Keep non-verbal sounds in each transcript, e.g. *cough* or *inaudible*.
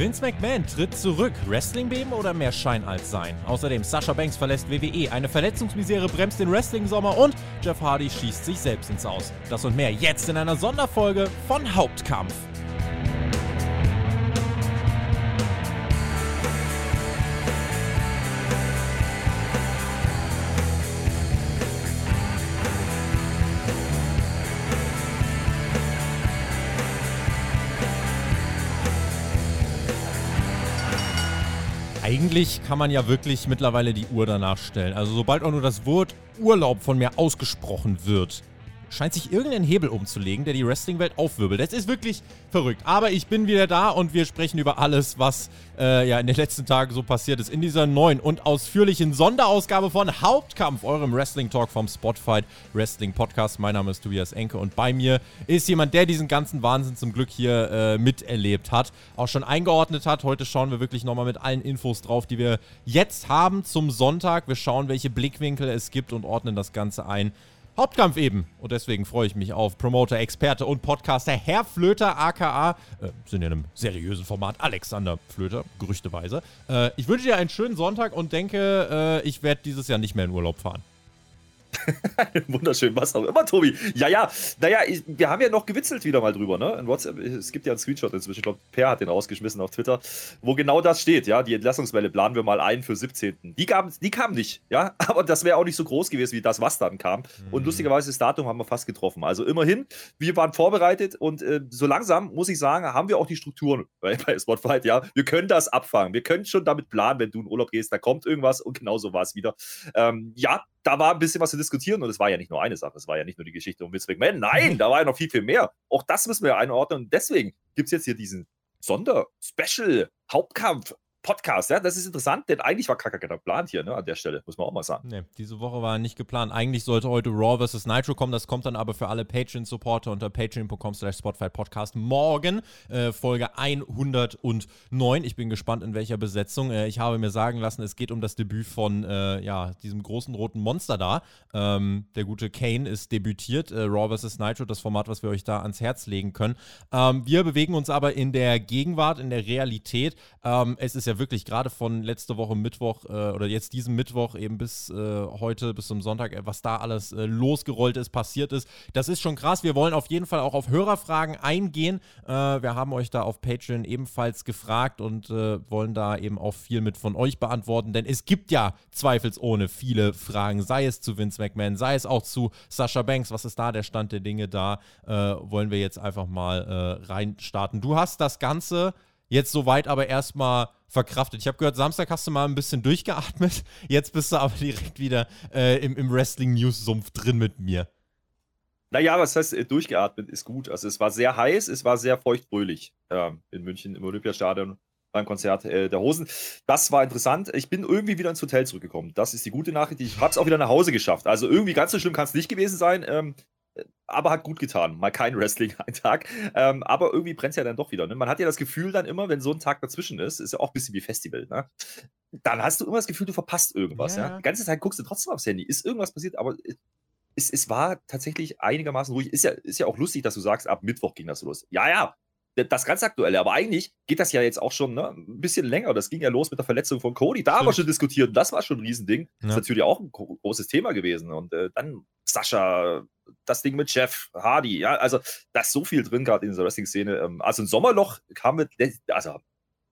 Vince McMahon tritt zurück. Wrestling-Beben oder mehr Schein als Sein? Außerdem Sasha Banks verlässt WWE, eine Verletzungsmisere bremst den Wrestling-Sommer und Jeff Hardy schießt sich selbst ins Aus. Das und mehr jetzt in einer Sonderfolge von Hauptkampf. Eigentlich kann man ja wirklich mittlerweile die Uhr danach stellen. Also sobald auch nur das Wort Urlaub von mir ausgesprochen wird, scheint sich irgendein Hebel umzulegen, der die Wrestling-Welt aufwirbelt. Das ist wirklich verrückt. Aber ich bin wieder da und wir sprechen über alles, was äh, ja in den letzten Tagen so passiert ist. In dieser neuen und ausführlichen Sonderausgabe von Hauptkampf, eurem Wrestling-Talk vom Spotfight Wrestling Podcast. Mein Name ist Tobias Enke und bei mir ist jemand, der diesen ganzen Wahnsinn zum Glück hier äh, miterlebt hat, auch schon eingeordnet hat. Heute schauen wir wirklich nochmal mit allen Infos drauf, die wir jetzt haben zum Sonntag. Wir schauen, welche Blickwinkel es gibt und ordnen das Ganze ein. Hauptkampf eben. Und deswegen freue ich mich auf Promoter, Experte und Podcaster Herr Flöter, aka, äh, sind in einem seriösen Format, Alexander Flöter, gerüchteweise. Äh, ich wünsche dir einen schönen Sonntag und denke, äh, ich werde dieses Jahr nicht mehr in Urlaub fahren. *laughs* Wunderschön, was auch immer, Tobi. Ja, ja, naja, wir haben ja noch gewitzelt wieder mal drüber, ne? In WhatsApp, es gibt ja einen Screenshot inzwischen, ich glaube, Per hat den rausgeschmissen auf Twitter, wo genau das steht, ja. Die Entlassungswelle planen wir mal ein für 17. Die kam, die kam nicht, ja, *laughs* aber das wäre auch nicht so groß gewesen wie das, was dann kam. Mhm. Und lustigerweise, das Datum haben wir fast getroffen. Also immerhin, wir waren vorbereitet und äh, so langsam, muss ich sagen, haben wir auch die Strukturen *laughs* bei, bei Spotfight, ja. Wir können das abfangen. Wir können schon damit planen, wenn du in Urlaub gehst, da kommt irgendwas und genau so war es wieder. Ähm, ja, da war ein bisschen was zu diskutieren. Und es war ja nicht nur eine Sache, es war ja nicht nur die Geschichte um Vince McMahon, nein, da war ja noch viel, viel mehr. Auch das müssen wir einordnen. Und deswegen gibt es jetzt hier diesen Sonder-Special-Hauptkampf Podcast, ja, das ist interessant, denn eigentlich war Kaka geplant hier, ne, an der Stelle, muss man auch mal sagen. Nee, diese Woche war nicht geplant. Eigentlich sollte heute Raw vs. Nitro kommen, das kommt dann aber für alle Patreon-Supporter unter patreon.com slash Podcast morgen, äh, Folge 109. Ich bin gespannt, in welcher Besetzung. Äh, ich habe mir sagen lassen, es geht um das Debüt von, äh, ja, diesem großen roten Monster da. Ähm, der gute Kane ist debütiert, äh, Raw vs. Nitro, das Format, was wir euch da ans Herz legen können. Ähm, wir bewegen uns aber in der Gegenwart, in der Realität. Ähm, es ist ja ja wirklich gerade von letzte Woche Mittwoch äh, oder jetzt diesem Mittwoch eben bis äh, heute, bis zum Sonntag, äh, was da alles äh, losgerollt ist, passiert ist. Das ist schon krass. Wir wollen auf jeden Fall auch auf Hörerfragen eingehen. Äh, wir haben euch da auf Patreon ebenfalls gefragt und wollen da eben auch viel mit von euch beantworten, denn es gibt ja zweifelsohne viele Fragen, sei es zu Vince McMahon, sei es auch zu Sascha Banks. Was ist da der Stand der Dinge da? wollen wir jetzt einfach mal reinstarten. Du hast das Ganze jetzt soweit aber erstmal verkraftet. Ich habe gehört, Samstag hast du mal ein bisschen durchgeatmet. Jetzt bist du aber direkt wieder äh, im, im Wrestling-News-Sumpf drin mit mir. Naja, was heißt äh, durchgeatmet ist gut. Also es war sehr heiß, es war sehr feuchtbrühlich äh, in München im Olympiastadion beim Konzert äh, der Hosen. Das war interessant. Ich bin irgendwie wieder ins Hotel zurückgekommen. Das ist die gute Nachricht. Ich habe es auch wieder nach Hause geschafft. Also irgendwie ganz so schlimm kann es nicht gewesen sein. Ähm, aber hat gut getan. Mal kein Wrestling *laughs* einen Tag. Ähm, aber irgendwie brennt es ja dann doch wieder. Ne? Man hat ja das Gefühl dann immer, wenn so ein Tag dazwischen ist, ist ja auch ein bisschen wie Festival, ne? Dann hast du immer das Gefühl, du verpasst irgendwas. Ja. ja? Die ganze Zeit guckst du trotzdem aufs Handy. Ist irgendwas passiert, aber es, es war tatsächlich einigermaßen ruhig. Ist ja, ist ja auch lustig, dass du sagst, ab Mittwoch ging das los. Ja, ja, das ganz aktuelle. Aber eigentlich geht das ja jetzt auch schon ne, ein bisschen länger. Das ging ja los mit der Verletzung von Cody. Da haben wir schon diskutiert. Das war schon ein Riesending. Ja. Das ist natürlich auch ein großes Thema gewesen. Und äh, dann Sascha, das Ding mit Jeff Hardy. Ja, also da ist so viel drin gerade in dieser Wrestling-Szene. Ähm, also ein Sommerloch kam mit, also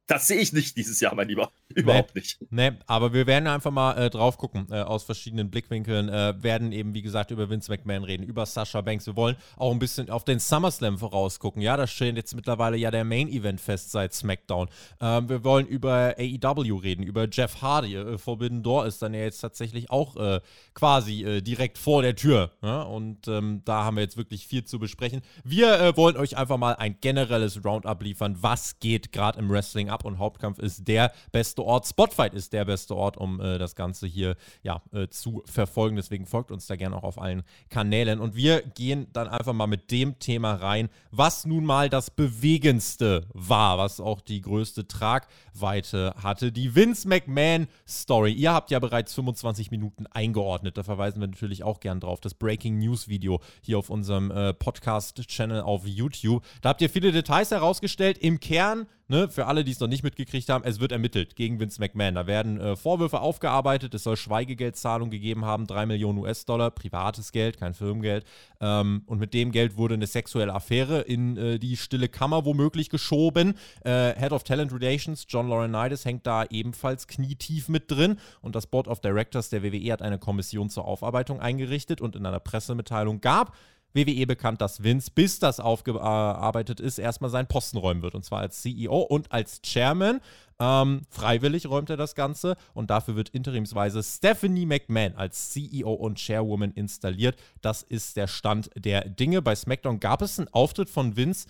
das sehe ich nicht dieses Jahr, mein Lieber. Überhaupt nee, nicht. Nee, aber wir werden einfach mal äh, drauf gucken, äh, aus verschiedenen Blickwinkeln. Äh, werden eben, wie gesagt, über Vince McMahon reden, über Sasha Banks. Wir wollen auch ein bisschen auf den SummerSlam vorausgucken. Ja, das steht jetzt mittlerweile ja der Main-Event fest seit SmackDown. Ähm, wir wollen über AEW reden, über Jeff Hardy. Äh, Forbidden Door ist dann ja jetzt tatsächlich auch äh, quasi äh, direkt vor der Tür. Ja? Und ähm, da haben wir jetzt wirklich viel zu besprechen. Wir wollen euch einfach mal ein generelles Roundup liefern. Was geht gerade im Wrestling ab? Ab und Hauptkampf ist der beste Ort. Spotfight ist der beste Ort, um äh, das Ganze hier ja, äh, zu verfolgen. Deswegen folgt uns da gerne auch auf allen Kanälen. Und wir gehen dann einfach mal mit dem Thema rein, was nun mal das Bewegendste war, was auch die größte Tragweite hatte. Die Vince McMahon Story. Ihr habt ja bereits 25 Minuten eingeordnet. Da verweisen wir natürlich auch gern drauf. Das Breaking News Video hier auf unserem äh, Podcast-Channel auf YouTube. Da habt ihr viele Details herausgestellt. Im Kern ne, für alle, die es noch nicht mitgekriegt haben, es wird ermittelt gegen Vince McMahon. Da werden äh, Vorwürfe aufgearbeitet, es soll Schweigegeldzahlungen gegeben haben, 3 Millionen US-Dollar, privates Geld, kein Firmengeld. Ähm, und mit dem Geld wurde eine sexuelle Affäre in äh, die stille Kammer womöglich geschoben. Äh, Head of Talent Relations, John Laurinaitis, hängt da ebenfalls knietief mit drin. Und das Board of Directors der WWE hat eine Kommission zur Aufarbeitung eingerichtet und in einer Pressemitteilung gab WWE bekannt, dass Vince, bis das aufgearbeitet ist, erstmal seinen Posten räumen wird. Und zwar als CEO und als Chairman. Ähm, freiwillig räumt er das Ganze und dafür wird interimsweise Stephanie McMahon als CEO und Chairwoman installiert. Das ist der Stand der Dinge. Bei SmackDown gab es einen Auftritt von Vince,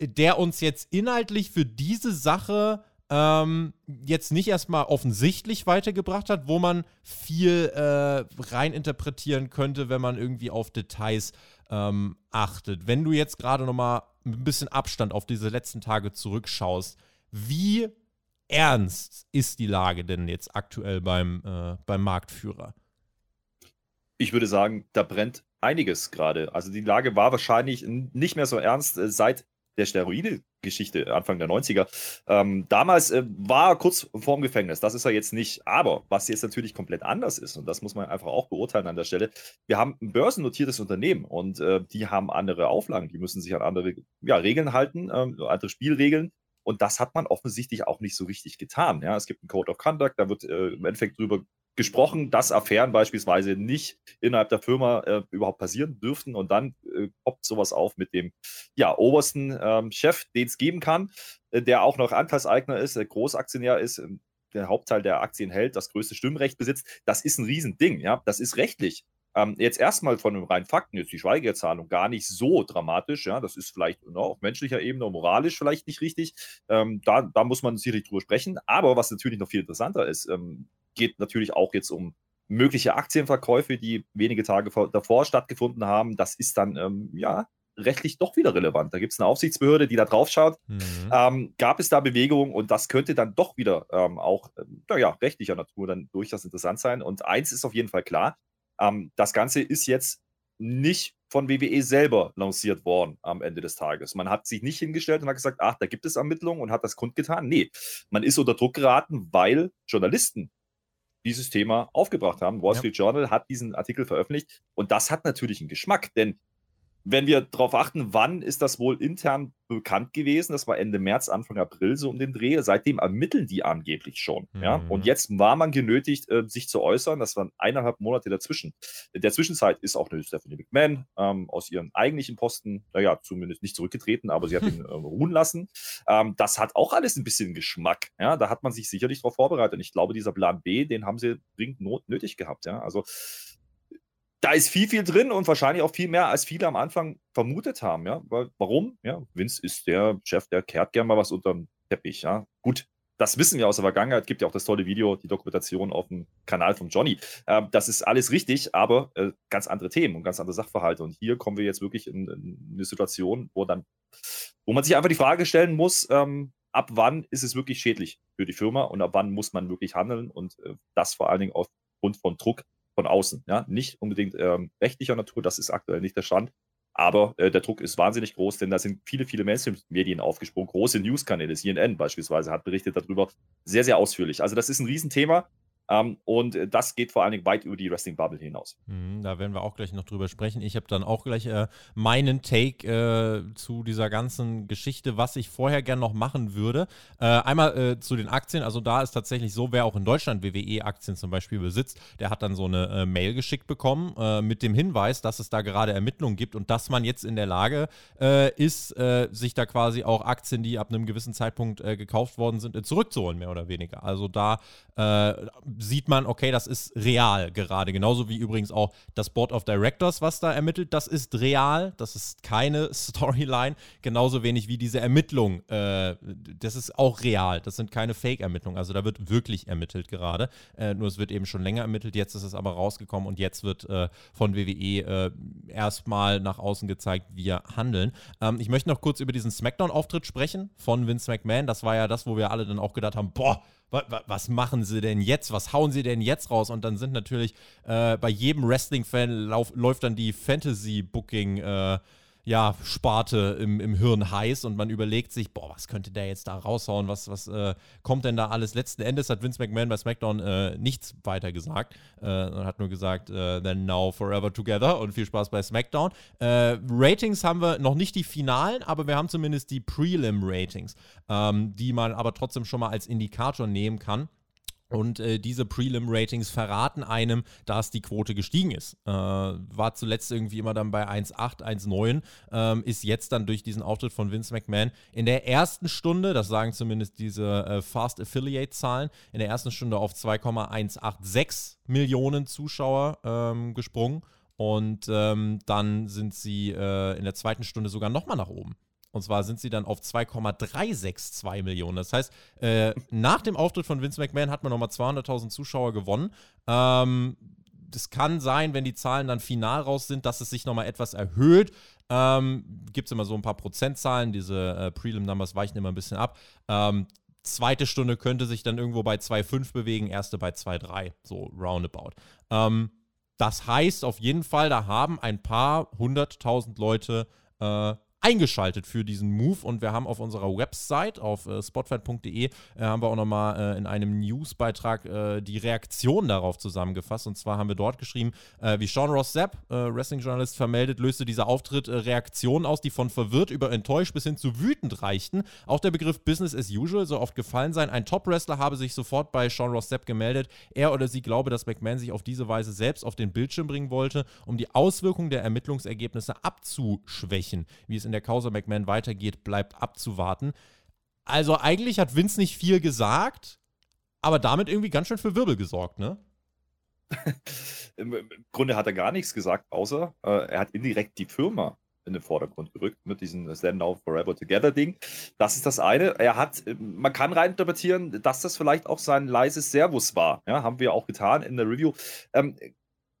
der uns jetzt inhaltlich für diese Sache ähm, jetzt nicht erstmal offensichtlich weitergebracht hat, wo man viel äh, reininterpretieren könnte, wenn man irgendwie auf Details ähm, achtet. Wenn du jetzt gerade nochmal ein bisschen Abstand auf diese letzten Tage zurückschaust, wie ernst ist die Lage denn jetzt aktuell beim, äh, beim Marktführer? Ich würde sagen, da brennt einiges gerade. Also die Lage war wahrscheinlich nicht mehr so ernst äh, seit der Steroide-Geschichte Anfang der 90er. Ähm, damals äh, war er kurz vorm Gefängnis. Das ist er jetzt nicht. Aber was jetzt natürlich komplett anders ist, und das muss man einfach auch beurteilen an der Stelle, wir haben ein börsennotiertes Unternehmen und äh, die haben andere Auflagen. Die müssen sich an andere ja, Regeln halten, äh, andere Spielregeln. Und das hat man offensichtlich auch nicht so richtig getan. Ja, es gibt einen Code of Conduct, da wird äh, im Endeffekt drüber gesprochen, dass Affären beispielsweise nicht innerhalb der Firma äh, überhaupt passieren dürften. Und dann äh, poppt sowas auf mit dem ja, obersten ähm, Chef, den es geben kann, äh, der auch noch Anteilseigner ist, Großaktionär ist, ähm, der Hauptteil der Aktien hält, das größte Stimmrecht besitzt. Das ist ein Riesending, ja. Das ist rechtlich. Ähm, jetzt erstmal von den reinen Fakten, jetzt die Schweigezahlung gar nicht so dramatisch, ja. Das ist vielleicht no, auf menschlicher Ebene und moralisch vielleicht nicht richtig. Ähm, da, da muss man sicherlich drüber sprechen. Aber was natürlich noch viel interessanter ist, ähm, geht natürlich auch jetzt um mögliche Aktienverkäufe, die wenige Tage vor, davor stattgefunden haben. Das ist dann, ähm, ja, rechtlich doch wieder relevant. Da gibt es eine Aufsichtsbehörde, die da drauf schaut. Mhm. Ähm, gab es da Bewegungen und das könnte dann doch wieder ähm, auch, ähm, naja, rechtlicher Natur dann durchaus interessant sein. Und eins ist auf jeden Fall klar, ähm, das Ganze ist jetzt nicht von WWE selber lanciert worden am Ende des Tages. Man hat sich nicht hingestellt und hat gesagt, ach, da gibt es Ermittlungen und hat das kundgetan. Nee, man ist unter Druck geraten, weil Journalisten dieses Thema aufgebracht haben. Wall Street ja. Journal hat diesen Artikel veröffentlicht und das hat natürlich einen Geschmack, denn wenn wir darauf achten, wann ist das wohl intern bekannt gewesen? Das war Ende März, Anfang April so um den Dreh. Seitdem ermitteln die angeblich schon. Mhm. Ja? Und jetzt war man genötigt, äh, sich zu äußern. Das waren eineinhalb Monate dazwischen. In der Zwischenzeit ist auch eine Stephanie McMahon ähm, aus ihrem eigentlichen Posten, naja, zumindest nicht zurückgetreten, aber sie hat *laughs* ihn äh, ruhen lassen. Ähm, das hat auch alles ein bisschen Geschmack. Ja? Da hat man sich sicherlich darauf vorbereitet. Und ich glaube, dieser Plan B, den haben sie dringend nötig gehabt. Ja? Also da ist viel, viel drin und wahrscheinlich auch viel mehr, als viele am Anfang vermutet haben. Ja? Warum? Ja, Vince ist der Chef, der kehrt gerne mal was unter den Teppich. Ja? Gut, das wissen wir aus der Vergangenheit. Gibt ja auch das tolle Video, die Dokumentation auf dem Kanal von Johnny. Ähm, das ist alles richtig, aber äh, ganz andere Themen und ganz andere Sachverhalte. Und hier kommen wir jetzt wirklich in, in eine Situation, wo dann, wo man sich einfach die Frage stellen muss, ähm, ab wann ist es wirklich schädlich für die Firma und ab wann muss man wirklich handeln und äh, das vor allen Dingen aufgrund von Druck von außen. Ja? Nicht unbedingt ähm, rechtlicher Natur, das ist aktuell nicht der Stand. Aber äh, der Druck ist wahnsinnig groß, denn da sind viele, viele Mainstream-Medien aufgesprungen. Große Newskanäle, CNN beispielsweise, hat berichtet darüber sehr, sehr ausführlich. Also das ist ein Riesenthema. Ähm, und äh, das geht vor allen Dingen weit über die Wrestling-Bubble hinaus. Mhm, da werden wir auch gleich noch drüber sprechen. Ich habe dann auch gleich äh, meinen Take äh, zu dieser ganzen Geschichte, was ich vorher gerne noch machen würde. Äh, einmal äh, zu den Aktien. Also da ist tatsächlich so, wer auch in Deutschland WWE-Aktien zum Beispiel besitzt, der hat dann so eine äh, Mail geschickt bekommen mit dem Hinweis, dass es da gerade Ermittlungen gibt und dass man jetzt in der Lage ist, sich da quasi auch Aktien, die ab einem gewissen Zeitpunkt gekauft worden sind, zurückzuholen, mehr oder weniger. Also da sieht man, okay, das ist real gerade. Genauso wie übrigens auch das Board of Directors, was da ermittelt, das ist real. Das ist keine *laughs* Storyline. Genauso wenig wie diese Ermittlung. Äh, das ist auch real. Das sind keine Fake-Ermittlungen. Also da wird wirklich ermittelt gerade. Äh, nur es wird eben schon länger ermittelt. Jetzt ist es aber rausgekommen und jetzt wird äh, von WWE äh, erstmal nach außen gezeigt, wir handeln. Ähm, ich möchte noch kurz über diesen Smackdown-Auftritt sprechen von Vince McMahon. Das war ja das, wo wir alle dann auch gedacht haben, boah, was machen sie denn jetzt? Was hauen sie denn jetzt raus? Und dann sind natürlich äh, bei jedem Wrestling-Fan läuft dann die Fantasy-Booking- äh, ja, Sparte im, im Hirn heiß und man überlegt sich, boah, was könnte der jetzt da raushauen? Was, was äh, kommt denn da alles? Letzten Endes hat Vince McMahon bei SmackDown äh, nichts weiter gesagt. Äh, und hat nur gesagt, äh, then now forever together und viel Spaß bei SmackDown. Äh, Ratings haben wir noch nicht die finalen, aber wir haben zumindest die Prelim-Ratings, ähm, die man aber trotzdem schon mal als Indikator nehmen kann. Und äh, diese Prelim-Ratings verraten einem, dass die Quote gestiegen ist. Äh, war zuletzt irgendwie immer dann bei 1,8, 1,9, ähm, ist jetzt dann durch diesen Auftritt von Vince McMahon in der ersten Stunde, das sagen zumindest diese äh, Fast Affiliate-Zahlen, in der ersten Stunde auf 2,186 Millionen Zuschauer ähm, gesprungen. Und ähm, dann sind sie äh, in der zweiten Stunde sogar nochmal nach oben. Und zwar sind sie dann auf 2,362 Millionen. Das heißt, äh, nach dem Auftritt von Vince McMahon hat man nochmal 200.000 Zuschauer gewonnen. Ähm, das kann sein, wenn die Zahlen dann final raus sind, dass es sich nochmal etwas erhöht. Ähm, Gibt es immer so ein paar Prozentzahlen, diese äh, Prelim-Numbers weichen immer ein bisschen ab. Ähm, zweite Stunde könnte sich dann irgendwo bei 2,5 bewegen, erste bei 2,3, so roundabout. Ähm, das heißt auf jeden Fall, da haben ein paar hunderttausend Leute äh, eingeschaltet für diesen Move und wir haben auf unserer Website auf äh, spotfight.de äh, haben wir auch nochmal äh, in einem Newsbeitrag äh, die Reaktion darauf zusammengefasst und zwar haben wir dort geschrieben, äh, wie Sean Ross Sapp, äh, Wrestling-Journalist, vermeldet, löste dieser Auftritt äh, Reaktionen aus, die von verwirrt über enttäuscht bis hin zu wütend reichten. Auch der Begriff Business as usual soll oft gefallen sein. Ein Top-Wrestler habe sich sofort bei Sean Ross Sapp gemeldet. Er oder sie glaube, dass McMahon sich auf diese Weise selbst auf den Bildschirm bringen wollte, um die Auswirkungen der Ermittlungsergebnisse abzuschwächen, wie es in der Causa McMahon weitergeht, bleibt abzuwarten. Also eigentlich hat Vince nicht viel gesagt, aber damit irgendwie ganz schön für Wirbel gesorgt, ne? *laughs* Im, Grunde hat er gar nichts gesagt, außer äh, er hat indirekt die Firma in den Vordergrund gerückt mit diesem Stand Now Forever Together Ding. Das ist das eine. Er hat, man kann reininterpretieren, dass das vielleicht auch sein leises Servus war. Ja, haben wir auch getan in der Review. Ähm,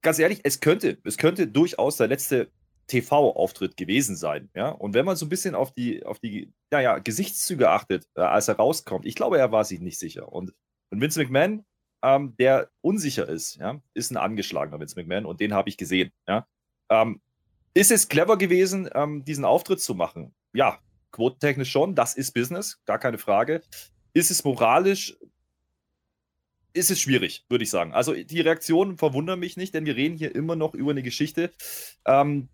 ganz ehrlich, es könnte, es könnte durchaus der letzte TV-Auftritt gewesen sein. Ja? Und wenn man so ein bisschen auf die, auf die ja, ja, Gesichtszüge achtet, äh, als er rauskommt, ich glaube, er war sich nicht sicher. Und, und Vince McMahon, ähm, der unsicher ist, ja, ist ein angeschlagener Vince McMahon und den habe ich gesehen. Ja? Ähm, ist es clever gewesen, ähm, diesen Auftritt zu machen? Ja, quotentechnisch schon, das ist Business, gar keine Frage. Ist es moralisch ist es schwierig, würde ich sagen. Also die Reaktionen verwundern mich nicht, denn wir reden hier immer noch über eine Geschichte, ähm,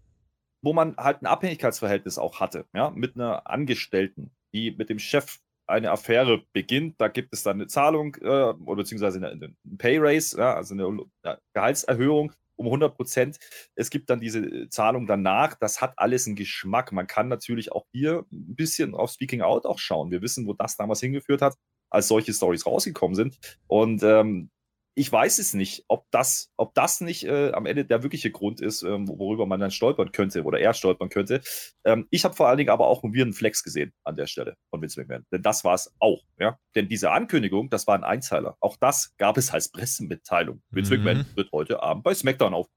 wo man halt ein Abhängigkeitsverhältnis auch hatte, ja, mit einer Angestellten, die mit dem Chef eine Affäre beginnt. Da gibt es dann eine Zahlung äh, oder beziehungsweise eine, eine Pay Raise, ja, also eine ja, Gehaltserhöhung um 100 Prozent. Es gibt dann diese äh, Zahlung danach. Das hat alles einen Geschmack. Man kann natürlich auch hier ein bisschen auf Speaking Out auch schauen. Wir wissen, wo das damals hingeführt hat, als solche Stories rausgekommen sind. Und ähm, ich weiß es nicht, ob das, ob das nicht äh, am Ende der wirkliche Grund ist, ähm, worüber man dann stolpern könnte oder er stolpern könnte. Ähm, ich habe vor allen Dingen aber auch einen weirden Flex gesehen an der Stelle von Vince McMahon. Denn das war es auch. Ja? Denn diese Ankündigung, das war ein Einzeiler. Auch das gab es als Pressemitteilung. Vince mhm. McMahon wird heute Abend bei SmackDown auf.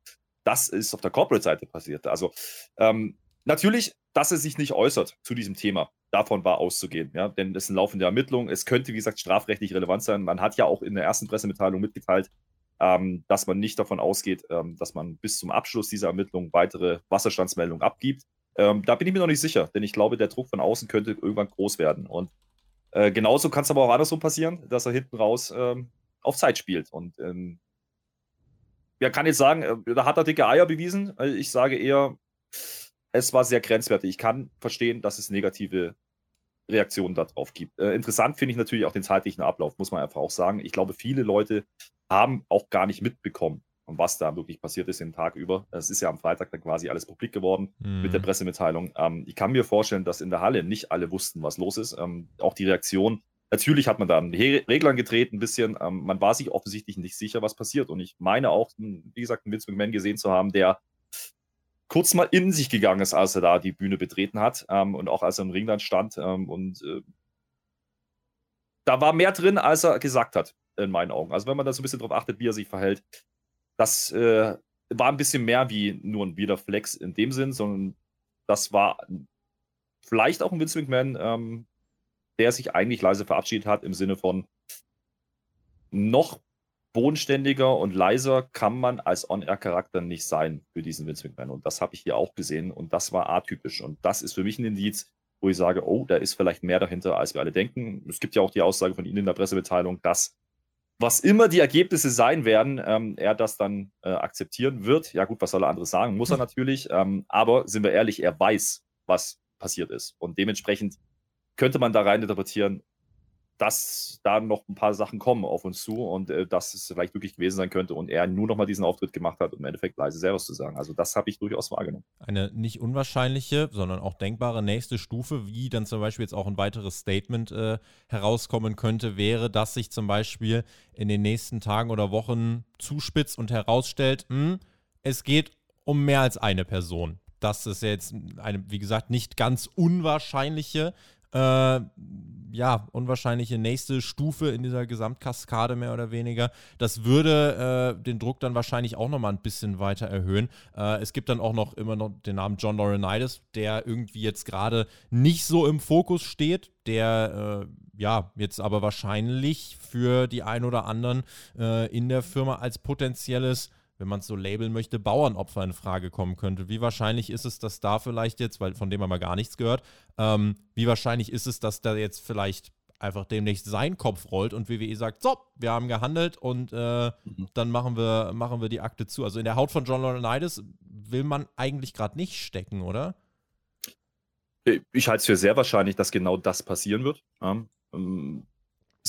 Das ist auf der Corporate-Seite passiert. Also ähm, natürlich, dass er sich nicht äußert zu diesem Thema davon war auszugehen, ja, denn es sind laufende Ermittlungen. Es könnte, wie gesagt, strafrechtlich relevant sein. Man hat ja auch in der ersten Pressemitteilung mitgeteilt, ähm, dass man nicht davon ausgeht, ähm, dass man bis zum Abschluss dieser Ermittlungen weitere Wasserstandsmeldungen abgibt. Ähm, da bin ich mir noch nicht sicher, denn ich glaube, der Druck von außen könnte irgendwann groß werden. Und äh, genauso kann es aber auch andersrum passieren, dass er hinten raus ähm, auf Zeit spielt. Und ähm, wer kann jetzt sagen, äh, da hat er dicke Eier bewiesen? Also ich sage eher, es war sehr grenzwertig. Ich kann verstehen, dass es negative Reaktionen darauf gibt. Äh, interessant finde ich natürlich auch den zeitlichen Ablauf, muss man einfach auch sagen. Ich glaube, viele Leute haben auch gar nicht mitbekommen, was da wirklich passiert ist den Tag über. Es ist ja am Freitag dann quasi alles publik geworden mhm. mit der. Pressemitteilung. Ähm, ich kann mir vorstellen, dass in der Halle nicht alle wussten, was los ist. Ähm, auch die Reaktion. Natürlich hat man da an die Reglern gedreht ein bisschen. Ähm, man war sich offensichtlich nicht sicher, was passiert. Und ich meine auch, wie gesagt, einen Vince McMahon gesehen zu haben, der kurz mal in sich gegangen ist, als er da die Bühne betreten hat ähm, und auch als er im Ring dann stand. Ähm, und äh, da war mehr drin, als er gesagt hat, in meinen Augen. Also wenn man da so ein bisschen drauf achtet, wie er sich verhält, das äh, war ein bisschen mehr wie nur ein Wiederflex in dem Sinn, sondern das war vielleicht auch ein Vince McMahon, ähm, der sich eigentlich leise verabschiedet hat im Sinne von noch bodenständiger und leiser kann man als On-Air-Charakter nicht sein für diesen Vince McMahon. Und das habe ich hier auch gesehen und das war atypisch. Und das ist für mich ein Indiz, wo ich sage, oh, da ist vielleicht mehr dahinter, als wir alle denken. Es gibt ja auch die Aussage von Ihnen in der Pressemitteilung, dass was immer die Ergebnisse sein werden, ähm, er das dann äh, akzeptieren wird. Ja gut, was soll er anderes sagen? Muss er natürlich. Ähm, aber sind wir ehrlich, er weiß, was passiert ist. Und dementsprechend könnte man da rein interpretieren, dass da noch ein paar Sachen kommen auf uns zu und äh, dass es vielleicht wirklich gewesen sein könnte und er nur noch mal diesen Auftritt gemacht hat, um im Endeffekt leise selber zu sagen. Also das habe ich durchaus wahrgenommen. Eine nicht unwahrscheinliche, sondern auch denkbare nächste Stufe, wie dann zum Beispiel jetzt auch ein weiteres Statement äh, herauskommen könnte, wäre, dass sich zum Beispiel in den nächsten Tagen oder Wochen zuspitzt und herausstellt, mh, hm, es geht um mehr als eine Person. Das ist jetzt eine, wie gesagt, nicht ganz unwahrscheinliche äh, ja, unwahrscheinliche nächste Stufe in dieser Gesamtkaskade mehr oder weniger. Das würde äh, den Druck dann wahrscheinlich auch nochmal ein bisschen weiter erhöhen. Äh, es gibt dann auch noch immer noch den Namen John Laurinaitis, der irgendwie jetzt gerade nicht so im Fokus steht, der äh, ja jetzt aber wahrscheinlich für die ein oder anderen äh, in der Firma als potenzielles wenn man es so labeln möchte, Bauernopfer in Frage kommen könnte. Wie wahrscheinlich ist es, dass da vielleicht jetzt, weil von dem haben wir gar nichts gehört, ähm, wie wahrscheinlich ist es, dass da jetzt vielleicht einfach demnächst sein Kopf rollt und WWE sagt, so, wir haben gehandelt und äh, mhm. dann machen wir, machen wir die Akte zu. Also in der Haut von John Laurinaitis will man eigentlich gerade nicht stecken, oder? Ich halte es für sehr wahrscheinlich, dass genau das passieren wird. Ähm,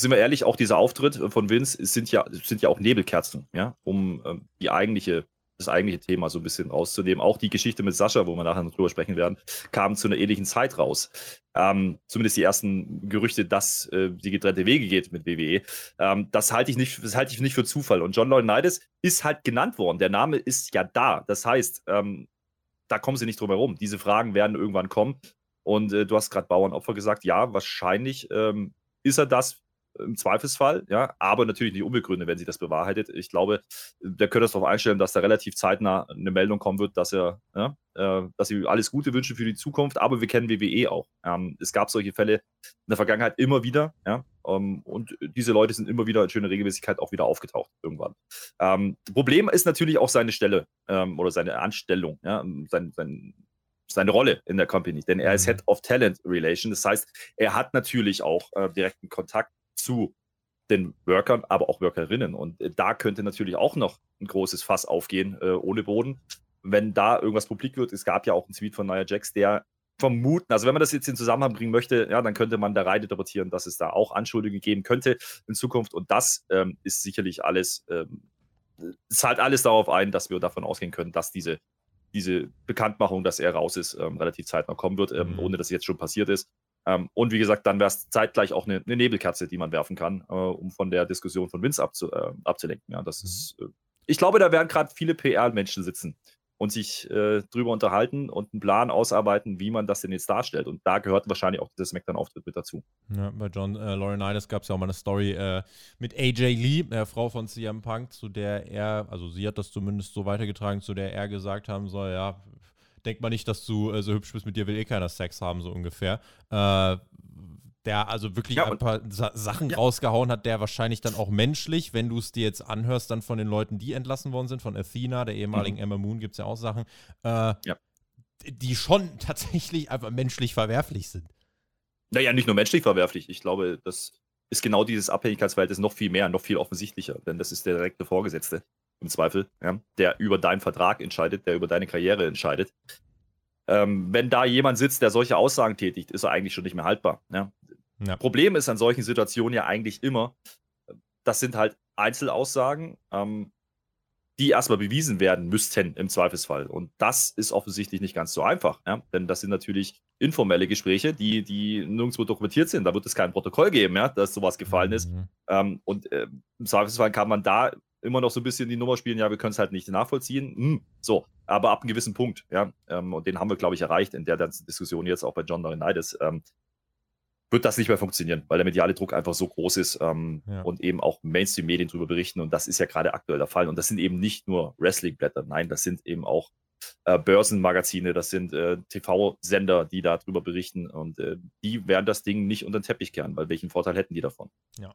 sind wir ehrlich, auch dieser Auftritt von Vince sind ja, sind ja auch Nebelkerzen, ja, um ähm, die eigentliche, das eigentliche Thema so ein bisschen rauszunehmen. Auch die Geschichte mit Sascha, wo wir nachher noch drüber sprechen werden, kam zu einer ähnlichen Zeit raus. Ähm, zumindest die ersten Gerüchte, dass äh, die getrennte Wege geht mit WWE. Ähm, das halte ich nicht, das halte ich nicht für Zufall. Und John Laurinaitis ist halt genannt worden. Der Name ist ja da. Das heißt, ähm, da kommen sie nicht drum herum. Diese Fragen werden irgendwann kommen. Und äh, du hast gerade Bauernopfer gesagt. Ja, wahrscheinlich ähm, ist er das im Zweifelsfall, ja, aber natürlich nicht unbegründet, wenn sich das bewahrheitet. Ich glaube, der könnte es darauf einstellen, dass da relativ zeitnah eine Meldung kommen wird, dass er, ja, äh, dass sie alles Gute wünschen für die Zukunft, aber wir kennen WWE auch. Ähm, es gab solche Fälle in der Vergangenheit immer wieder, ja, ähm, und diese Leute sind immer wieder in schöner Regelmäßigkeit auch wieder aufgetaucht irgendwann. Ähm, Problem ist natürlich auch seine Stelle ähm, oder seine Anstellung, ja, sein, sein seine Rolle in der Company, denn er ist mhm. Head of Talent Relation. Das heißt, er hat natürlich auch äh, direkten Kontakt zu den Workern, aber auch Workerinnen. Und äh, da könnte natürlich auch noch ein großes Fass aufgehen äh, ohne Boden. Wenn da irgendwas publik wird, es gab ja auch einen Tweet von Nia Jax, der vermuten, also wenn man das jetzt in Zusammenhang bringen möchte, ja, dann könnte man da rein interpretieren, dass es da auch Anschuldigungen geben könnte in Zukunft. Und das ähm, ist sicherlich alles, ähm, zahlt alles darauf ein, dass wir davon ausgehen können, dass diese, diese Bekanntmachung, dass er raus ist, ähm, relativ zeitnah kommen wird, ähm, mhm. ohne dass es jetzt schon passiert ist. Ähm, und wie gesagt, dann wäre es zeitgleich auch eine, eine, Nebelkerze, die man werfen kann, äh, um von der Diskussion von Vince abzu, äh, abzulenken. Ja, das mhm. ist, äh, ich glaube, da werden gerade viele PR-Menschen sitzen und sich äh, drüber unterhalten und einen Plan ausarbeiten, wie man das denn jetzt darstellt. Und da gehört wahrscheinlich auch dieser Smackdown-Auftritt mit dazu. Ja, bei John äh, Laurinaitis gab es ja auch mal eine Story äh, mit AJ Lee, der Frau von CM Punk, zu der er, also sie hat das zumindest so weitergetragen, zu der er gesagt haben soll, ja, denk mal nicht, dass du äh, so hübsch bist, mit dir will eh keiner Sex haben, so ungefähr. Äh, der also wirklich ja, ein paar Sa Sachen ja. rausgehauen hat, der wahrscheinlich dann auch menschlich, wenn du es dir jetzt anhörst, dann von den Leuten, die entlassen worden sind, von Athena, der ehemaligen mhm. Emma Moon, gibt es ja auch Sachen, äh, ja. die schon *laughs* tatsächlich einfach menschlich verwerflich sind. Naja, nicht nur menschlich verwerflich. Ich glaube, das ist genau dieses Abhängigkeitsverhältnis noch viel mehr, noch viel offensichtlicher, denn das ist der direkte Vorgesetzte im Zweifel, ja, der über deinen Vertrag entscheidet, der über deine Karriere entscheidet. Ähm, wenn da jemand sitzt, der solche Aussagen tätigt, ist er eigentlich schon nicht mehr haltbar. Ja. Ja. Problem ist an solchen Situationen ja eigentlich immer, das sind halt Einzelaussagen, ähm, die erstmal bewiesen werden müssten im Zweifelsfall. Und das ist offensichtlich nicht ganz so einfach, ja? denn das sind natürlich informelle Gespräche, die, die nirgendwo dokumentiert sind. Da wird es kein Protokoll geben, ja, dass sowas gefallen mhm. ist. Ähm, und äh, im Zweifelsfall kann man da immer noch so ein bisschen die Nummer spielen, ja, wir können es halt nicht nachvollziehen. Hm, so, aber ab einem gewissen Punkt, ja, ähm, und den haben wir, glaube ich, erreicht in der Diskussion jetzt auch bei John Laurinaitis, ähm, wird das nicht mehr funktionieren, weil der mediale Druck einfach so groß ist ähm, ja. und eben auch Mainstream-Medien darüber berichten und das ist ja gerade aktuell der Fall und das sind eben nicht nur Wrestling-Blätter, nein, das sind eben auch äh, Börsenmagazine, das sind äh, TV-Sender, die darüber berichten und äh, die werden das Ding nicht unter den Teppich kehren, weil welchen Vorteil hätten die davon? Ja.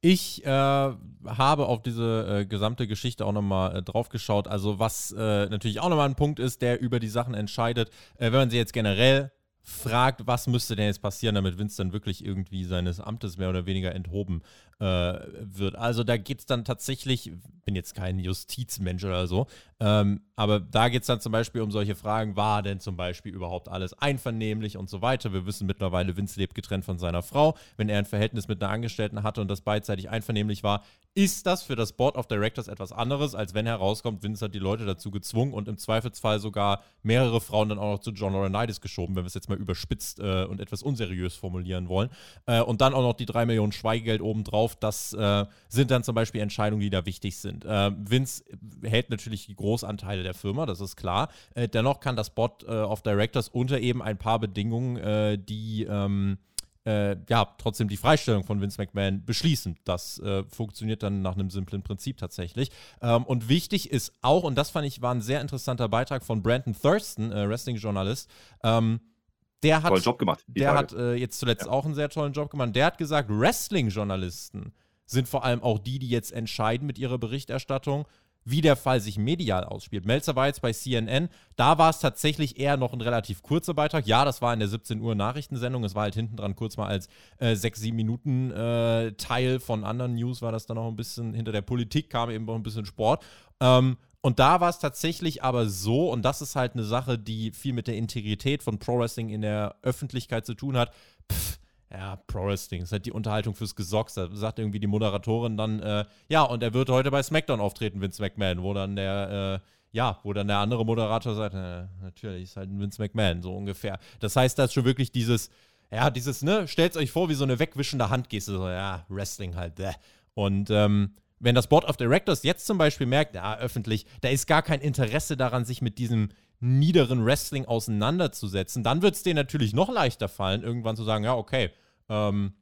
Ich äh, habe auf diese äh, gesamte Geschichte auch nochmal äh, drauf geschaut. Also, was äh, natürlich auch nochmal ein Punkt ist, der über die Sachen entscheidet. Wenn man sie jetzt generell fragt, was müsste denn jetzt passieren, damit Vince dann wirklich irgendwie seines Amtes mehr oder weniger enthoben äh, wird. Also da geht es dann tatsächlich, bin jetzt kein Justizmensch oder so, ähm, aber da geht es dann zum Beispiel um solche Fragen, war denn zum Beispiel überhaupt alles einvernehmlich und so weiter. Wir wissen mittlerweile, Vince lebt getrennt von seiner Frau. Wenn er ein Verhältnis mit einer Angestellten hatte und das beidseitig einvernehmlich war, ist das für das Board of Directors etwas anderes, als wenn herauskommt, Vince hat die Leute dazu gezwungen und im Zweifelsfall sogar mehrere Frauen dann auch noch zu John Laurinaitis geschoben, wenn wir es jetzt mal überspitzt äh, und etwas unseriös formulieren wollen. Äh, und dann auch noch die drei Millionen Schweigegeld obendrauf. Das äh, sind dann zum Beispiel Entscheidungen, die da wichtig sind. Äh, Vince hält natürlich die Großanteile der Firma, das ist klar. Äh, dennoch kann das Board äh, of Directors unter eben ein paar Bedingungen, die ähm, äh, ja, trotzdem die Freistellung von Vince McMahon beschließen. Das äh, funktioniert dann nach einem simplen Prinzip tatsächlich. Ähm, und wichtig ist auch, und das fand ich war ein sehr interessanter Beitrag von Brandon Thurston, äh, Wrestling-Journalist, ähm, der hat, tollen Job gemacht. Der Tage. hat äh, jetzt zuletzt ja. auch einen sehr tollen Job gemacht. Der hat gesagt, Wrestling-Journalisten sind vor allem auch die, die jetzt entscheiden mit ihrer Berichterstattung, wie der Fall sich medial ausspielt. Melzer war jetzt bei CNN, da war es tatsächlich eher noch ein relativ kurzer Beitrag. Ja, das war in der 17 Uhr Nachrichtensendung, es war halt hinten dran kurz mal als äh, 6, 7 Minuten äh, Teil von anderen News, war das dann noch ein bisschen hinter der Politik, kam eben noch ein bisschen Sport. Ähm, und da war es tatsächlich aber so, und das ist halt eine Sache, die viel mit der Integrität von Pro Wrestling in der Öffentlichkeit zu tun hat. Pff, ja, Pro Wrestling, ist halt die Unterhaltung fürs Gesocks. Da sagt irgendwie die Moderatorin dann, äh, ja, und er wird heute bei SmackDown auftreten, Vince McMahon, wo dann der, äh, ja, wo dann der andere Moderator sagt, äh, natürlich, ist halt ein Vince McMahon, so ungefähr. Das heißt, da ist schon wirklich dieses, ja, dieses, ne, stellt euch vor, wie so eine wegwischende Handgeste, so, ja, Wrestling halt, äh. Und, ähm, wenn das Board of Directors jetzt zum Beispiel merkt, ja, öffentlich, da ist gar kein Interesse daran, sich mit diesem niederen Wrestling auseinanderzusetzen, dann wird es denen natürlich noch leichter fallen, irgendwann zu sagen, ja, okay, ähm,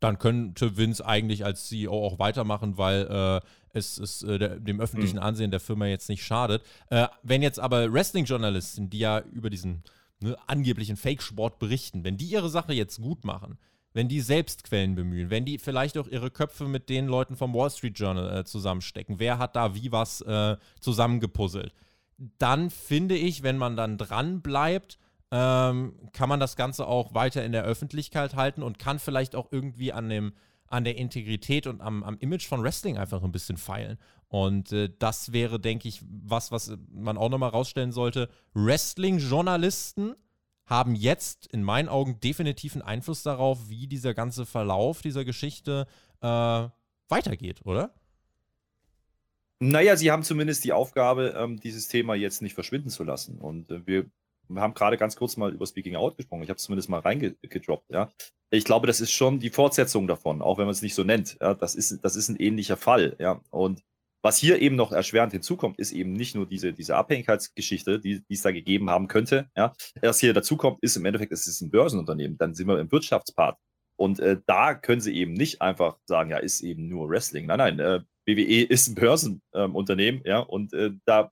dann könnte Vince eigentlich als CEO auch weitermachen, weil äh, es, es äh, der, dem öffentlichen mhm. Ansehen der Firma jetzt nicht schadet. Äh, wenn jetzt aber Wrestling-Journalisten, die ja über diesen ne, angeblichen Fake-Sport berichten, wenn die ihre Sache jetzt gut machen, wenn die selbst Quellen bemühen, wenn die vielleicht auch ihre Köpfe mit den Leuten vom Wall Street Journal äh, zusammenstecken, wer hat da wie was äh, zusammengepuzzelt, dann finde ich, wenn man dann dran bleibt, ähm, kann man das Ganze auch weiter in der Öffentlichkeit halten und kann vielleicht auch irgendwie an dem an der Integrität und am, am Image von Wrestling einfach ein bisschen feilen. Und äh, das wäre, denke ich, was, was man auch nochmal rausstellen sollte. Wrestling-Journalisten haben jetzt in meinen Augen definitiv einen Einfluss darauf, wie dieser ganze Verlauf dieser Geschichte äh, weitergeht, oder? Naja, sie haben zumindest die Aufgabe, ähm, dieses Thema jetzt nicht verschwinden zu lassen. Und äh, wir wir haben gerade ganz kurz mal über Speaking Out gesprochen. Ich habe es zumindest mal reingedroppt, ja. Ich glaube, das ist schon die Fortsetzung davon, auch wenn man es nicht so nennt. Ja, das ist, das ist ein ähnlicher Fall, ja. Und was hier eben noch erschwerend hinzukommt, ist eben nicht nur diese, diese Abhängigkeitsgeschichte, die, die es da gegeben haben könnte. Ja. Was hier dazukommt, ist im Endeffekt, es ist ein Börsenunternehmen. Dann sind wir im Wirtschaftspart. Und äh, da können sie eben nicht einfach sagen, ja, ist eben nur Wrestling. Nein, nein, äh, BWE *laughs* ist ein Börsenunternehmen, ähm, ja, und äh, da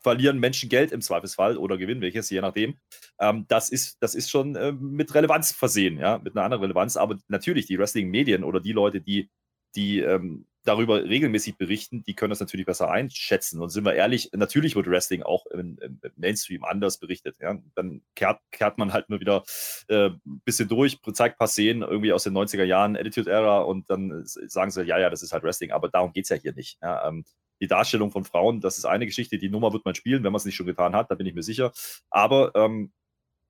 verlieren Menschen Geld im Zweifelsfall oder gewinnen welches, je nachdem. Ähm, das, ist, das ist schon äh, mit Relevanz versehen, ja, mit einer anderen Relevanz. Aber natürlich, die Wrestling-Medien oder die Leute, die, die ähm, darüber regelmäßig berichten, die können das natürlich besser einschätzen. Und sind wir ehrlich, natürlich wird Wrestling auch im, im Mainstream anders berichtet. Ja? Dann kehrt, kehrt man halt nur wieder ein äh, bisschen durch, zeigt ein paar Szenen irgendwie aus den 90er Jahren, Attitude Era und dann sagen sie, ja, ja, das ist halt Wrestling. Aber darum geht es ja hier nicht. Ja? Ähm, die Darstellung von Frauen, das ist eine Geschichte, die Nummer wird man spielen, wenn man es nicht schon getan hat, da bin ich mir sicher. Aber ähm,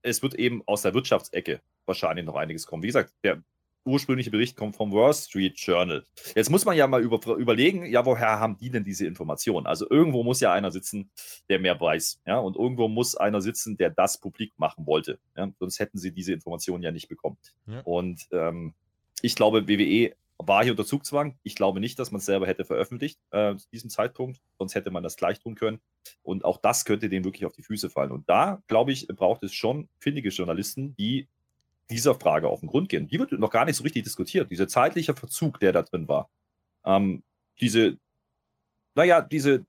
es wird eben aus der Wirtschaftsecke wahrscheinlich noch einiges kommen. Wie gesagt, der ursprüngliche Bericht kommt vom Wall Street Journal. Jetzt muss man ja mal über, überlegen, ja, woher haben die denn diese Informationen? Also irgendwo muss ja einer sitzen, der mehr weiß, ja, und irgendwo muss einer sitzen, der das publik machen wollte, ja? sonst hätten sie diese Informationen ja nicht bekommen. Ja. Und ähm, ich glaube, WWE war hier unter Zugzwang. Ich glaube nicht, dass man es selber hätte veröffentlicht äh, zu diesem Zeitpunkt, sonst hätte man das gleich tun können. Und auch das könnte denen wirklich auf die Füße fallen. Und da, glaube ich, braucht es schon findige Journalisten, die dieser Frage auf den Grund gehen. Die wird noch gar nicht so richtig diskutiert. Dieser zeitliche Verzug, der da drin war. Ähm, diese, naja, diese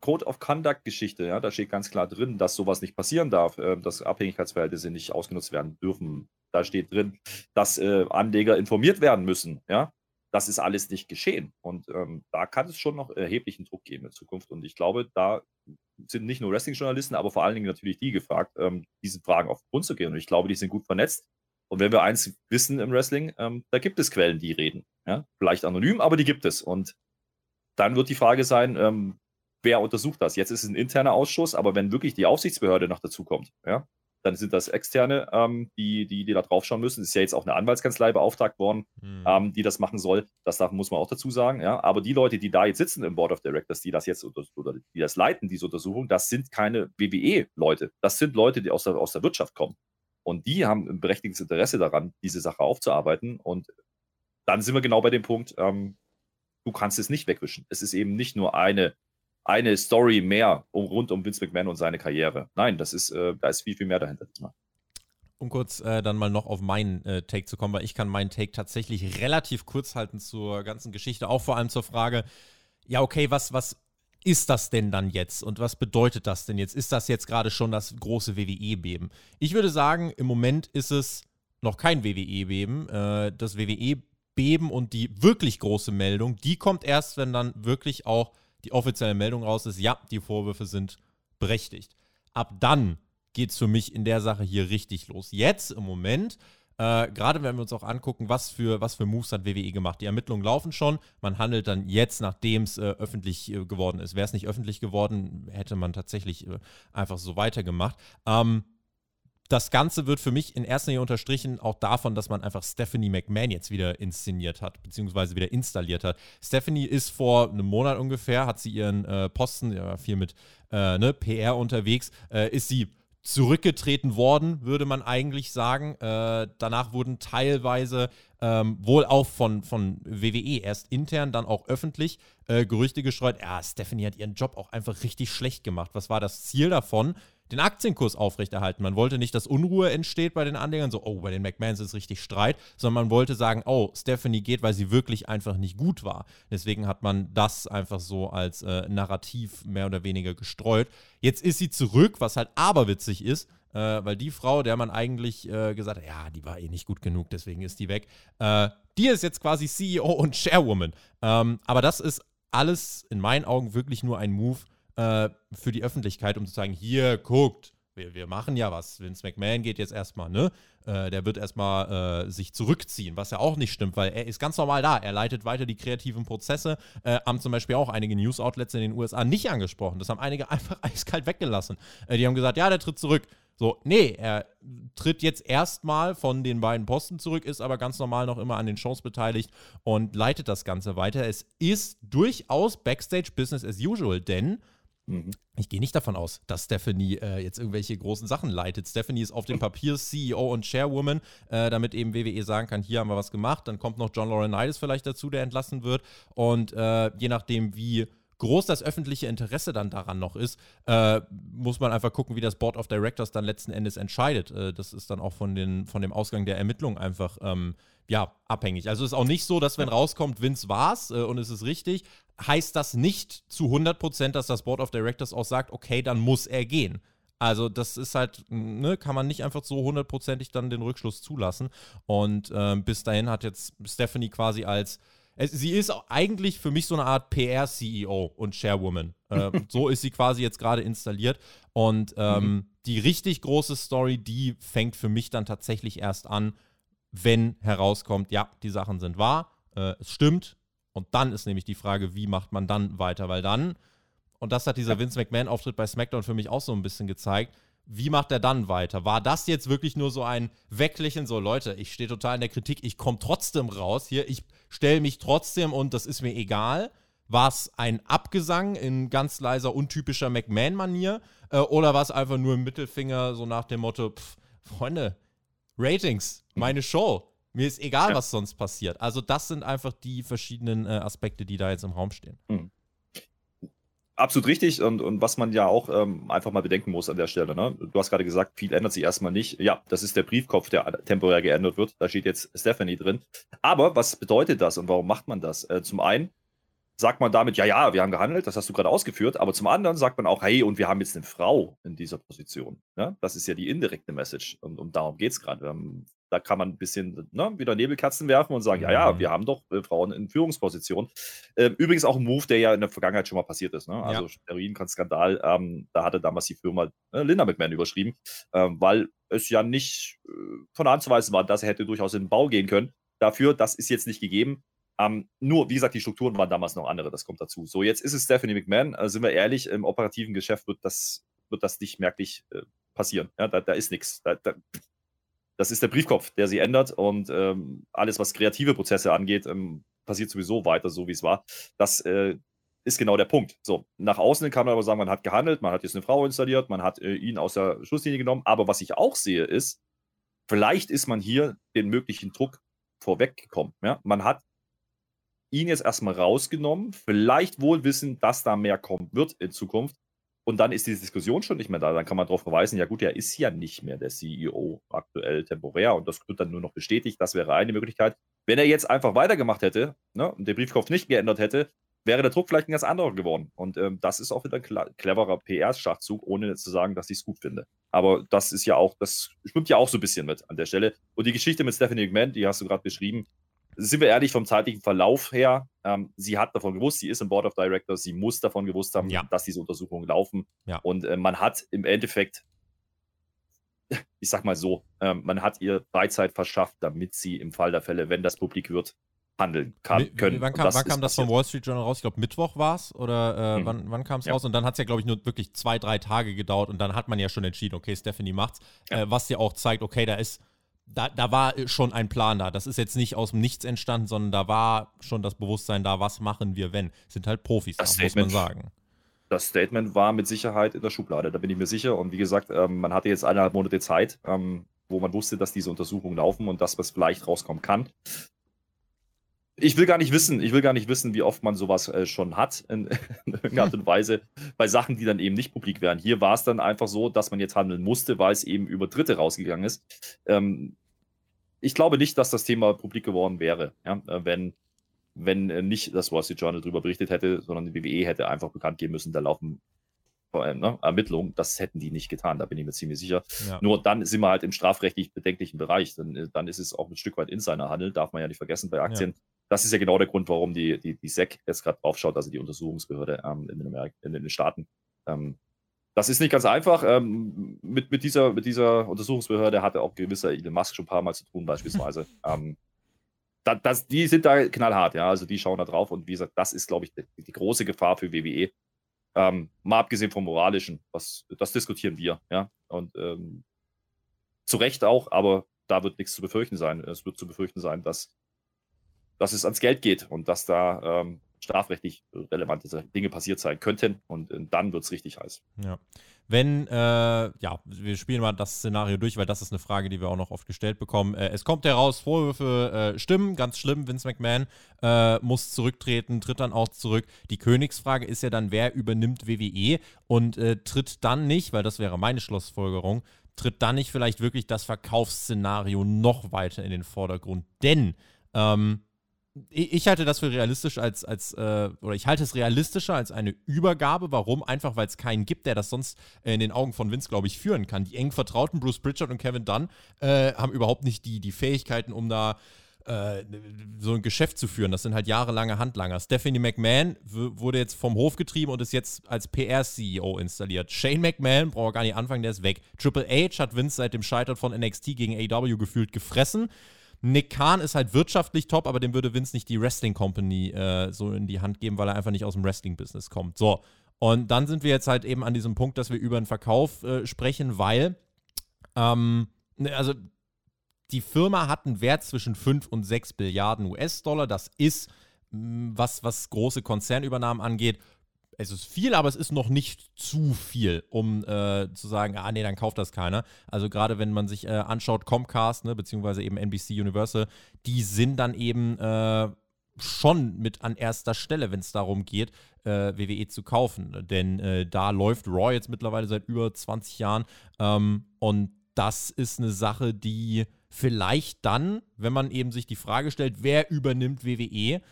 Code of Conduct-Geschichte, ja, da steht ganz klar drin, dass sowas nicht passieren darf, äh, dass Abhängigkeitsverhältnisse nicht ausgenutzt werden dürfen. Da steht drin, dass äh, Anleger informiert werden müssen, ja. Das ist alles nicht geschehen. Und ähm, da kann es schon noch erheblichen Druck geben in Zukunft. Und ich glaube, da sind nicht nur Wrestling-Journalisten, aber vor allen Dingen natürlich die gefragt, ähm, diesen Fragen auf den Grund zu gehen. Und ich glaube, die sind gut vernetzt. Und wenn wir eins wissen im Wrestling, ähm, da gibt es Quellen, die reden. Ja? Vielleicht anonym, aber die gibt es. Und dann wird die Frage sein, ähm, wer untersucht das? Jetzt ist es ein interner Ausschuss, aber wenn wirklich die Aufsichtsbehörde noch dazu kommt, ja, dann sind das Externe, ähm, die, die, die da drauf schauen müssen. Es ist ja jetzt auch eine Anwaltskanzlei beauftragt worden, mhm. ähm, die das machen soll. Das darf, muss man auch dazu sagen. Ja. Aber die Leute, die da jetzt sitzen im Board of Directors, die das jetzt oder, oder die das leiten, diese Untersuchung, das sind keine WWE-Leute. Das sind Leute, die aus der, aus der Wirtschaft kommen. Und die haben ein berechtigtes Interesse daran, diese Sache aufzuarbeiten. Und dann sind wir genau bei dem Punkt, ähm, du kannst es nicht wegwischen. Es ist eben nicht nur eine, eine Story mehr um, rund um Vince McMahon und seine Karriere. Nein, das ist, äh, da ist viel, viel mehr dahinter. Um kurz äh, dann mal noch auf meinen äh, Take zu kommen, weil ich kann meinen Take tatsächlich relativ kurz halten zur ganzen Geschichte, auch vor allem zur Frage, ja, okay, was, was ist das denn dann jetzt und was bedeutet das denn jetzt? Ist das jetzt gerade schon das große WWE-Beben? Ich würde sagen, im Moment ist es noch kein WWE-Beben. Äh, das WWE-Beben und die wirklich große Meldung, die kommt erst, wenn dann wirklich auch die offizielle Meldung raus ist, ja, die Vorwürfe sind berechtigt. Ab dann geht es für mich in der Sache hier richtig los. Jetzt im Moment äh, Gerade wenn wir uns auch angucken, was für, was für Moves hat WWE gemacht. Die Ermittlungen laufen schon. Man handelt dann jetzt, nachdem es äh, öffentlich äh, geworden ist. Wäre es nicht öffentlich geworden, hätte man tatsächlich äh, einfach so weitergemacht. Ähm, das Ganze wird für mich in erster Linie unterstrichen auch davon, dass man einfach Stephanie McMahon jetzt wieder inszeniert hat, beziehungsweise wieder installiert hat. Stephanie ist vor einem Monat ungefähr, hat sie ihren äh, Posten, ja, viel mit äh, ne, PR unterwegs, äh, ist sie zurückgetreten worden, würde man eigentlich sagen. Äh, danach wurden teilweise ähm, wohl auch von, von WWE erst intern, dann auch öffentlich äh, Gerüchte gestreut. Ja, Stephanie hat ihren Job auch einfach richtig schlecht gemacht. Was war das Ziel davon? Den Aktienkurs aufrechterhalten. Man wollte nicht, dass Unruhe entsteht bei den Anlegern, so, oh, bei den McMahons ist richtig Streit, sondern man wollte sagen, oh, Stephanie geht, weil sie wirklich einfach nicht gut war. Deswegen hat man das einfach so als äh, Narrativ mehr oder weniger gestreut. Jetzt ist sie zurück, was halt aberwitzig ist, äh, weil die Frau, der man eigentlich äh, gesagt hat, ja, die war eh nicht gut genug, deswegen ist die weg, äh, die ist jetzt quasi CEO und Chairwoman. Ähm, aber das ist alles in meinen Augen wirklich nur ein Move, äh, für die Öffentlichkeit, um zu sagen, hier, guckt, wir, wir machen ja was. Vince McMahon geht jetzt erstmal, ne? Äh, der wird erstmal äh, sich zurückziehen, was ja auch nicht stimmt, weil er ist ganz normal da. Er leitet weiter die kreativen Prozesse. Äh, haben zum Beispiel auch einige News-Outlets in den USA nicht angesprochen. Das haben einige *laughs* einfach eiskalt weggelassen. Äh, die haben gesagt, ja, der tritt zurück. So, nee, er tritt jetzt erstmal von den beiden Posten zurück, ist aber ganz normal noch immer an den Shows beteiligt und leitet das Ganze weiter. Es ist durchaus Backstage Business as usual, denn Mhm. Ich gehe nicht davon aus, dass Stephanie äh, jetzt irgendwelche großen Sachen leitet. Stephanie ist auf dem Papier CEO und Chairwoman, äh, damit eben WWE sagen kann, hier haben wir was gemacht. Dann kommt noch John Laurinaitis vielleicht dazu, der entlassen wird. Und äh, je nachdem, wie groß das öffentliche Interesse dann daran noch ist, äh, muss man einfach gucken, wie das Board of Directors dann letzten Endes entscheidet. Äh, das ist dann auch von, den, von dem Ausgang der Ermittlung einfach ähm, ja, abhängig. Also es ist auch nicht so, dass wenn rauskommt, Vince war's äh, und es ist richtig, heißt das nicht zu 100%, dass das Board of Directors auch sagt, okay, dann muss er gehen. Also das ist halt, ne, kann man nicht einfach so hundertprozentig dann den Rückschluss zulassen. Und äh, bis dahin hat jetzt Stephanie quasi als, es, sie ist eigentlich für mich so eine Art PR-CEO und Chairwoman. Äh, *laughs* so ist sie quasi jetzt gerade installiert. Und ähm, mhm. die richtig große Story, die fängt für mich dann tatsächlich erst an, wenn herauskommt, ja, die Sachen sind wahr, äh, es stimmt. Und dann ist nämlich die Frage, wie macht man dann weiter? Weil dann, und das hat dieser Vince McMahon-Auftritt bei SmackDown für mich auch so ein bisschen gezeigt, wie macht er dann weiter? War das jetzt wirklich nur so ein Weglächeln, so Leute, ich stehe total in der Kritik, ich komme trotzdem raus hier, ich stelle mich trotzdem und das ist mir egal? War es ein Abgesang in ganz leiser, untypischer McMahon-Manier? Äh, oder war es einfach nur ein Mittelfinger, so nach dem Motto, pff, Freunde, Ratings, meine Show. Mir ist egal, ja. was sonst passiert. Also, das sind einfach die verschiedenen äh, Aspekte, die da jetzt im Raum stehen. Mhm. Absolut richtig und, und was man ja auch ähm, einfach mal bedenken muss an der Stelle. Ne? Du hast gerade gesagt, viel ändert sich erstmal nicht. Ja, das ist der Briefkopf, der temporär geändert wird. Da steht jetzt Stephanie drin. Aber was bedeutet das und warum macht man das? Äh, zum einen, sagt man damit, ja, ja, wir haben gehandelt, das hast du gerade ausgeführt, aber zum anderen sagt man auch, hey, und wir haben jetzt eine Frau in dieser Position. Ja? Das ist ja die indirekte Message und, und darum geht es gerade. Da kann man ein bisschen ne, wieder Nebelkerzen werfen und sagen, ja, ja, mhm. wir haben doch äh, Frauen in Führungspositionen. Ähm, übrigens auch ein Move, der ja in der Vergangenheit schon mal passiert ist. Ne? Also ja. Steroidenskandal, ähm, da hatte damals die Firma äh, Linda McMahon überschrieben, ähm, weil es ja nicht äh, von anzuweisen war, dass er hätte durchaus in den Bau gehen können. Dafür, das ist jetzt nicht gegeben. Ähm, nur, wie gesagt, die Strukturen waren damals noch andere, das kommt dazu. So, jetzt ist es Stephanie McMahon, äh, sind wir ehrlich, im operativen Geschäft wird das, wird das nicht merklich äh, passieren. Ja, da, da ist nichts. Da, da, das ist der Briefkopf, der sie ändert und ähm, alles, was kreative Prozesse angeht, ähm, passiert sowieso weiter, so wie es war. Das äh, ist genau der Punkt. So, nach außen kann man aber sagen, man hat gehandelt, man hat jetzt eine Frau installiert, man hat äh, ihn aus der Schusslinie genommen. Aber was ich auch sehe, ist, vielleicht ist man hier den möglichen Druck vorweggekommen. Ja? Man hat ihn jetzt erstmal rausgenommen, vielleicht wohl wissen, dass da mehr kommen wird in Zukunft. Und dann ist die Diskussion schon nicht mehr da. Dann kann man darauf verweisen, ja gut, er ist ja nicht mehr der CEO aktuell temporär und das wird dann nur noch bestätigt. Das wäre eine Möglichkeit. Wenn er jetzt einfach weitergemacht hätte ne, und den Briefkopf nicht geändert hätte, wäre der Druck vielleicht ein ganz anderer geworden. Und ähm, das ist auch wieder ein cleverer PR-Schachzug, ohne zu sagen, dass ich es gut finde. Aber das ist ja auch, das stimmt ja auch so ein bisschen mit an der Stelle. Und die Geschichte mit Stephanie McMahon, die hast du gerade beschrieben, sind wir ehrlich, vom zeitlichen Verlauf her, ähm, sie hat davon gewusst, sie ist im Board of Directors, sie muss davon gewusst haben, ja. dass diese Untersuchungen laufen. Ja. Und äh, man hat im Endeffekt, *laughs* ich sag mal so, äh, man hat ihr Freizeit verschafft, damit sie im Fall der Fälle, wenn das publik wird, handeln kann, können. Wann kam das, wann kam das vom Wall Street Journal raus? Ich glaube, Mittwoch war es oder äh, hm. wann, wann kam es ja. raus? Und dann hat es ja, glaube ich, nur wirklich zwei, drei Tage gedauert und dann hat man ja schon entschieden, okay, Stephanie macht's. Ja. Äh, was ja auch zeigt, okay, da ist da, da war schon ein Plan da. Das ist jetzt nicht aus dem Nichts entstanden, sondern da war schon das Bewusstsein da, was machen wir, wenn. Sind halt Profis, das da, muss man sagen. Das Statement war mit Sicherheit in der Schublade, da bin ich mir sicher. Und wie gesagt, ähm, man hatte jetzt eineinhalb Monate Zeit, ähm, wo man wusste, dass diese Untersuchungen laufen und dass was vielleicht rauskommen kann. Ich will gar nicht wissen, ich will gar nicht wissen, wie oft man sowas äh, schon hat in, *laughs* in irgendeiner Art und Weise bei Sachen, die dann eben nicht publik wären. Hier war es dann einfach so, dass man jetzt handeln musste, weil es eben über Dritte rausgegangen ist. Ähm, ich glaube nicht, dass das Thema publik geworden wäre, ja, äh, wenn, wenn äh, nicht das Wall Street Journal darüber berichtet hätte, sondern die WWE hätte einfach bekannt geben müssen, da laufen ne, Ermittlungen. Das hätten die nicht getan, da bin ich mir ziemlich sicher. Ja. Nur dann sind wir halt im strafrechtlich bedenklichen Bereich. Dann, äh, dann ist es auch ein Stück weit Insiderhandel, darf man ja nicht vergessen bei Aktien. Ja das ist ja genau der Grund, warum die, die, die SEC jetzt gerade draufschaut, also die Untersuchungsbehörde ähm, in, den Amerik in, den Staaten. Ähm, das ist nicht ganz einfach. Ähm, mit, mit, dieser, mit dieser Untersuchungsbehörde hatte auch gewisser Elon Musk schon ein paar Mal zu tun, beispielsweise. *laughs* ähm, da, das, die sind da knallhart, ja. Also die schauen da drauf und wie gesagt, das ist, glaube ich, die, die, große Gefahr für WWE. Ähm, mal abgesehen vom Moralischen, was, das diskutieren wir, ja. Und ähm, zu Recht auch, aber da wird nichts zu befürchten sein. Es wird zu befürchten sein, dass dass es ans Geld geht und dass da ähm, strafrechtlich relevante Dinge passiert sein könnten und äh, dann wird es richtig heiß. Ja. Wenn, äh, ja, wir spielen mal das Szenario durch, weil das ist eine Frage, die wir auch noch oft gestellt bekommen. Äh, es kommt heraus, Vorwürfe äh, stimmen, ganz schlimm. Vince McMahon äh, muss zurücktreten, tritt dann auch zurück. Die Königsfrage ist ja dann, wer übernimmt WWE und äh, tritt dann nicht, weil das wäre meine Schlussfolgerung, tritt dann nicht vielleicht wirklich das Verkaufsszenario noch weiter in den Vordergrund. Denn ähm, ich halte das für realistisch als, als äh, oder ich halte es realistischer als eine Übergabe. Warum? Einfach, weil es keinen gibt, der das sonst in den Augen von Vince, glaube ich, führen kann. Die eng vertrauten Bruce Pritchard und Kevin Dunn äh, haben überhaupt nicht die, die Fähigkeiten, um da äh, so ein Geschäft zu führen. Das sind halt jahrelange Handlanger. Stephanie McMahon wurde jetzt vom Hof getrieben und ist jetzt als PR-CEO installiert. Shane McMahon, braucht gar nicht anfangen, der ist weg. Triple H hat Vince seit dem Scheitern von NXT gegen AW gefühlt gefressen. Nick Khan ist halt wirtschaftlich top, aber dem würde Vince nicht die Wrestling Company äh, so in die Hand geben, weil er einfach nicht aus dem Wrestling-Business kommt. So. Und dann sind wir jetzt halt eben an diesem Punkt, dass wir über einen Verkauf äh, sprechen, weil, ähm, ne, also die Firma hat einen Wert zwischen 5 und 6 Billiarden US-Dollar. Das ist, was, was große Konzernübernahmen angeht, es ist viel, aber es ist noch nicht zu viel, um äh, zu sagen, ah nee, dann kauft das keiner. Also gerade wenn man sich äh, anschaut, Comcast, ne, beziehungsweise eben NBC Universal, die sind dann eben äh, schon mit an erster Stelle, wenn es darum geht, äh, WWE zu kaufen. Denn äh, da läuft Raw jetzt mittlerweile seit über 20 Jahren ähm, und das ist eine Sache, die vielleicht dann, wenn man eben sich die Frage stellt, wer übernimmt WWE,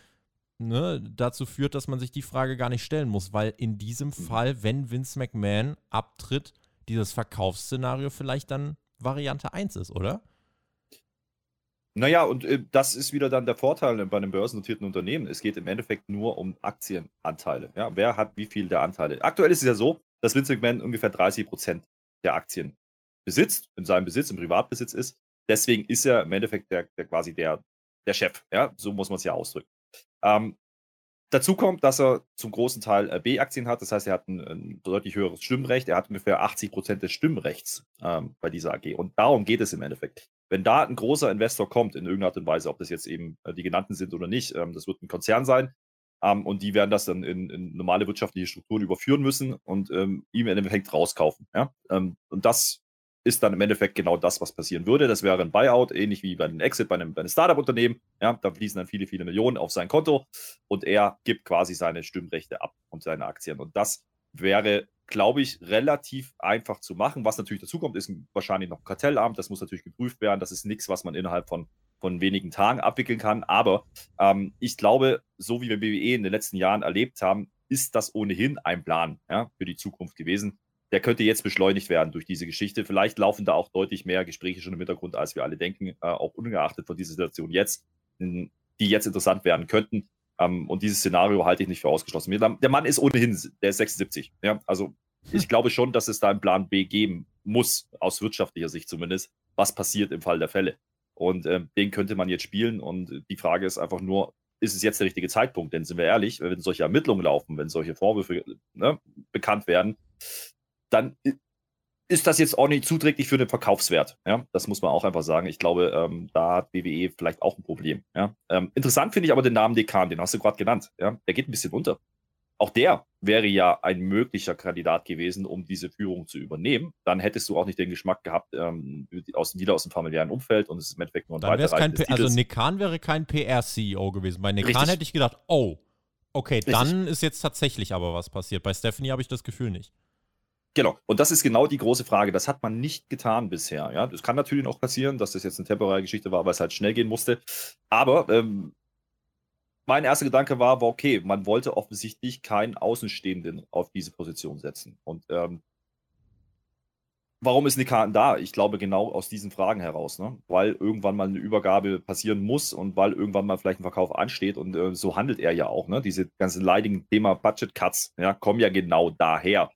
ne, dazu führt, dass man sich die Frage gar nicht stellen muss, weil in diesem mhm. Fall, wenn Vince McMahon abtritt, dieses Verkaufsszenario vielleicht dann Variante 1 ist, oder? Naja, und äh, das ist wieder dann der Vorteil bei einem börsennotierten Unternehmen. Es geht im Endeffekt nur um Aktienanteile. Ja, wer hat wie viel der Anteile? Aktuell ist es ja so, dass Vince McMahon ungefähr 30 Prozent der Aktien besitzt, in seinem Besitz, im Privatbesitz ist. Deswegen ist er im Endeffekt der, der quasi der, der Chef. Ja, so muss man es ja ausdrücken. Ähm, dazu kommt, dass er zum großen Teil äh, B-Aktien hat. Das heißt, er hat ein, ein, deutlich höheres Stimmrecht. Er hat ungefähr 80 Prozent des Stimmrechts ähm, bei dieser AG. Und darum geht es im Endeffekt. Wenn da ein großer Investor kommt, in irgendeiner Art und Weise, ob das jetzt eben äh, die genannten sind oder nicht, ähm, das wird ein Konzern sein. Ähm, und die werden das dann in, in, normale wirtschaftliche Strukturen überführen müssen und ähm, ihm im Endeffekt rauskaufen. Ja? Ähm, und das ist dann im Endeffekt genau das, was passieren würde. Das wäre ein Buyout, ähnlich wie bei einem Exit bei einem, einem Startup-Unternehmen. Ja, da fließen dann viele, viele Millionen auf sein Konto und er gibt quasi seine Stimmrechte ab und seine Aktien. Und das wäre, glaube ich, relativ einfach zu machen. Was natürlich dazu kommt, ist wahrscheinlich noch ein Kartellamt. Das muss natürlich geprüft werden. Das ist nichts, was man innerhalb von, von wenigen Tagen abwickeln kann. Aber ähm, ich glaube, so wie wir BWE in den letzten Jahren erlebt haben, ist das ohnehin ein Plan ja, für die Zukunft gewesen der könnte jetzt beschleunigt werden durch diese Geschichte. Vielleicht laufen da auch deutlich mehr Gespräche schon im Hintergrund, als wir alle denken, äh, auch ungeachtet von dieser Situation jetzt, die jetzt interessant werden könnten. Ähm, und dieses Szenario halte ich nicht für ausgeschlossen. Der Mann ist ohnehin, der ist 76. Ja? Also ich hm. glaube schon, dass es da einen Plan B geben muss, aus wirtschaftlicher Sicht zumindest, was passiert im Fall der Fälle. Und ähm, den könnte man jetzt spielen. Und die Frage ist einfach nur, ist es jetzt der richtige Zeitpunkt? Denn sind wir ehrlich, wenn solche Ermittlungen laufen, wenn solche Vorwürfe ne, bekannt werden, dann ist das jetzt auch nicht zuträglich für den Verkaufswert. Ja, das muss man auch einfach sagen. Ich glaube, ähm, da hat WWE vielleicht auch ein Problem. Ja, ähm, interessant finde ich aber den Namen Dekan, den hast du gerade genannt. Ja, der geht ein bisschen unter. Auch der wäre ja ein möglicher Kandidat gewesen, um diese Führung zu übernehmen. Dann hättest du auch nicht den Geschmack gehabt, ähm, aus, wieder aus dem familiären Umfeld und es ist im Endeffekt nur ein Dann kein P Also Nekan wäre kein PR-CEO gewesen. Bei Nekan hätte ich gedacht, oh, okay, Richtig. dann ist jetzt tatsächlich aber was passiert. Bei Stephanie habe ich das Gefühl nicht. Genau. Und das ist genau die große Frage. Das hat man nicht getan bisher. Ja, das kann natürlich auch passieren, dass das jetzt eine temporäre Geschichte war, weil es halt schnell gehen musste. Aber ähm, mein erster Gedanke war, war, okay, man wollte offensichtlich keinen Außenstehenden auf diese Position setzen. Und ähm, warum ist Nikan da? Ich glaube genau aus diesen Fragen heraus, ne? weil irgendwann mal eine Übergabe passieren muss und weil irgendwann mal vielleicht ein Verkauf ansteht und äh, so handelt er ja auch. Ne? Diese ganzen leidigen Thema Budget Cuts ja, kommen ja genau daher.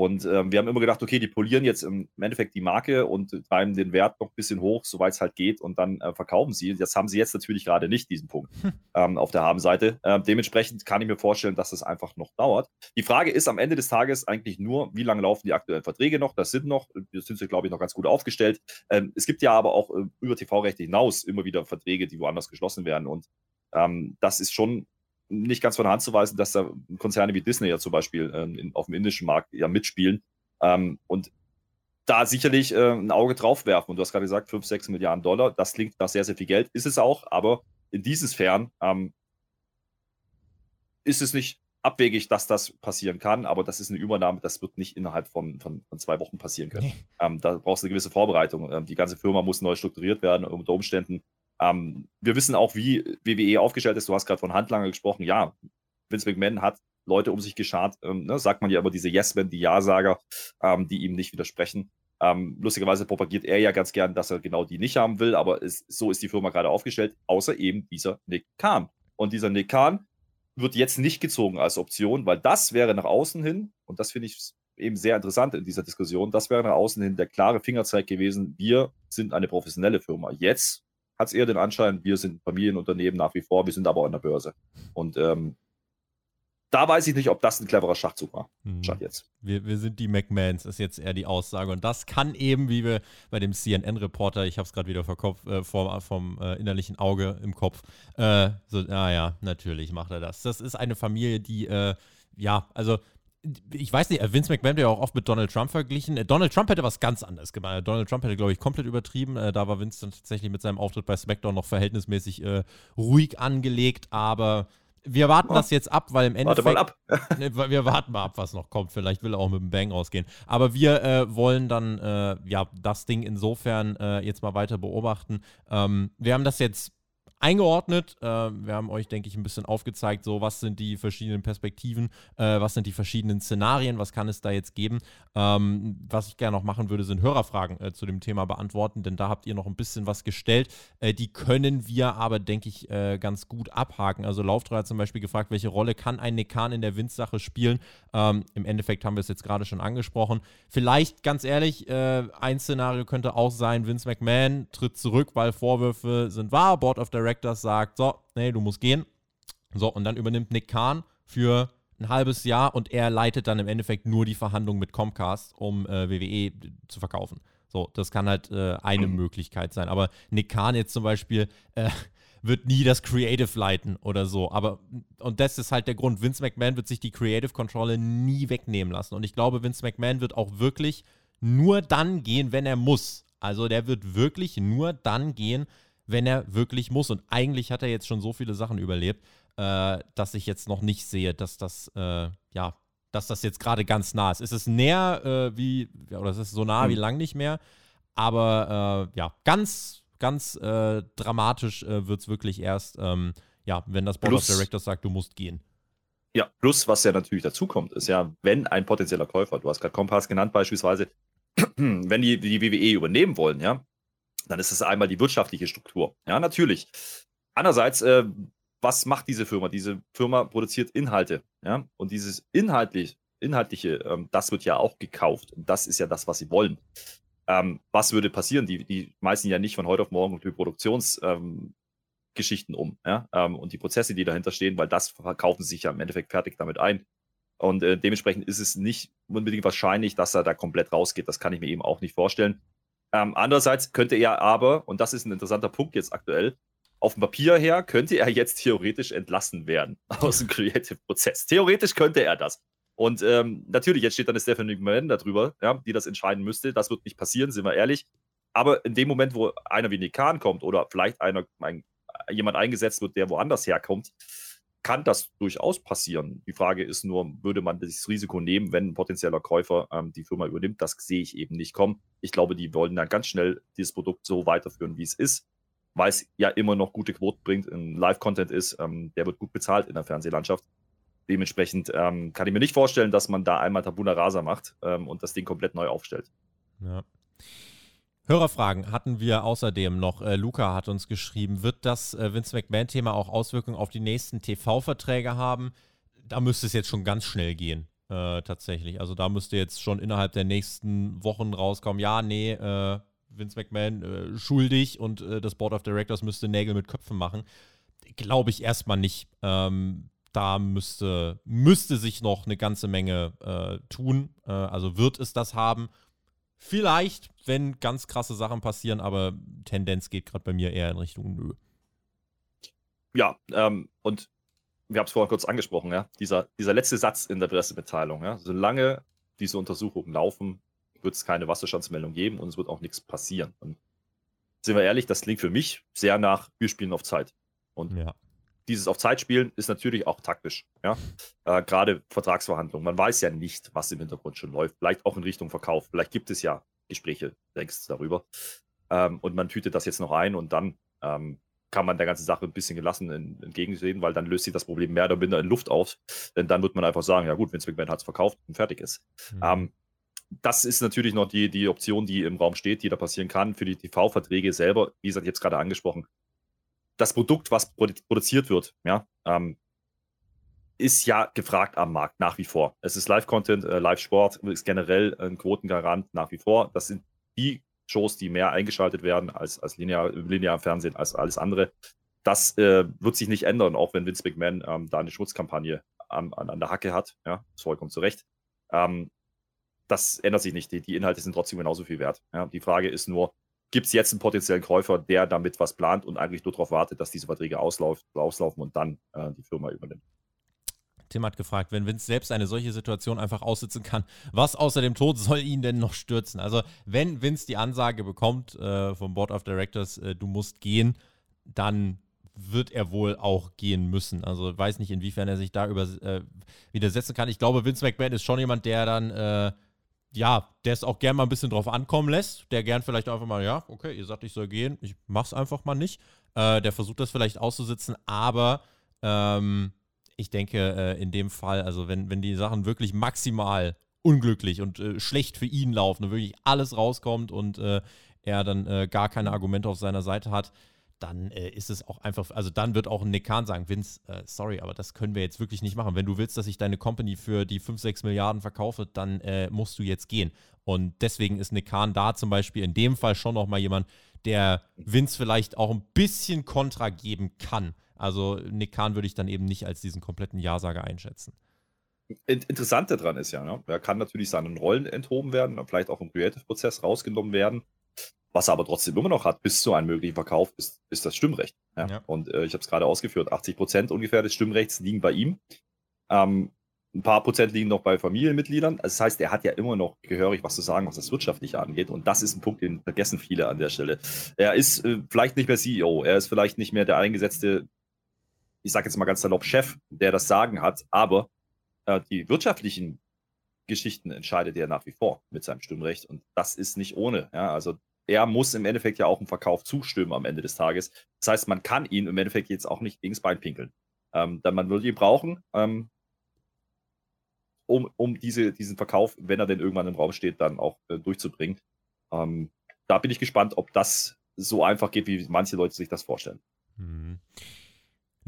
Und ähm, wir haben immer gedacht, okay, die polieren jetzt im Endeffekt die Marke und treiben den Wert noch ein bisschen hoch, soweit es halt geht, und dann äh, verkaufen sie. Das haben sie jetzt natürlich gerade nicht, diesen Punkt hm. ähm, auf der Habenseite. Äh, dementsprechend kann ich mir vorstellen, dass das einfach noch dauert. Die Frage ist am Ende des Tages eigentlich nur, wie lange laufen die aktuellen Verträge noch? Das sind noch, wir sind, glaube ich, noch ganz gut aufgestellt. Ähm, es gibt ja aber auch äh, über TV-Rechte hinaus immer wieder Verträge, die woanders geschlossen werden. Und ähm, das ist schon nicht ganz von der Hand zu weisen, dass da Konzerne wie Disney ja zum Beispiel ähm, in, auf dem indischen Markt ja mitspielen ähm, und da sicherlich äh, ein Auge drauf werfen. Und du hast gerade gesagt, 5, 6 Milliarden Dollar, das klingt nach sehr, sehr viel Geld, ist es auch, aber in diesen Sphären ähm, ist es nicht abwegig, dass das passieren kann, aber das ist eine Übernahme, das wird nicht innerhalb von, von, von zwei Wochen passieren können. Nee. Ähm, da brauchst du eine gewisse Vorbereitung. Ähm, die ganze Firma muss neu strukturiert werden unter Umständen. Ähm, wir wissen auch, wie WWE aufgestellt ist. Du hast gerade von Handlanger gesprochen. Ja, Vince McMahon hat Leute um sich geschart. Ähm, ne, sagt man ja immer diese Yes-Men, die Ja-Sager, ähm, die ihm nicht widersprechen. Ähm, lustigerweise propagiert er ja ganz gern, dass er genau die nicht haben will, aber es, so ist die Firma gerade aufgestellt, außer eben dieser Nick Khan. Und dieser Nick Khan wird jetzt nicht gezogen als Option, weil das wäre nach außen hin, und das finde ich eben sehr interessant in dieser Diskussion, das wäre nach außen hin der klare Fingerzeig gewesen, wir sind eine professionelle Firma. Jetzt hat es eher den Anschein, wir sind Familienunternehmen nach wie vor, wir sind aber an der Börse. Und ähm, da weiß ich nicht, ob das ein cleverer Schachzug war. Hm. jetzt. Wir, wir sind die McMahons, ist jetzt eher die Aussage. Und das kann eben, wie wir bei dem CNN-Reporter, ich habe es gerade wieder vor Kopf, äh, vom, vom äh, innerlichen Auge im Kopf, äh, so, naja, natürlich macht er das. Das ist eine Familie, die, äh, ja, also ich weiß nicht, Vince McMahon wird ja auch oft mit Donald Trump verglichen. Äh, Donald Trump hätte was ganz anderes gemacht. Donald Trump hätte, glaube ich, komplett übertrieben. Äh, da war Vince dann tatsächlich mit seinem Auftritt bei SmackDown noch verhältnismäßig äh, ruhig angelegt. Aber wir warten oh. das jetzt ab, weil im Endeffekt. Warte mal ab. *laughs* Wir warten mal ab, was noch kommt. Vielleicht will er auch mit dem Bang rausgehen. Aber wir äh, wollen dann äh, ja das Ding insofern äh, jetzt mal weiter beobachten. Ähm, wir haben das jetzt eingeordnet. Äh, wir haben euch, denke ich, ein bisschen aufgezeigt, so was sind die verschiedenen Perspektiven, äh, was sind die verschiedenen Szenarien, was kann es da jetzt geben. Ähm, was ich gerne noch machen würde, sind Hörerfragen äh, zu dem Thema beantworten, denn da habt ihr noch ein bisschen was gestellt. Äh, die können wir aber, denke ich, äh, ganz gut abhaken. Also Lauftreu hat zum Beispiel gefragt, welche Rolle kann ein Nekan in der Windsache spielen? Ähm, Im Endeffekt haben wir es jetzt gerade schon angesprochen. Vielleicht, ganz ehrlich, äh, ein Szenario könnte auch sein, Vince McMahon tritt zurück, weil Vorwürfe sind wahr. Board of Directors sagt, so, nee, du musst gehen. So, und dann übernimmt Nick Khan für ein halbes Jahr und er leitet dann im Endeffekt nur die Verhandlungen mit Comcast, um äh, WWE zu verkaufen. So, das kann halt äh, eine mhm. Möglichkeit sein. Aber Nick Khan jetzt zum Beispiel äh, *laughs* wird nie das Creative leiten oder so. Aber, und das ist halt der Grund. Vince McMahon wird sich die Creative Kontrolle nie wegnehmen lassen. Und ich glaube, Vince McMahon wird auch wirklich nur dann gehen, wenn er muss. Also der wird wirklich nur dann gehen, wenn er wirklich muss. Und eigentlich hat er jetzt schon so viele Sachen überlebt, äh, dass ich jetzt noch nicht sehe, dass das, äh, ja, dass das jetzt gerade ganz nah ist. Es ist näher äh, wie, oder es ist so nah wie lang nicht mehr. Aber äh, ja, ganz, ganz äh, dramatisch äh, wird es wirklich erst, ähm, ja, wenn das Board plus, of Directors sagt, du musst gehen. Ja, plus was ja natürlich dazu kommt, ist ja, wenn ein potenzieller Käufer, du hast gerade Kompass genannt beispielsweise, *clears throat* wenn die die WWE übernehmen wollen, ja, dann ist es einmal die wirtschaftliche Struktur. Ja, natürlich. Andererseits, äh, was macht diese Firma? Diese Firma produziert Inhalte, ja, und dieses inhaltlich, inhaltliche, ähm, das wird ja auch gekauft und das ist ja das, was sie wollen. Ähm, was würde passieren? Die, die meisten ja nicht von heute auf morgen die Produktionsgeschichten ähm, um, ja, ähm, und die Prozesse, die dahinter stehen, weil das verkaufen sie sich ja im Endeffekt fertig damit ein. Und äh, dementsprechend ist es nicht unbedingt wahrscheinlich, dass er da komplett rausgeht. Das kann ich mir eben auch nicht vorstellen. Ähm, andererseits könnte er aber, und das ist ein interessanter Punkt jetzt aktuell, auf dem Papier her könnte er jetzt theoretisch entlassen werden *laughs* aus dem Creative-Prozess. Theoretisch könnte er das. Und ähm, natürlich, jetzt steht dann eine Stephanie McMahon darüber, ja, die das entscheiden müsste. Das wird nicht passieren, sind wir ehrlich. Aber in dem Moment, wo einer wie Nick Khan kommt oder vielleicht einer, ein, jemand eingesetzt wird, der woanders herkommt, kann das durchaus passieren. Die Frage ist nur, würde man das Risiko nehmen, wenn ein potenzieller Käufer ähm, die Firma übernimmt? Das sehe ich eben nicht kommen. Ich glaube, die wollen dann ganz schnell dieses Produkt so weiterführen, wie es ist, weil es ja immer noch gute Quoten bringt, ein Live-Content ist, ähm, der wird gut bezahlt in der Fernsehlandschaft. Dementsprechend ähm, kann ich mir nicht vorstellen, dass man da einmal Tabula Rasa macht ähm, und das Ding komplett neu aufstellt. Ja. Hörerfragen hatten wir außerdem noch. Äh, Luca hat uns geschrieben, wird das äh, Vince McMahon-Thema auch Auswirkungen auf die nächsten TV-Verträge haben? Da müsste es jetzt schon ganz schnell gehen, äh, tatsächlich. Also da müsste jetzt schon innerhalb der nächsten Wochen rauskommen, ja, nee, äh, Vince McMahon äh, schuldig und äh, das Board of Directors müsste Nägel mit Köpfen machen. Glaube ich erstmal nicht. Ähm, da müsste, müsste sich noch eine ganze Menge tun. also wird es das haben Vielleicht, wenn ganz krasse Sachen passieren, aber Tendenz geht gerade bei mir eher in Richtung Nö. Ja, ähm, und wir haben es vorhin kurz angesprochen, ja, dieser, dieser letzte Satz in der Pressemitteilung, ja, solange diese Untersuchungen laufen, wird es keine Wasserstandsmeldung geben und es wird auch nichts passieren. Und sind wir ehrlich, das klingt für mich sehr nach, wir spielen auf Zeit. Und ja dieses auf Zeit spielen ist natürlich auch taktisch. Ja? Äh, Gerade Vertragsverhandlungen. Man weiß ja nicht, was im Hintergrund schon läuft. Vielleicht auch in Richtung Verkauf. Vielleicht gibt es ja Gespräche längst darüber. Ähm, und man tütet das jetzt noch ein und dann ähm, kann man der ganzen Sache ein bisschen gelassen entgegensehen, weil dann löst sich das Problem mehr oder minder in Luft auf. Denn dann wird man einfach sagen, ja gut, Vince McMahon hat es verkauft und fertig ist. Mhm. Ähm, das ist natürlich noch die, die Option, die im Raum steht, die da passieren kann. Für die TV-Verträge selber, wie gesagt, ich habe es gerade angesprochen, das Produkt, was produziert wird, ja, ähm, ist ja gefragt am Markt nach wie vor. Es ist Live-Content, äh, Live-Sport ist generell ein Quotengarant nach wie vor. Das sind die Shows, die mehr eingeschaltet werden als, als linear, linear Fernsehen, als alles andere. Das äh, wird sich nicht ändern, auch wenn Vince McMahon ähm, da eine Schutzkampagne an, an, an, der Hacke hat. Ja, ist vollkommen zu Recht. Ähm, das ändert sich nicht. Die, die, Inhalte sind trotzdem genauso viel wert. Ja, die Frage ist nur, gibt es jetzt einen potenziellen Käufer, der damit was plant und eigentlich nur darauf wartet, dass diese Verträge auslauf, auslaufen und dann äh, die Firma übernimmt. Tim hat gefragt, wenn Vince selbst eine solche Situation einfach aussitzen kann, was außer dem Tod soll ihn denn noch stürzen? Also, wenn Vince die Ansage bekommt äh, vom Board of Directors, äh, du musst gehen, dann wird er wohl auch gehen müssen. Also, weiß nicht, inwiefern er sich da über, äh, widersetzen kann. Ich glaube, Vince McMahon ist schon jemand, der dann äh, ja, der es auch gern mal ein bisschen drauf ankommen lässt, der gern vielleicht einfach mal, ja, okay, ihr sagt, ich soll gehen, ich mach's einfach mal nicht. Äh, der versucht das vielleicht auszusitzen, aber ähm, ich denke, äh, in dem Fall, also wenn, wenn die Sachen wirklich maximal unglücklich und äh, schlecht für ihn laufen und wirklich alles rauskommt und äh, er dann äh, gar keine Argumente auf seiner Seite hat, dann äh, ist es auch einfach, also dann wird auch ein Nick Khan sagen, Vince, äh, sorry, aber das können wir jetzt wirklich nicht machen. Wenn du willst, dass ich deine Company für die 5, 6 Milliarden verkaufe, dann äh, musst du jetzt gehen. Und deswegen ist Nick Khan da zum Beispiel in dem Fall schon nochmal jemand, der Vince vielleicht auch ein bisschen Kontra geben kann. Also Nick Khan würde ich dann eben nicht als diesen kompletten Ja-Sager einschätzen. Interessante daran ist ja, ne? er kann natürlich seinen Rollen enthoben werden, vielleicht auch im Creative-Prozess rausgenommen werden. Was er aber trotzdem immer noch hat, bis zu einem möglichen Verkauf, ist, ist das Stimmrecht. Ja? Ja. Und äh, ich habe es gerade ausgeführt, 80 Prozent ungefähr des Stimmrechts liegen bei ihm. Ähm, ein paar Prozent liegen noch bei Familienmitgliedern. Also das heißt, er hat ja immer noch gehörig was zu sagen, was das Wirtschaftliche angeht. Und das ist ein Punkt, den vergessen viele an der Stelle. Er ist äh, vielleicht nicht mehr CEO, er ist vielleicht nicht mehr der eingesetzte, ich sage jetzt mal ganz salopp, Chef, der das Sagen hat, aber äh, die wirtschaftlichen Geschichten entscheidet er nach wie vor mit seinem Stimmrecht. Und das ist nicht ohne. Ja? Also er muss im Endeffekt ja auch im Verkauf zustimmen am Ende des Tages. Das heißt, man kann ihn im Endeffekt jetzt auch nicht das Bein pinkeln. Ähm, dann man würde ihn brauchen, ähm, um, um diese, diesen Verkauf, wenn er denn irgendwann im Raum steht, dann auch äh, durchzubringen. Ähm, da bin ich gespannt, ob das so einfach geht, wie manche Leute sich das vorstellen. Mhm.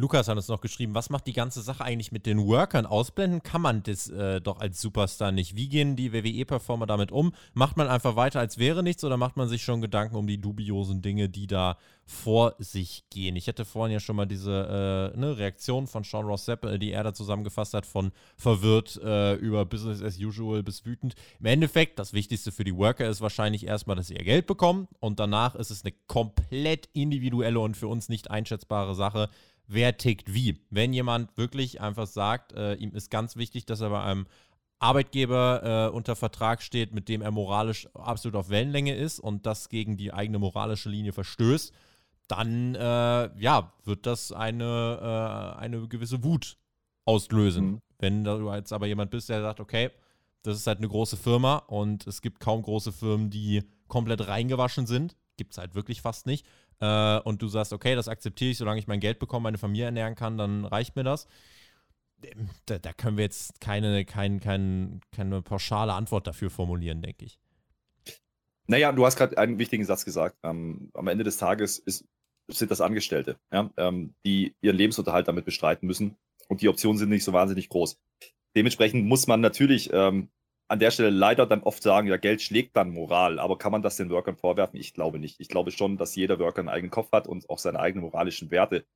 Lukas hat uns noch geschrieben, was macht die ganze Sache eigentlich mit den Workern? Ausblenden kann man das äh, doch als Superstar nicht. Wie gehen die WWE-Performer damit um? Macht man einfach weiter, als wäre nichts oder macht man sich schon Gedanken um die dubiosen Dinge, die da vor sich gehen? Ich hätte vorhin ja schon mal diese äh, ne, Reaktion von Sean Ross Sepp, äh, die er da zusammengefasst hat, von verwirrt äh, über Business as usual bis wütend. Im Endeffekt, das Wichtigste für die Worker ist wahrscheinlich erstmal, dass sie ihr Geld bekommen und danach ist es eine komplett individuelle und für uns nicht einschätzbare Sache wer tickt wie. Wenn jemand wirklich einfach sagt, äh, ihm ist ganz wichtig, dass er bei einem Arbeitgeber äh, unter Vertrag steht, mit dem er moralisch absolut auf Wellenlänge ist und das gegen die eigene moralische Linie verstößt, dann äh, ja, wird das eine, äh, eine gewisse Wut auslösen. Mhm. Wenn du jetzt aber jemand bist, der sagt, okay, das ist halt eine große Firma und es gibt kaum große Firmen, die komplett reingewaschen sind. Gibt es halt wirklich fast nicht äh, und du sagst, okay, das akzeptiere ich, solange ich mein Geld bekomme, meine Familie ernähren kann, dann reicht mir das. Ähm, da, da können wir jetzt keine, kein, kein, keine pauschale Antwort dafür formulieren, denke ich. Naja, du hast gerade einen wichtigen Satz gesagt. Ähm, am Ende des Tages ist, sind das Angestellte, ja, ähm, die ihren Lebensunterhalt damit bestreiten müssen. Und die Optionen sind nicht so wahnsinnig groß. Dementsprechend muss man natürlich ähm, an der Stelle leider dann oft sagen, ja, Geld schlägt dann Moral. Aber kann man das den Workern vorwerfen? Ich glaube nicht. Ich glaube schon, dass jeder Worker einen eigenen Kopf hat und auch seine eigenen moralischen Werte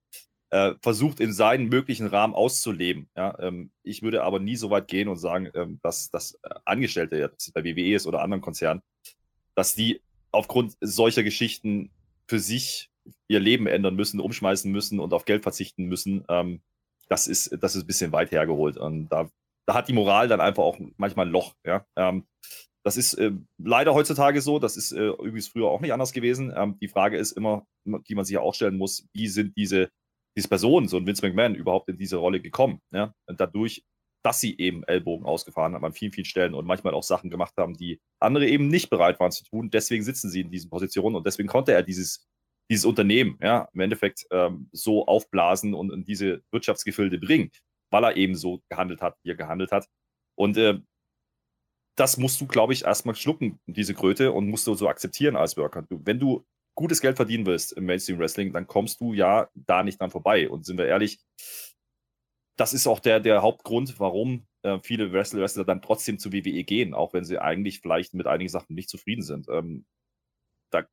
äh, versucht, in seinen möglichen Rahmen auszuleben. Ja, ähm, ich würde aber nie so weit gehen und sagen, ähm, dass, dass äh, Angestellte, jetzt bei WWE ist oder anderen Konzernen, dass die aufgrund solcher Geschichten für sich ihr Leben ändern müssen, umschmeißen müssen und auf Geld verzichten müssen. Ähm, das ist, das ist ein bisschen weit hergeholt. Und da da hat die Moral dann einfach auch manchmal ein Loch. Ja? Ähm, das ist äh, leider heutzutage so, das ist äh, übrigens früher auch nicht anders gewesen. Ähm, die Frage ist immer, die man sich ja auch stellen muss, wie sind diese, diese Personen, so ein Vince McMahon, überhaupt in diese Rolle gekommen? Ja? Und dadurch, dass sie eben Ellbogen ausgefahren haben an vielen, vielen Stellen und manchmal auch Sachen gemacht haben, die andere eben nicht bereit waren zu tun. Deswegen sitzen sie in diesen Positionen und deswegen konnte er dieses, dieses Unternehmen ja, im Endeffekt ähm, so aufblasen und in diese Wirtschaftsgefilde bringen weil er eben so gehandelt hat, wie er gehandelt hat. Und äh, das musst du, glaube ich, erstmal schlucken, diese Kröte, und musst du so akzeptieren als Worker. Du, wenn du gutes Geld verdienen willst im Mainstream Wrestling, dann kommst du ja da nicht dran vorbei. Und sind wir ehrlich, das ist auch der, der Hauptgrund, warum äh, viele Wrestler, Wrestler dann trotzdem zu WWE gehen, auch wenn sie eigentlich vielleicht mit einigen Sachen nicht zufrieden sind. Ähm, da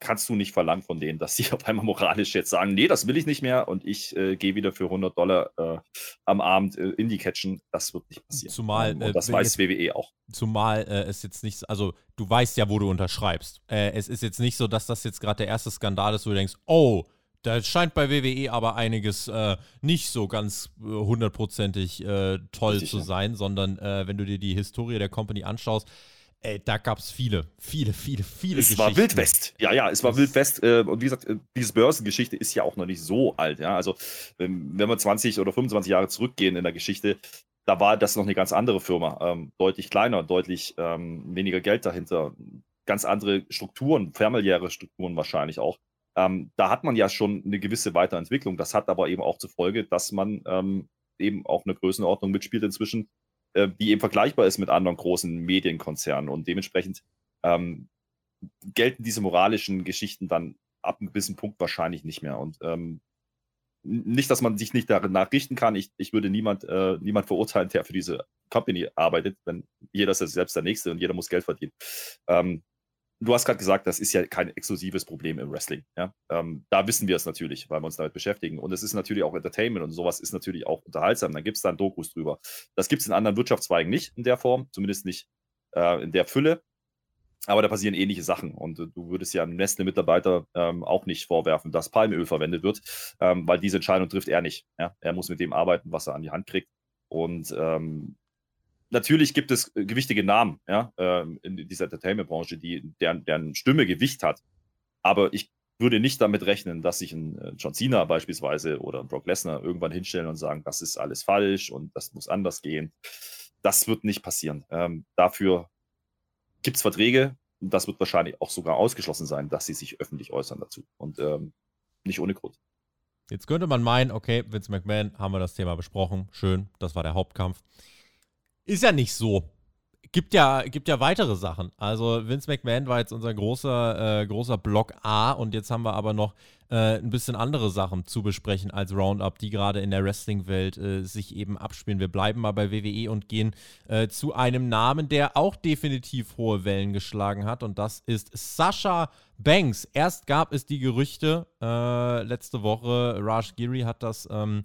kannst du nicht verlangen von denen, dass sie *laughs* auf einmal moralisch jetzt sagen, nee, das will ich nicht mehr und ich äh, gehe wieder für 100 Dollar äh, am Abend äh, Indie catchen. Das wird nicht passieren. Zumal, und das weiß jetzt, WWE auch. Zumal äh, es jetzt nicht, also du weißt ja, wo du unterschreibst. Äh, es ist jetzt nicht so, dass das jetzt gerade der erste Skandal ist, wo du denkst, oh, da scheint bei WWE aber einiges äh, nicht so ganz hundertprozentig toll Richtig, zu sein, sondern wenn du dir die Historie der Company anschaust, Ey, da gab es viele, viele, viele, viele es Geschichten. Es war Wildwest. Ja, ja, es war Wildwest. Äh, und wie gesagt, äh, diese Börsengeschichte ist ja auch noch nicht so alt. Ja, also, wenn, wir 20 oder 25 Jahre zurückgehen in der Geschichte, da war das noch eine ganz andere Firma, ähm, deutlich kleiner, deutlich ähm, weniger Geld dahinter, ganz andere Strukturen, familiäre Strukturen wahrscheinlich auch. Ähm, da hat man ja schon eine gewisse Weiterentwicklung. Das hat aber eben auch zur Folge, dass man eben auch eine Größenordnung mitspielt inzwischen, äh, die eben vergleichbar ist mit anderen großen Medienkonzernen. Und dementsprechend ähm, gelten diese moralischen Geschichten dann ab einem gewissen Punkt wahrscheinlich nicht mehr. Und ähm, nicht, dass man sich nicht danach richten kann. Ich, ich würde niemand, äh, niemand verurteilen, der für diese Company arbeitet, wenn jeder ist selbst der Nächste und jeder muss Geld verdienen. Ähm, du hast gerade gesagt, das ist ja kein exklusives Problem im Wrestling. Ja? Ähm, da wissen wir es natürlich, weil wir uns damit beschäftigen. Und es ist natürlich auch Entertainment und sowas ist natürlich auch unterhaltsam. Dann gibt es dann Dokus drüber. Das gibt es in anderen Wirtschaftszweigen nicht in der Form, zumindest nicht äh, in der Fülle. Aber da passieren ähnliche Sachen. Und äh, du würdest ja einem Nestle-Mitarbeiter ähm, auch nicht vorwerfen, dass Palmöl verwendet wird, ähm, weil diese Entscheidung trifft er nicht. Ja? Er muss mit dem arbeiten, was er an die Hand kriegt. Und ähm, natürlich gibt es äh, gewichtige Namen ja, ähm, in dieser Entertainment-Branche, die, deren, deren Stimme Gewicht hat. Aber ich würde nicht damit rechnen, dass sich ein äh, John Cena beispielsweise oder ein Brock Lesnar irgendwann hinstellen und sagen, das ist alles falsch und das muss anders gehen. Das wird nicht passieren. Ähm, dafür gibt es Verträge. Und das wird wahrscheinlich auch sogar ausgeschlossen sein, dass sie sich öffentlich äußern dazu. Und ähm, nicht ohne Grund. Jetzt könnte man meinen, okay, Vince McMahon, haben wir das Thema besprochen. Schön, das war der Hauptkampf. Ist ja nicht so gibt ja, gibt ja weitere Sachen. Also Vince McMahon war jetzt unser großer, äh, großer Block A und jetzt haben wir aber noch äh, ein bisschen andere Sachen zu besprechen als Roundup, die gerade in der Wrestling-Welt äh, sich eben abspielen. Wir bleiben mal bei WWE und gehen äh, zu einem Namen, der auch definitiv hohe Wellen geschlagen hat und das ist Sasha Banks. Erst gab es die Gerüchte äh, letzte Woche, Raj Giri hat das ähm,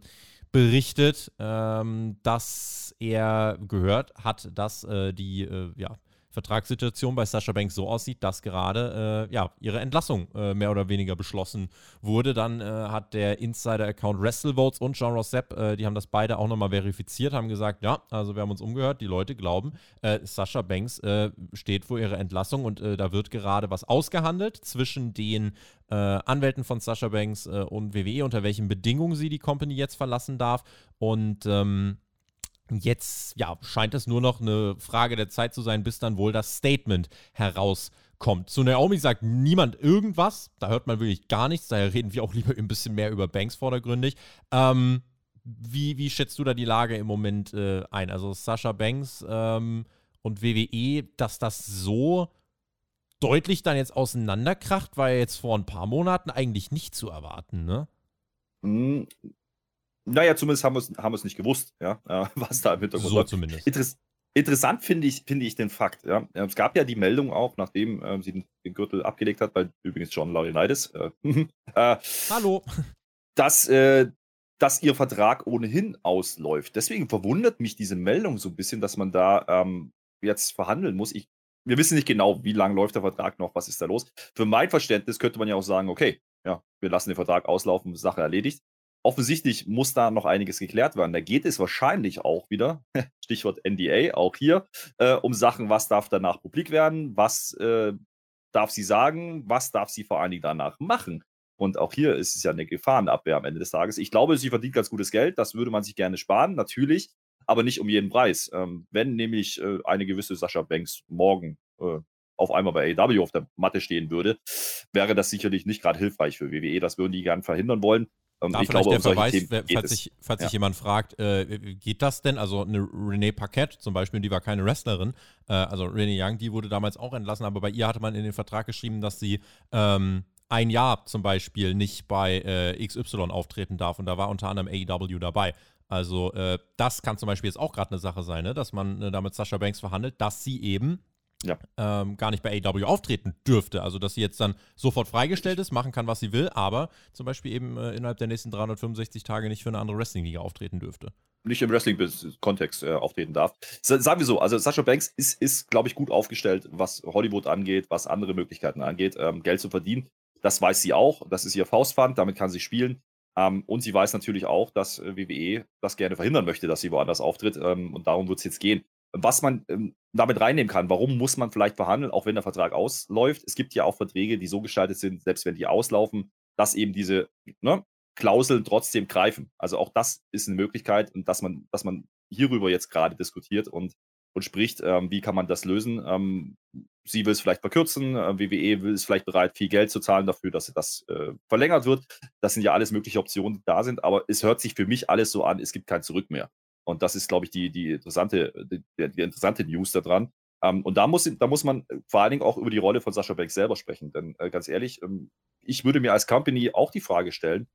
berichtet, ähm, dass er gehört hat, dass äh, die äh, ja, Vertragssituation bei Sascha Banks so aussieht, dass gerade äh, ja, ihre Entlassung äh, mehr oder weniger beschlossen wurde. Dann äh, hat der Insider-Account WrestleVotes und Jean Rossep, äh, die haben das beide auch nochmal verifiziert, haben gesagt, ja, also wir haben uns umgehört, die Leute glauben, äh, Sascha Banks äh, steht vor ihrer Entlassung und da wird gerade was ausgehandelt zwischen den Anwälten von Sascha Banks und WWE, unter welchen Bedingungen sie die Company jetzt verlassen darf. Und ähm, Jetzt ja, scheint es nur noch eine Frage der Zeit zu sein, bis dann wohl das Statement herauskommt. Zu Naomi sagt niemand irgendwas, da hört man wirklich gar nichts, daher reden wir auch *laughs* lieber ein bisschen mehr über Banks vordergründig. Ähm, wie, wie schätzt du da die Lage im Moment äh, ein? Also Sascha Banks ähm, und WWE, dass das so deutlich dann jetzt auseinanderkracht, war ja jetzt vor ein paar Monaten eigentlich nicht zu erwarten, ne? Naja, zumindest haben wir es haben nicht gewusst, ja, äh, *laughs* was da im Hintergrund so zumindest. Interess interessant finde ich, finde ich den Fakt, ja. Es gab ja die Meldung auch, nachdem ähm, sie den, den, Gürtel abgelegt hat, bei übrigens John Laurinaitis, äh, *laughs* äh, Hallo. Dass, äh, dass ihr Vertrag ohnehin ausläuft. Deswegen verwundert mich diese Meldung so ein bisschen, dass man da ähm, jetzt verhandeln muss. Ich, wir wissen nicht genau, wie lange läuft der Vertrag noch, was ist da los. Für mein Verständnis könnte man ja auch sagen, okay, ja, wir lassen den Vertrag auslaufen, Sache erledigt offensichtlich muss da noch einiges geklärt werden. Da geht es wahrscheinlich auch wieder, *laughs* Stichwort NDA, auch hier, äh, um Sachen, was darf danach publik werden, was äh, darf sie sagen, was darf sie vor allen Dingen danach machen. Und auch hier ist es ja eine Gefahrenabwehr am Ende des Tages. Ich glaube, sie verdient ganz gutes Geld, das würde man sich gerne sparen, natürlich, aber nicht um jeden Preis. Ähm, wenn nämlich äh, eine gewisse Sascha Banks morgen äh, auf einmal bei AW auf der Matte stehen würde, wäre das sicherlich nicht gerade hilfreich für WWE. Das würden die gern verhindern wollen. Ähm, da ich glaube, der Verweis, falls, sich, falls ja. sich jemand fragt, äh, geht das denn? Also eine Renee Paquette zum Beispiel, die war keine Wrestlerin, äh, also Renee Young, die wurde damals auch entlassen, aber bei ihr hatte man in den Vertrag geschrieben, dass sie ähm, ein Jahr zum Beispiel nicht bei äh, XY auftreten darf und da war unter anderem AEW dabei. Also äh, das kann zum Beispiel jetzt auch gerade eine Sache sein, ne? dass man äh, damit Sascha Banks verhandelt, dass sie eben ja. ähm, gar nicht bei AW auftreten dürfte. Also, dass sie jetzt dann sofort freigestellt ist, machen kann, was sie will, aber zum Beispiel eben äh, innerhalb der nächsten 365 Tage nicht für eine andere Wrestling-Liga auftreten dürfte. Nicht im Wrestling-Kontext äh, auftreten darf. Sagen wir so, also Sascha Banks ist, ist glaube ich, gut aufgestellt, was Hollywood angeht, was andere Möglichkeiten angeht, ähm, Geld zu verdienen. Das weiß sie auch. Das ist ihr Faustpfand, damit kann sie spielen. Ähm, und sie weiß natürlich auch, dass äh, WWE das gerne verhindern möchte, dass sie woanders auftritt. Ähm, und darum wird es jetzt gehen was man ähm, damit reinnehmen kann. Warum muss man vielleicht verhandeln, auch wenn der Vertrag ausläuft? Es gibt ja auch Verträge, die so gestaltet sind, selbst wenn die auslaufen, dass eben diese ne, Klauseln trotzdem greifen. Also auch das ist eine Möglichkeit und dass man, dass man hierüber jetzt gerade diskutiert und, und spricht, ähm, wie kann man das lösen. Ähm, sie will es vielleicht verkürzen, äh, WWE will es vielleicht bereit, viel Geld zu zahlen dafür, dass das äh, verlängert wird. Das sind ja alles mögliche Optionen, die da sind, aber es hört sich für mich alles so an, es gibt kein Zurück mehr. Und das ist, glaube ich, die, die, interessante, die, die interessante News daran. Ähm, und da muss, da muss man vor allen Dingen auch über die Rolle von Sascha Banks selber sprechen. Denn äh, ganz ehrlich, ähm, ich würde mir als Company auch die Frage stellen,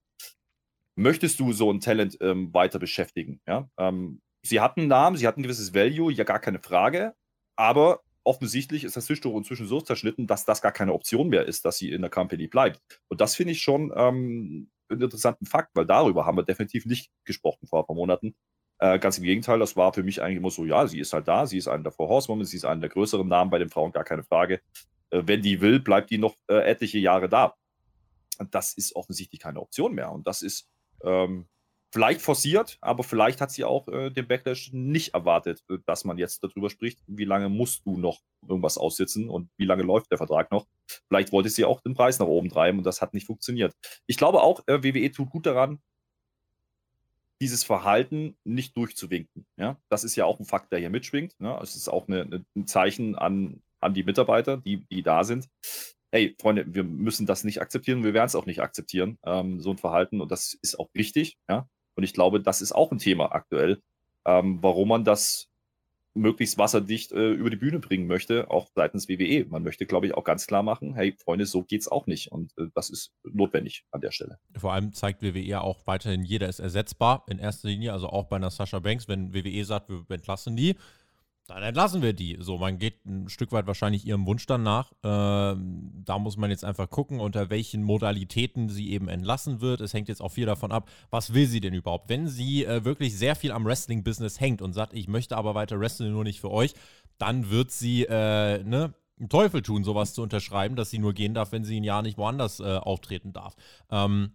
möchtest du so ein Talent ähm, weiter beschäftigen? Ja? Ähm, sie hatten einen Namen, sie hatten ein gewisses Value, ja gar keine Frage. Aber offensichtlich ist das Tischtuch inzwischen so zerschnitten, dass das gar keine Option mehr ist, dass sie in der Company bleibt. Und das finde ich schon ähm, einen interessanten Fakt, weil darüber haben wir definitiv nicht gesprochen vor ein paar Monaten. Äh, ganz im Gegenteil, das war für mich eigentlich immer so, ja, sie ist halt da, sie ist eine der Four Horsewomen, sie ist einer der größeren Namen bei den Frauen, gar keine Frage. Äh, wenn die will, bleibt die noch äh, etliche Jahre da. Das ist offensichtlich keine Option mehr. Und das ist ähm, vielleicht forciert, aber vielleicht hat sie auch äh, den Backlash nicht erwartet, äh, dass man jetzt darüber spricht, wie lange musst du noch irgendwas aussitzen und wie lange läuft der Vertrag noch. Vielleicht wollte sie auch den Preis nach oben treiben und das hat nicht funktioniert. Ich glaube auch, WWE tut gut daran, dieses Verhalten nicht durchzuwinken. Ja? Das ist ja auch ein Fakt, der hier mitschwingt. Ne? Es ist auch eine, eine, ein Zeichen an, an die Mitarbeiter, die, die da sind. Hey, Freunde, wir müssen das nicht akzeptieren, wir werden es auch nicht akzeptieren, ähm, so ein Verhalten. Und das ist auch richtig. Ja? Und ich glaube, das ist auch ein Thema aktuell, ähm, warum man das möglichst wasserdicht äh, über die Bühne bringen möchte, auch seitens WWE. Man möchte, glaube ich, auch ganz klar machen, hey Freunde, so geht's auch nicht. Und äh, das ist notwendig an der Stelle. Vor allem zeigt WWE auch weiterhin, jeder ist ersetzbar in erster Linie, also auch bei einer Sascha Banks, wenn WWE sagt, wir entlassen die, dann entlassen wir die. So, man geht ein Stück weit wahrscheinlich ihrem Wunsch dann nach. Ähm, da muss man jetzt einfach gucken, unter welchen Modalitäten sie eben entlassen wird. Es hängt jetzt auch viel davon ab, was will sie denn überhaupt? Wenn sie äh, wirklich sehr viel am Wrestling-Business hängt und sagt, ich möchte aber weiter wrestlen, nur nicht für euch, dann wird sie, äh, ne, Teufel tun, sowas zu unterschreiben, dass sie nur gehen darf, wenn sie ein Jahr nicht woanders äh, auftreten darf. Ähm,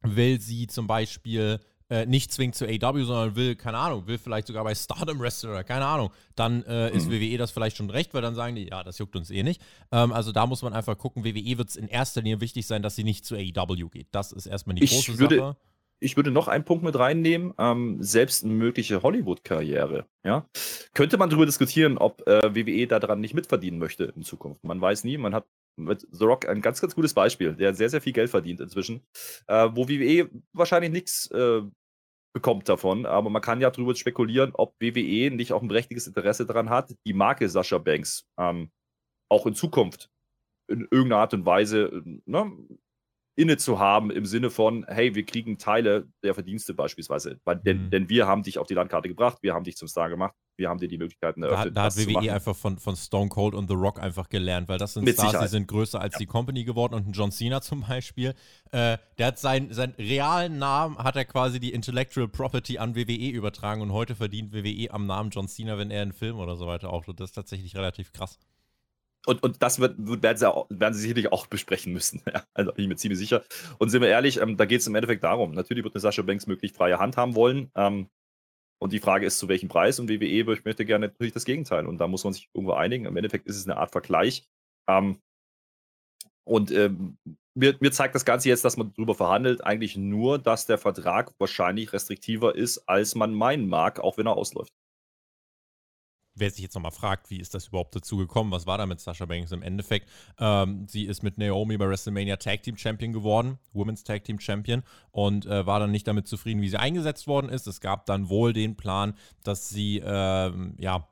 will sie zum Beispiel äh, nicht zwingt zu AW, sondern will, keine Ahnung, will vielleicht sogar bei Stardom wrestlen oder keine Ahnung, dann äh, ist mhm. WWE das vielleicht schon recht, weil dann sagen die, ja, das juckt uns eh nicht. Ähm, also da muss man einfach gucken, WWE wird es in erster Linie wichtig sein, dass sie nicht zu AEW geht. Das ist erstmal die ich große würde, Sache. Ich würde noch einen Punkt mit reinnehmen, ähm, selbst eine mögliche Hollywood-Karriere. Ja? Könnte man darüber diskutieren, ob äh, WWE daran nicht mitverdienen möchte in Zukunft. Man weiß nie, man hat mit The Rock ein ganz, ganz gutes Beispiel, der sehr, sehr viel Geld verdient inzwischen, äh, wo WWE wahrscheinlich nichts äh, bekommt davon. Aber man kann ja darüber spekulieren, ob WWE nicht auch ein berechtigtes Interesse daran hat, die Marke Sascha Banks ähm, auch in Zukunft in irgendeiner Art und Weise ne, inne zu haben im Sinne von, hey, wir kriegen Teile der Verdienste beispielsweise. Weil, denn, mhm. denn wir haben dich auf die Landkarte gebracht, wir haben dich zum Star gemacht, wir haben dir die Möglichkeiten eröffnet. Da, da hat WWE einfach von, von Stone Cold und The Rock einfach gelernt, weil das sind Mit Stars, Sicherheit. die sind größer als ja. die Company geworden und ein John Cena zum Beispiel, äh, der hat seinen, seinen realen Namen, hat er quasi die Intellectual Property an WWE übertragen und heute verdient WWE am Namen John Cena, wenn er einen Film oder so weiter auftritt. Das ist tatsächlich relativ krass. Und, und das wird, werden, sie auch, werden sie sicherlich auch besprechen müssen. *laughs* Ja, also bin ich mir ziemlich sicher. Und sind wir ehrlich, ähm, da geht es im Endeffekt darum. Natürlich wird eine Sascha Banks möglichst freie Hand haben wollen. Ähm, und die Frage ist, zu welchem Preis? Und WWE möchte gerne natürlich das Gegenteil. Und da muss man sich irgendwo einigen. Im Endeffekt ist es eine Art Vergleich. Ähm, und ähm, mir, mir, zeigt das Ganze jetzt, dass man darüber verhandelt, eigentlich nur, dass der Vertrag wahrscheinlich restriktiver ist, als man meinen mag, auch wenn er ausläuft wer sich jetzt nochmal fragt, wie ist das überhaupt dazu gekommen, was war da mit Sasha Banks im Endeffekt? Ähm, sie ist mit Naomi bei WrestleMania Tag Team Champion geworden, Women's Tag Team Champion, und äh, war dann nicht damit zufrieden, wie sie eingesetzt worden ist. Es gab dann wohl den Plan, dass sie, ähm, ja,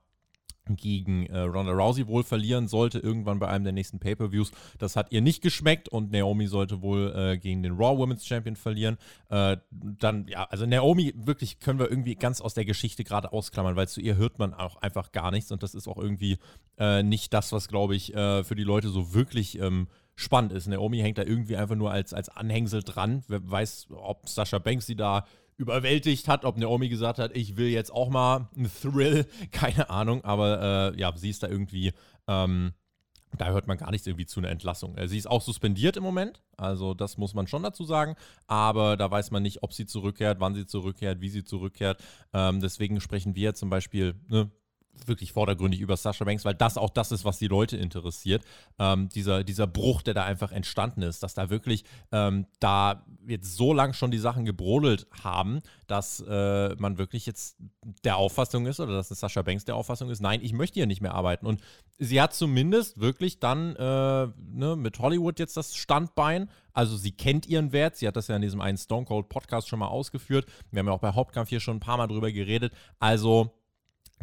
gegen äh, Ronda Rousey wohl verlieren sollte, irgendwann bei einem der nächsten Pay-Per-Views. Das hat ihr nicht geschmeckt und Naomi sollte wohl äh, gegen den Raw Women's Champion verlieren. Äh, dann, ja, also Naomi wirklich können wir irgendwie ganz aus der Geschichte gerade ausklammern, weil zu ihr hört man auch einfach gar nichts und das ist auch irgendwie äh, nicht das, was, glaube ich, äh, für die Leute so wirklich ähm, spannend ist. Naomi hängt da irgendwie einfach nur als, als Anhängsel dran. Wer weiß, ob Sascha Banks sie da überwältigt hat, ob Naomi gesagt hat, ich will jetzt auch mal einen Thrill, *laughs* keine Ahnung, aber äh, ja, sie ist da irgendwie, ähm, da hört man gar nichts irgendwie zu einer Entlassung. Äh, sie ist auch suspendiert im Moment, also das muss man schon dazu sagen, aber da weiß man nicht, ob sie zurückkehrt, wann sie zurückkehrt, wie sie zurückkehrt. Ähm, deswegen sprechen wir zum Beispiel ne, wirklich vordergründig über Sasha Banks, weil das auch das ist, was die Leute interessiert. Ähm, dieser, dieser Bruch, der da einfach entstanden ist, dass da wirklich ähm, da jetzt so lang schon die Sachen gebrodelt haben, dass äh, man wirklich jetzt der Auffassung ist oder dass Sasha Banks der Auffassung ist, nein, ich möchte hier nicht mehr arbeiten. Und sie hat zumindest wirklich dann äh, ne, mit Hollywood jetzt das Standbein. Also sie kennt ihren Wert. Sie hat das ja in diesem einen Stone Cold Podcast schon mal ausgeführt. Wir haben ja auch bei Hauptkampf hier schon ein paar Mal drüber geredet. Also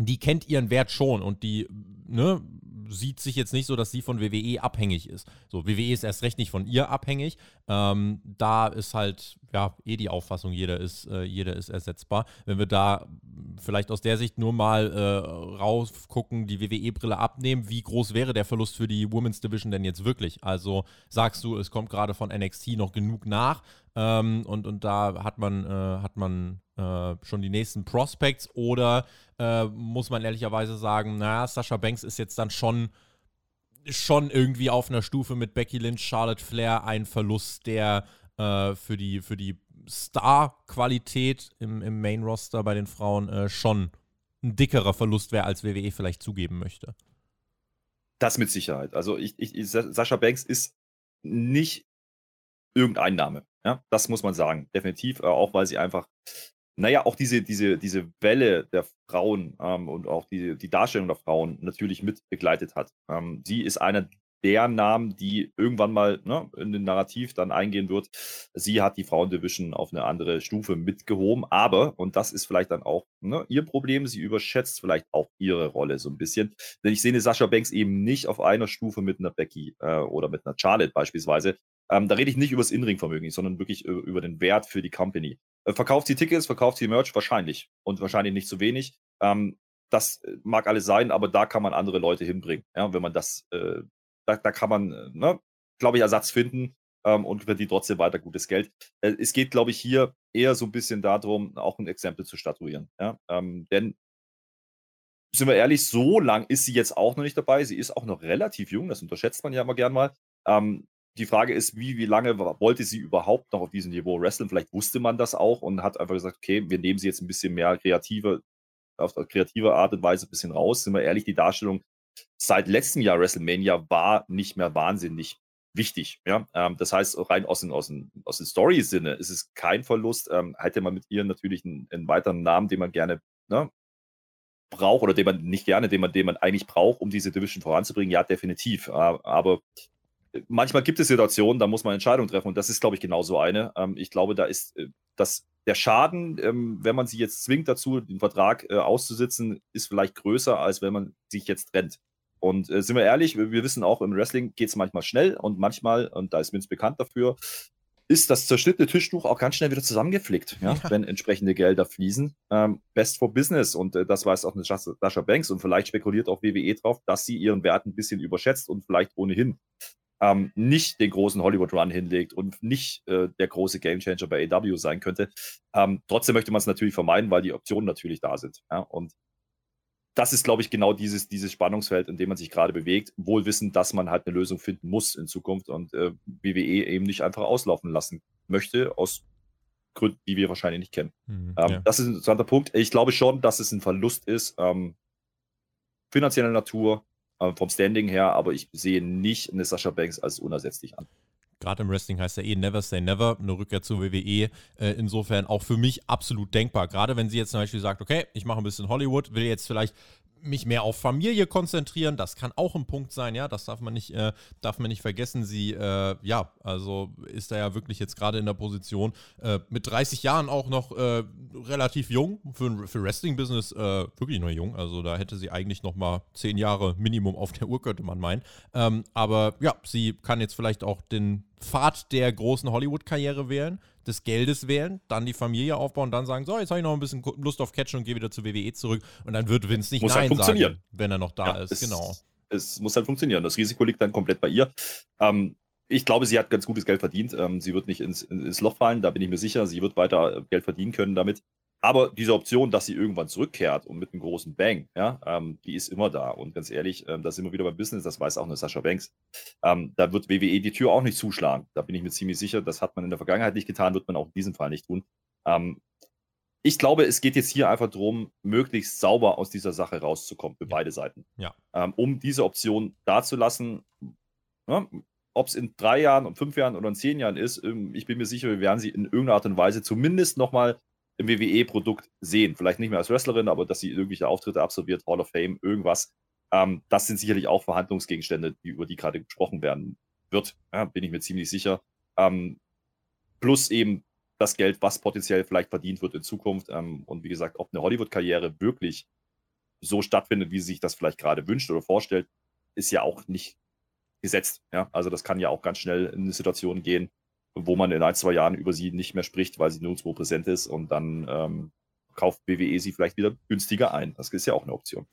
die kennt ihren Wert schon und die ne, sieht sich jetzt nicht so, dass sie von WWE abhängig ist. So, WWE ist erst recht nicht von ihr abhängig. Ähm, da ist halt, ja, eh die Auffassung, jeder ist, äh, jeder ist ersetzbar. Wenn wir da vielleicht aus der Sicht nur mal äh, rausgucken, die WWE-Brille abnehmen, wie groß wäre der Verlust für die Women's Division denn jetzt wirklich? Also sagst du, es kommt gerade von NXT noch genug nach ähm, und, und da hat man, äh, hat man äh, schon die nächsten Prospects oder äh, muss man ehrlicherweise sagen, naja, Sascha Banks ist jetzt dann schon, schon irgendwie auf einer Stufe mit Becky Lynch, Charlotte Flair ein Verlust, der äh, für die, für die Star-Qualität im, im Main-Roster bei den Frauen äh, schon ein dickerer Verlust wäre, als WWE vielleicht zugeben möchte. Das mit Sicherheit. Also ich, ich, Sascha Banks ist nicht irgendein Name. Ja, das muss man sagen. Definitiv, äh, auch weil sie einfach naja, auch diese, diese, diese Welle der Frauen ähm, und auch die, die Darstellung der Frauen natürlich mit begleitet hat. Ähm, sie ist einer der Namen, die irgendwann mal ne, in den Narrativ dann eingehen wird. Sie hat die Frauendivision auf eine andere Stufe mitgehoben, aber, und das ist vielleicht dann auch ne, ihr Problem, sie überschätzt vielleicht auch ihre Rolle so ein bisschen. Denn ich sehe eine Sascha Banks eben nicht auf einer Stufe mit einer Becky äh, oder mit einer Charlotte beispielsweise. Ähm, da rede ich nicht über das Inring-Vermögen, sondern wirklich über den Wert für die Company. Äh, verkauft sie Tickets, verkauft sie Merch? Wahrscheinlich. Und wahrscheinlich nicht zu wenig. Ähm, das äh, mag alles sein, aber da kann man andere Leute hinbringen. Ja, wenn man das, äh, da, da kann man, äh, ne, glaube ich, Ersatz finden ähm, und verdient trotzdem weiter gutes Geld. Äh, es geht, glaube ich, hier eher so ein bisschen darum, auch ein Exempel zu statuieren. Ja? Ähm, denn sind wir ehrlich, so lang ist sie jetzt auch noch nicht dabei. Sie ist auch noch relativ jung, das unterschätzt man ja immer gern mal. Ähm, die Frage ist, wie, wie lange wollte sie überhaupt noch auf diesem Niveau wrestlen? Vielleicht wusste man das auch und hat einfach gesagt, okay, wir nehmen sie jetzt ein bisschen mehr kreative, auf kreative Art und Weise ein bisschen raus. Sind wir ehrlich, die Darstellung seit letztem Jahr WrestleMania war nicht mehr wahnsinnig wichtig. Ja? Ähm, das heißt, rein aus dem, aus dem, aus dem Story-Sinne ist es kein Verlust. Ähm, hätte man mit ihr natürlich einen, einen weiteren Namen, den man gerne ne, braucht oder den man nicht gerne, den man, den man eigentlich braucht, um diese Division voranzubringen, ja, definitiv. aber manchmal gibt es Situationen, da muss man Entscheidungen treffen und das ist, glaube ich, genau so eine. Ähm, ich glaube, da ist äh, das, der Schaden, ähm, wenn man sie jetzt zwingt dazu, den Vertrag äh, auszusitzen, ist vielleicht größer, als wenn man sich jetzt trennt. Und äh, sind wir ehrlich, wir, wir wissen auch, im Wrestling geht es manchmal schnell und manchmal, und da ist Vince bekannt dafür, ist das zerschnittene Tischtuch auch ganz schnell wieder zusammengeflickt, ja, ja. wenn entsprechende Gelder fließen. Ähm, best for Business und äh, das weiß auch eine Sascha Banks und vielleicht spekuliert auch WWE drauf, dass sie ihren Wert ein bisschen überschätzt und vielleicht ohnehin ähm, nicht den großen Hollywood-Run hinlegt und nicht äh, der große Gamechanger bei AW sein könnte. Ähm, trotzdem möchte man es natürlich vermeiden, weil die Optionen natürlich da sind. Ja? Und das ist, glaube ich, genau dieses, dieses Spannungsfeld, in dem man sich gerade bewegt, wohl wissend, dass man halt eine Lösung finden muss in Zukunft und äh, WWE eben nicht einfach auslaufen lassen möchte, aus Gründen, die wir wahrscheinlich nicht kennen. Mhm, ähm, ja. Das ist ein interessanter Punkt. Ich glaube schon, dass es ein Verlust ist, ähm, finanzieller Natur, vom Standing her, aber ich sehe nicht eine Sascha Banks als unersetzlich an. Gerade im Wrestling heißt ja eh Never Say Never, eine Rückkehr zur WWE. Äh, insofern auch für mich absolut denkbar. Gerade wenn sie jetzt zum Beispiel sagt, okay, ich mache ein bisschen Hollywood, will jetzt vielleicht mich mehr auf Familie konzentrieren. Das kann auch ein Punkt sein, ja. Das darf man nicht, äh, darf man nicht vergessen. Sie, äh, ja, also ist da ja wirklich jetzt gerade in der Position äh, mit 30 Jahren auch noch äh, relativ jung für, für Wrestling-Business äh, wirklich noch jung. Also da hätte sie eigentlich noch mal zehn Jahre Minimum auf der Uhr könnte man meinen. Ähm, aber ja, sie kann jetzt vielleicht auch den Pfad der großen Hollywood-Karriere wählen des Geldes wählen, dann die Familie aufbauen, dann sagen, so, jetzt habe ich noch ein bisschen Lust auf Catchen und gehe wieder zur WWE zurück. Und dann wird Vince nicht muss halt Nein halt sagen, wenn er noch da ja, ist. Es, genau. Es muss halt funktionieren. Das Risiko liegt dann komplett bei ihr. Ähm, ich glaube, sie hat ganz gutes Geld verdient. Ähm, sie wird nicht ins, ins Loch fallen, da bin ich mir sicher. Sie wird weiter Geld verdienen können damit. Aber diese Option, dass sie irgendwann zurückkehrt und mit einem großen Bang, ja, ähm, die ist immer da. Und ganz ehrlich, ähm, da sind wir wieder beim Business, das weiß auch eine Sascha Banks. Ähm, da wird WWE die Tür auch nicht zuschlagen. Da bin ich mir ziemlich sicher. Das hat man in der Vergangenheit nicht getan, wird man auch in diesem Fall nicht tun. Ähm, ich glaube, es geht jetzt hier einfach darum, möglichst sauber aus dieser Sache rauszukommen für beide Seiten. Ja. Ähm, um diese Option dazulassen. Ne? Ob es in drei Jahren, und fünf Jahren oder in zehn Jahren ist, ähm, ich bin mir sicher, wir werden sie in irgendeiner Art und Weise zumindest nochmal im WWE-Produkt sehen. Vielleicht nicht mehr als Wrestlerin, aber dass sie irgendwelche Auftritte absolviert, Hall of Fame, irgendwas. Ähm, das sind sicherlich auch Verhandlungsgegenstände, die, über die gerade gesprochen werden wird. Ja, bin ich mir ziemlich sicher. Ähm, plus eben das Geld, was potenziell vielleicht verdient wird in Zukunft. Ähm, und wie gesagt, ob eine Hollywood-Karriere wirklich so stattfindet, wie sie sich das vielleicht gerade wünscht oder vorstellt, ist ja auch nicht gesetzt. Ja? Also das kann ja auch ganz schnell in eine Situation gehen, wo man in ein, zwei Jahren über sie nicht mehr spricht, weil sie nirgendwo präsent ist und dann ähm, kauft BWE sie vielleicht wieder günstiger ein. Das ist ja auch eine Option.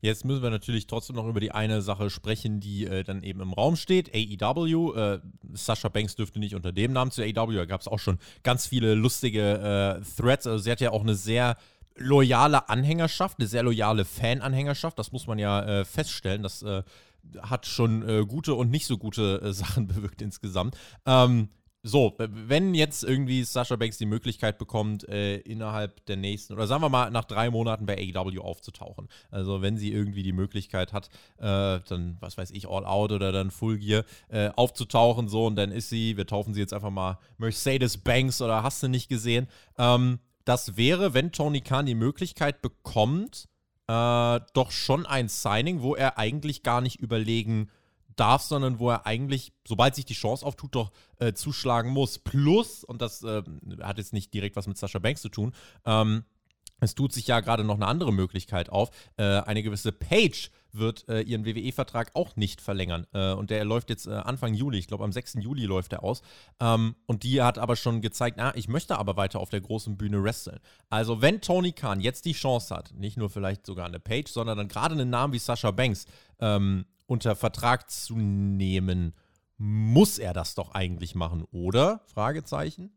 Jetzt müssen wir natürlich trotzdem noch über die eine Sache sprechen, die äh, dann eben im Raum steht. AEW. Äh, Sascha Banks dürfte nicht unter dem Namen zu AEW. Da gab es auch schon ganz viele lustige äh, Threads. Also sie hat ja auch eine sehr loyale Anhängerschaft, eine sehr loyale Fan-Anhängerschaft. Das muss man ja äh, feststellen. Das äh, hat schon äh, gute und nicht so gute *laughs* Sachen bewirkt insgesamt. Ähm, so, wenn jetzt irgendwie Sascha Banks die Möglichkeit bekommt, äh, innerhalb der nächsten, oder sagen wir mal, nach drei Monaten bei AEW aufzutauchen. Also wenn sie irgendwie die Möglichkeit hat, äh, dann, was weiß ich, All Out oder dann Full Gear äh, aufzutauchen, so, und dann ist sie, wir taufen sie jetzt einfach mal Mercedes Banks oder hast du nicht gesehen. Ähm, das wäre, wenn Tony Khan die Möglichkeit bekommt, äh, doch schon ein Signing, wo er eigentlich gar nicht überlegen darf, sondern wo er eigentlich, sobald sich die Chance auftut, doch äh, zuschlagen muss. Plus, und das äh, hat jetzt nicht direkt was mit Sascha Banks zu tun, ähm, es tut sich ja gerade noch eine andere Möglichkeit auf. Äh, eine gewisse Page wird äh, ihren WWE-Vertrag auch nicht verlängern. Äh, und der läuft jetzt äh, Anfang Juli, ich glaube am 6. Juli läuft er aus. Ähm, und die hat aber schon gezeigt, na, ich möchte aber weiter auf der großen Bühne wresteln. Also wenn Tony Khan jetzt die Chance hat, nicht nur vielleicht sogar eine Page, sondern dann gerade einen Namen wie Sascha Banks ähm, unter Vertrag zu nehmen, muss er das doch eigentlich machen, oder? Fragezeichen.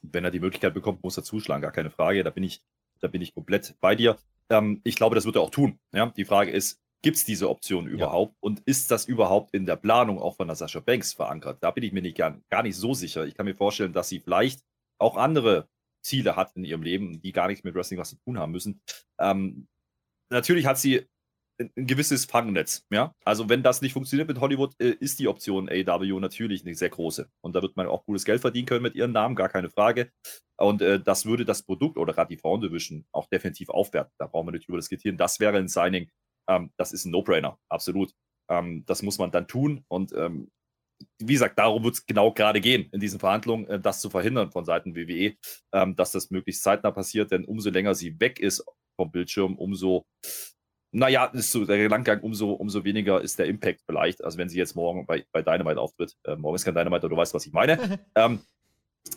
Wenn er die Möglichkeit bekommt, muss er zuschlagen, gar keine Frage. Da bin ich, da bin ich komplett bei dir. Ähm, ich glaube, das wird er auch tun. Ja? Die Frage ist, gibt es diese Option überhaupt? Ja. Und ist das überhaupt in der Planung auch von der Sascha Banks verankert? Da bin ich mir nicht gar, gar nicht so sicher. Ich kann mir vorstellen, dass sie vielleicht auch andere Ziele hat in ihrem Leben, die gar nichts mit Wrestling was zu tun haben müssen. Ähm, natürlich hat sie ein gewisses Fangnetz. Ja? Also wenn das nicht funktioniert mit Hollywood, äh, ist die Option AW natürlich eine sehr große. Und da wird man auch gutes Geld verdienen können mit ihren Namen, gar keine Frage. Und äh, das würde das Produkt oder gerade die Frauen Division auch definitiv aufwerten. Da brauchen wir nicht drüber diskutieren. Das wäre ein Signing. Ähm, das ist ein No-Brainer, absolut. Ähm, das muss man dann tun. Und ähm, wie gesagt, darum wird es genau gerade gehen in diesen Verhandlungen, äh, das zu verhindern von Seiten WWE, ähm, dass das möglichst zeitnah passiert. Denn umso länger sie weg ist vom Bildschirm, umso naja, ist so der Langgang, umso, umso weniger ist der Impact vielleicht. Also wenn sie jetzt morgen bei, bei Dynamite auftritt, äh, morgen ist kein Dynamite, aber du weißt, was ich meine. *laughs* ähm,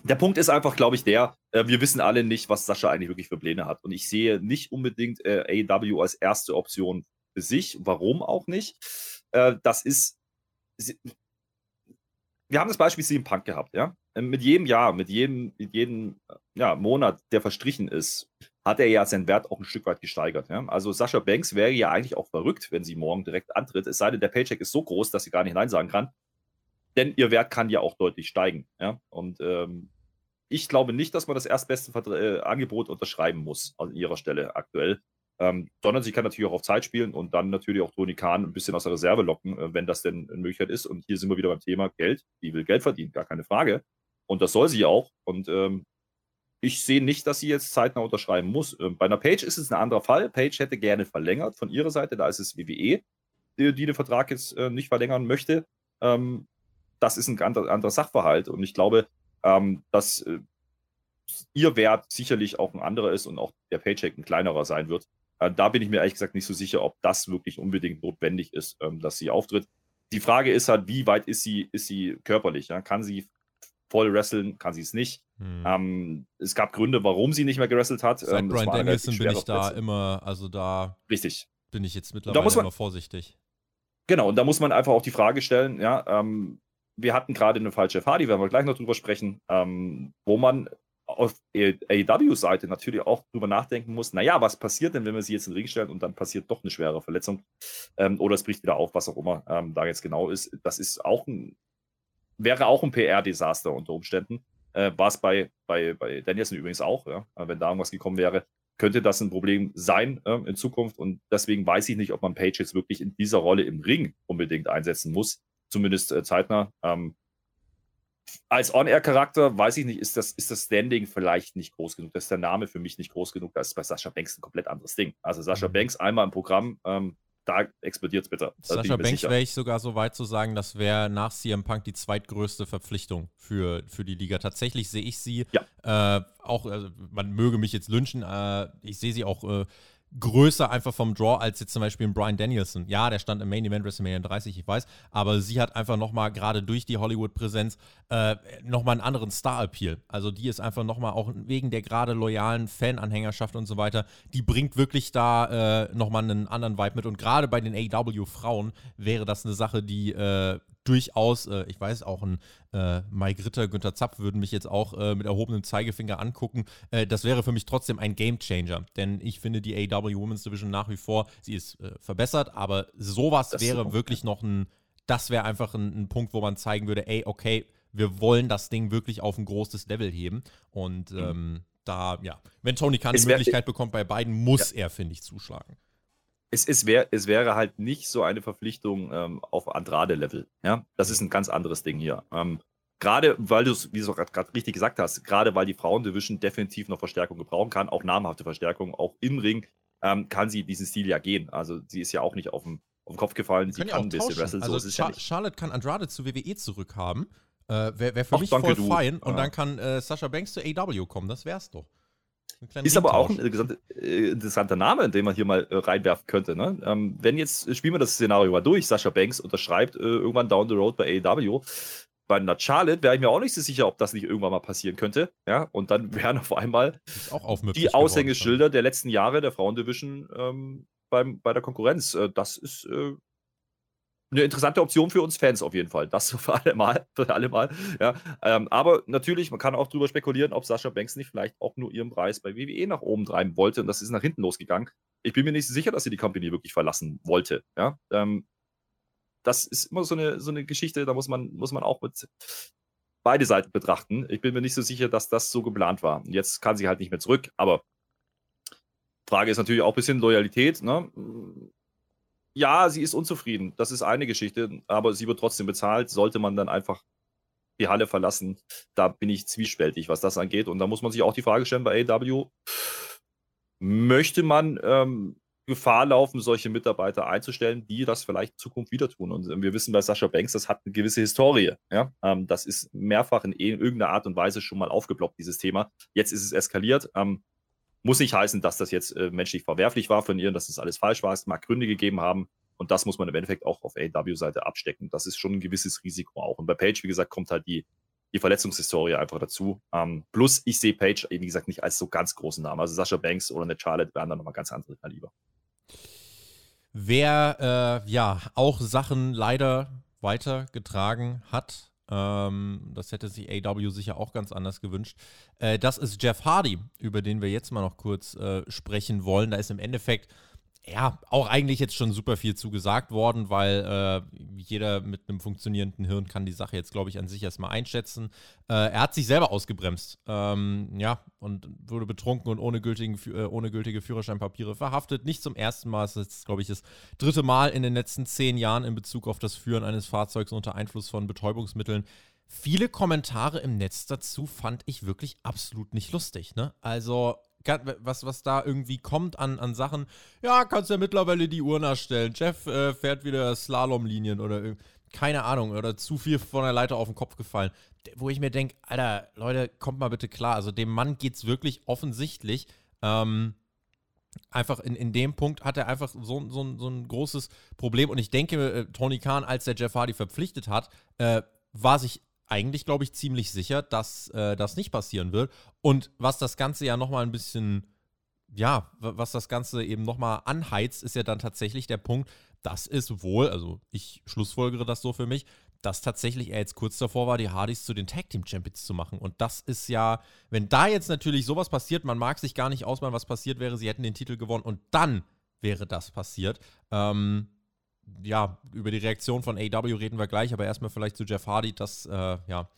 der Punkt ist einfach, glaube ich, der, äh, wir wissen alle nicht, was Sascha eigentlich wirklich für Pläne hat. Und ich sehe nicht unbedingt äh, AEW als erste Option für sich. Warum auch nicht? Äh, das ist. Wir haben das Beispiel CM Punk gehabt, ja. Mit jedem Jahr, mit jedem, mit jedem ja, Monat, der verstrichen ist, hat er ja seinen Wert auch ein Stück weit gesteigert. Ja? Also Sascha Banks wäre ja eigentlich auch verrückt, wenn sie morgen direkt antritt. Es sei denn, der Paycheck ist so groß, dass sie gar nicht Nein sagen kann. Denn ihr Wert kann ja auch deutlich steigen. Ja? Und ähm, ich glaube nicht, dass man das erstbeste äh, Angebot unterschreiben muss an ihrer Stelle aktuell. Ähm, sondern sie kann natürlich auch auf Zeit spielen und dann natürlich auch Toni Kahn ein bisschen aus der Reserve locken, äh, wenn das denn eine Möglichkeit ist. Und hier sind wir wieder beim Thema Geld. Die will Geld verdienen, gar keine Frage. Und das soll sie auch. Und ähm, ich sehe nicht, dass sie jetzt zeitnah unterschreiben muss. Ähm, bei einer Page ist es ein anderer Fall. Page hätte gerne verlängert von ihrer Seite. Da ist es WWE, die, den Vertrag jetzt äh, nicht verlängern möchte. Ähm, das ist ein anderer, anderer Sachverhalt. Und ich glaube, ähm, dass äh, ihr Wert sicherlich auch ein anderer ist und auch der Paycheck ein kleinerer sein wird. Äh, da bin ich mir ehrlich gesagt nicht so sicher, ob das wirklich unbedingt notwendig ist, dass sie auftritt. Die Frage ist halt, wie weit ist sie, ist sie körperlich? Kann sie voll wresteln, kann sie es nicht. Hm. Ähm, es gab Gründe, warum sie nicht mehr gewrestelt hat. Seit ähm, Brian Danielson bin ich da immer, also da Richtig. bin ich jetzt mittlerweile man, immer vorsichtig. Genau, und da muss man einfach auch die Frage stellen, ja, ähm, wir hatten gerade eine falsche die werden wir gleich noch drüber sprechen, ähm, wo man auf AEW-Seite natürlich auch drüber nachdenken muss, naja, was passiert denn, wenn wir sie jetzt in den Ring stellen und dann passiert doch eine schwere Verletzung ähm, oder es bricht wieder auf, was auch immer ähm, da jetzt genau ist. Das ist auch ein wäre auch ein PR-Desaster unter Umständen. Äh, War es bei, bei, bei Danielson übrigens auch, ja? wenn da irgendwas gekommen wäre, könnte das ein Problem sein äh, in Zukunft. Und deswegen weiß ich nicht, ob man Page jetzt wirklich in dieser Rolle im Ring unbedingt einsetzen muss, zumindest äh, zeitnah. Ähm, als On-Air-Charakter, weiß ich nicht, ist das, ist das Standing vielleicht nicht groß genug. Das ist der Name für mich nicht groß genug. Das ist bei Sascha Banks ein komplett anderes Ding. Also Sascha mhm. Banks einmal im Programm, ähm, da explodiert es bitter. Sascha Banks wäre ich sogar so weit zu sagen, das wäre nach CM Punk die zweitgrößte Verpflichtung für, für die Liga. Tatsächlich sehe ich sie ja. äh, auch, also man möge mich jetzt lynchen, äh, ich sehe sie auch äh, größer einfach vom Draw als jetzt zum Beispiel ein Brian Danielson. Ja, der stand im Main Event WrestleMania 30, ich weiß, aber sie hat einfach nochmal, gerade durch die Hollywood-Präsenz, äh, nochmal einen anderen Star-Appeal. Also die ist einfach nochmal auch wegen der gerade loyalen Fan-Anhängerschaft und so weiter, die bringt wirklich da äh, nochmal einen anderen Vibe mit. Und gerade bei den AW-Frauen wäre das eine Sache, die äh, durchaus, äh, ich weiß auch, ein äh, Mike Ritter, Günther Zapf würden mich jetzt auch äh, mit erhobenem Zeigefinger angucken. Äh, das wäre für mich trotzdem ein Game Changer, denn ich finde die AW Women's Division nach wie vor, sie ist äh, verbessert, aber sowas das wäre so. wirklich noch ein, das wäre einfach ein, ein Punkt, wo man zeigen würde, ey, okay, wir wollen das Ding wirklich auf ein großes Level heben und mhm. ähm, da, ja, wenn Tony Khan die Möglichkeit bekommt bei beiden, muss ja. er, finde ich, zuschlagen es, es, wär, es wäre halt nicht so eine Verpflichtung ähm, auf Andrade-Level. Ja? Das ist ein ganz anderes Ding hier. Ähm, gerade weil du es, wie du es gerade richtig gesagt hast, gerade weil die Frauendivision definitiv noch Verstärkung gebrauchen kann, auch namhafte Verstärkung, auch im Ring, ähm, kann sie diesen Stil ja gehen. Also sie ist ja auch nicht auf den, auf den Kopf gefallen, sie kann ein bisschen wresteln. Also so Char ja Charlotte kann Andrade zu WWE zurückhaben. Äh, Wäre wär für Ach, mich voll du. fein. Und ja. dann kann äh, Sascha Banks zu AW kommen. Das wär's doch. Ist aber auch ein äh, interessanter Name, den man hier mal äh, reinwerfen könnte. Ne? Ähm, wenn jetzt, spielen wir das Szenario mal durch, Sascha Banks unterschreibt äh, irgendwann down the road bei AEW. Bei einer Charlotte wäre ich mir auch nicht so sicher, ob das nicht irgendwann mal passieren könnte. Ja? Und dann *laughs* wären auf einmal die Aushängeschilder der letzten Jahre der Frauendivision ähm, beim, bei der Konkurrenz. Äh, das ist äh, eine interessante Option für uns Fans auf jeden Fall. Das *laughs* für alle Mal. Für alle Mal ja. Ähm, aber natürlich, man kann auch darüber spekulieren, ob Sascha Banks nicht vielleicht auch nur ihren Preis bei WWE nach oben treiben wollte und das ist nach hinten losgegangen. Ich bin mir nicht sicher, dass sie die Company wirklich verlassen wollte. Ja. Ähm, das ist immer so eine, so eine Geschichte, da muss man, muss man auch mit beide Seiten betrachten. Ich bin mir nicht so sicher, dass das so geplant war. Jetzt kann sie halt nicht mehr zurück, aber Frage ist natürlich auch ein bisschen Loyalität. Ne? Ja, sie ist unzufrieden. Das ist eine Geschichte, aber sie wird trotzdem bezahlt. Sollte man dann einfach die Halle verlassen, da bin ich zwiespältig, was das angeht. Und da muss man sich auch die Frage stellen bei AW, möchte man ähm, Gefahr laufen, solche Mitarbeiter einzustellen, die das vielleicht in Zukunft wieder tun. Und wir wissen bei Sascha Banks, das hat eine gewisse Historie. Ja? Ähm, das ist mehrfach in irgendeiner Art und Weise schon mal aufgeploppt, dieses Thema. Jetzt ist es eskaliert. Ähm, muss nicht heißen, dass das jetzt äh, menschlich verwerflich war von ihr, dass das alles falsch war. Es mag Gründe gegeben haben. Und das muss man im Endeffekt auch auf AW-Seite abstecken. Das ist schon ein gewisses Risiko auch. Und bei Page, wie gesagt, kommt halt die, die Verletzungshistorie einfach dazu. Ähm, plus, ich sehe Page, wie gesagt, nicht als so ganz großen Namen. Also Sascha Banks oder eine Charlotte wären dann nochmal ganz andere Kaliber. Wer äh, ja auch Sachen leider weitergetragen hat, ähm, das hätte sich AW sicher auch ganz anders gewünscht. Äh, das ist Jeff Hardy, über den wir jetzt mal noch kurz äh, sprechen wollen. Da ist im Endeffekt ja, auch eigentlich jetzt schon super viel zugesagt worden, weil äh, jeder mit einem funktionierenden Hirn kann die Sache jetzt, glaube ich, an sich erstmal einschätzen. Äh, er hat sich selber ausgebremst, ähm, ja, und wurde betrunken und ohne, gültigen, äh, ohne gültige Führerscheinpapiere verhaftet. Nicht zum ersten Mal, es ist, glaube ich, das dritte Mal in den letzten zehn Jahren in Bezug auf das Führen eines Fahrzeugs unter Einfluss von Betäubungsmitteln. Viele Kommentare im Netz dazu fand ich wirklich absolut nicht lustig. Ne? Also was, was da irgendwie kommt an, an Sachen. Ja, kannst ja mittlerweile die Uhr nachstellen. Jeff äh, fährt wieder Slalomlinien oder keine Ahnung, oder zu viel von der Leiter auf den Kopf gefallen. Wo ich mir denke, Alter, Leute, kommt mal bitte klar. Also dem Mann geht es wirklich offensichtlich. Ähm, einfach in, in dem Punkt hat er einfach so, so, so ein großes Problem. Und ich denke, äh, Tony Khan, als der Jeff Hardy verpflichtet hat, äh, war sich eigentlich, glaube ich, ziemlich sicher, dass äh, das nicht passieren wird. Und was das Ganze ja nochmal ein bisschen, ja, was das Ganze eben nochmal anheizt, ist ja dann tatsächlich der Punkt, dass es wohl, also ich schlussfolgere das so für mich, dass tatsächlich er jetzt kurz davor war, die Hardys zu den Tag Team Champions zu machen. Und das ist ja, wenn da jetzt natürlich sowas passiert, man mag sich gar nicht ausmalen, was passiert wäre, sie hätten den Titel gewonnen und dann wäre das passiert. Ähm, ja, über die Reaktion von AW reden wir gleich, aber erstmal vielleicht zu Jeff Hardy, das, äh, ja,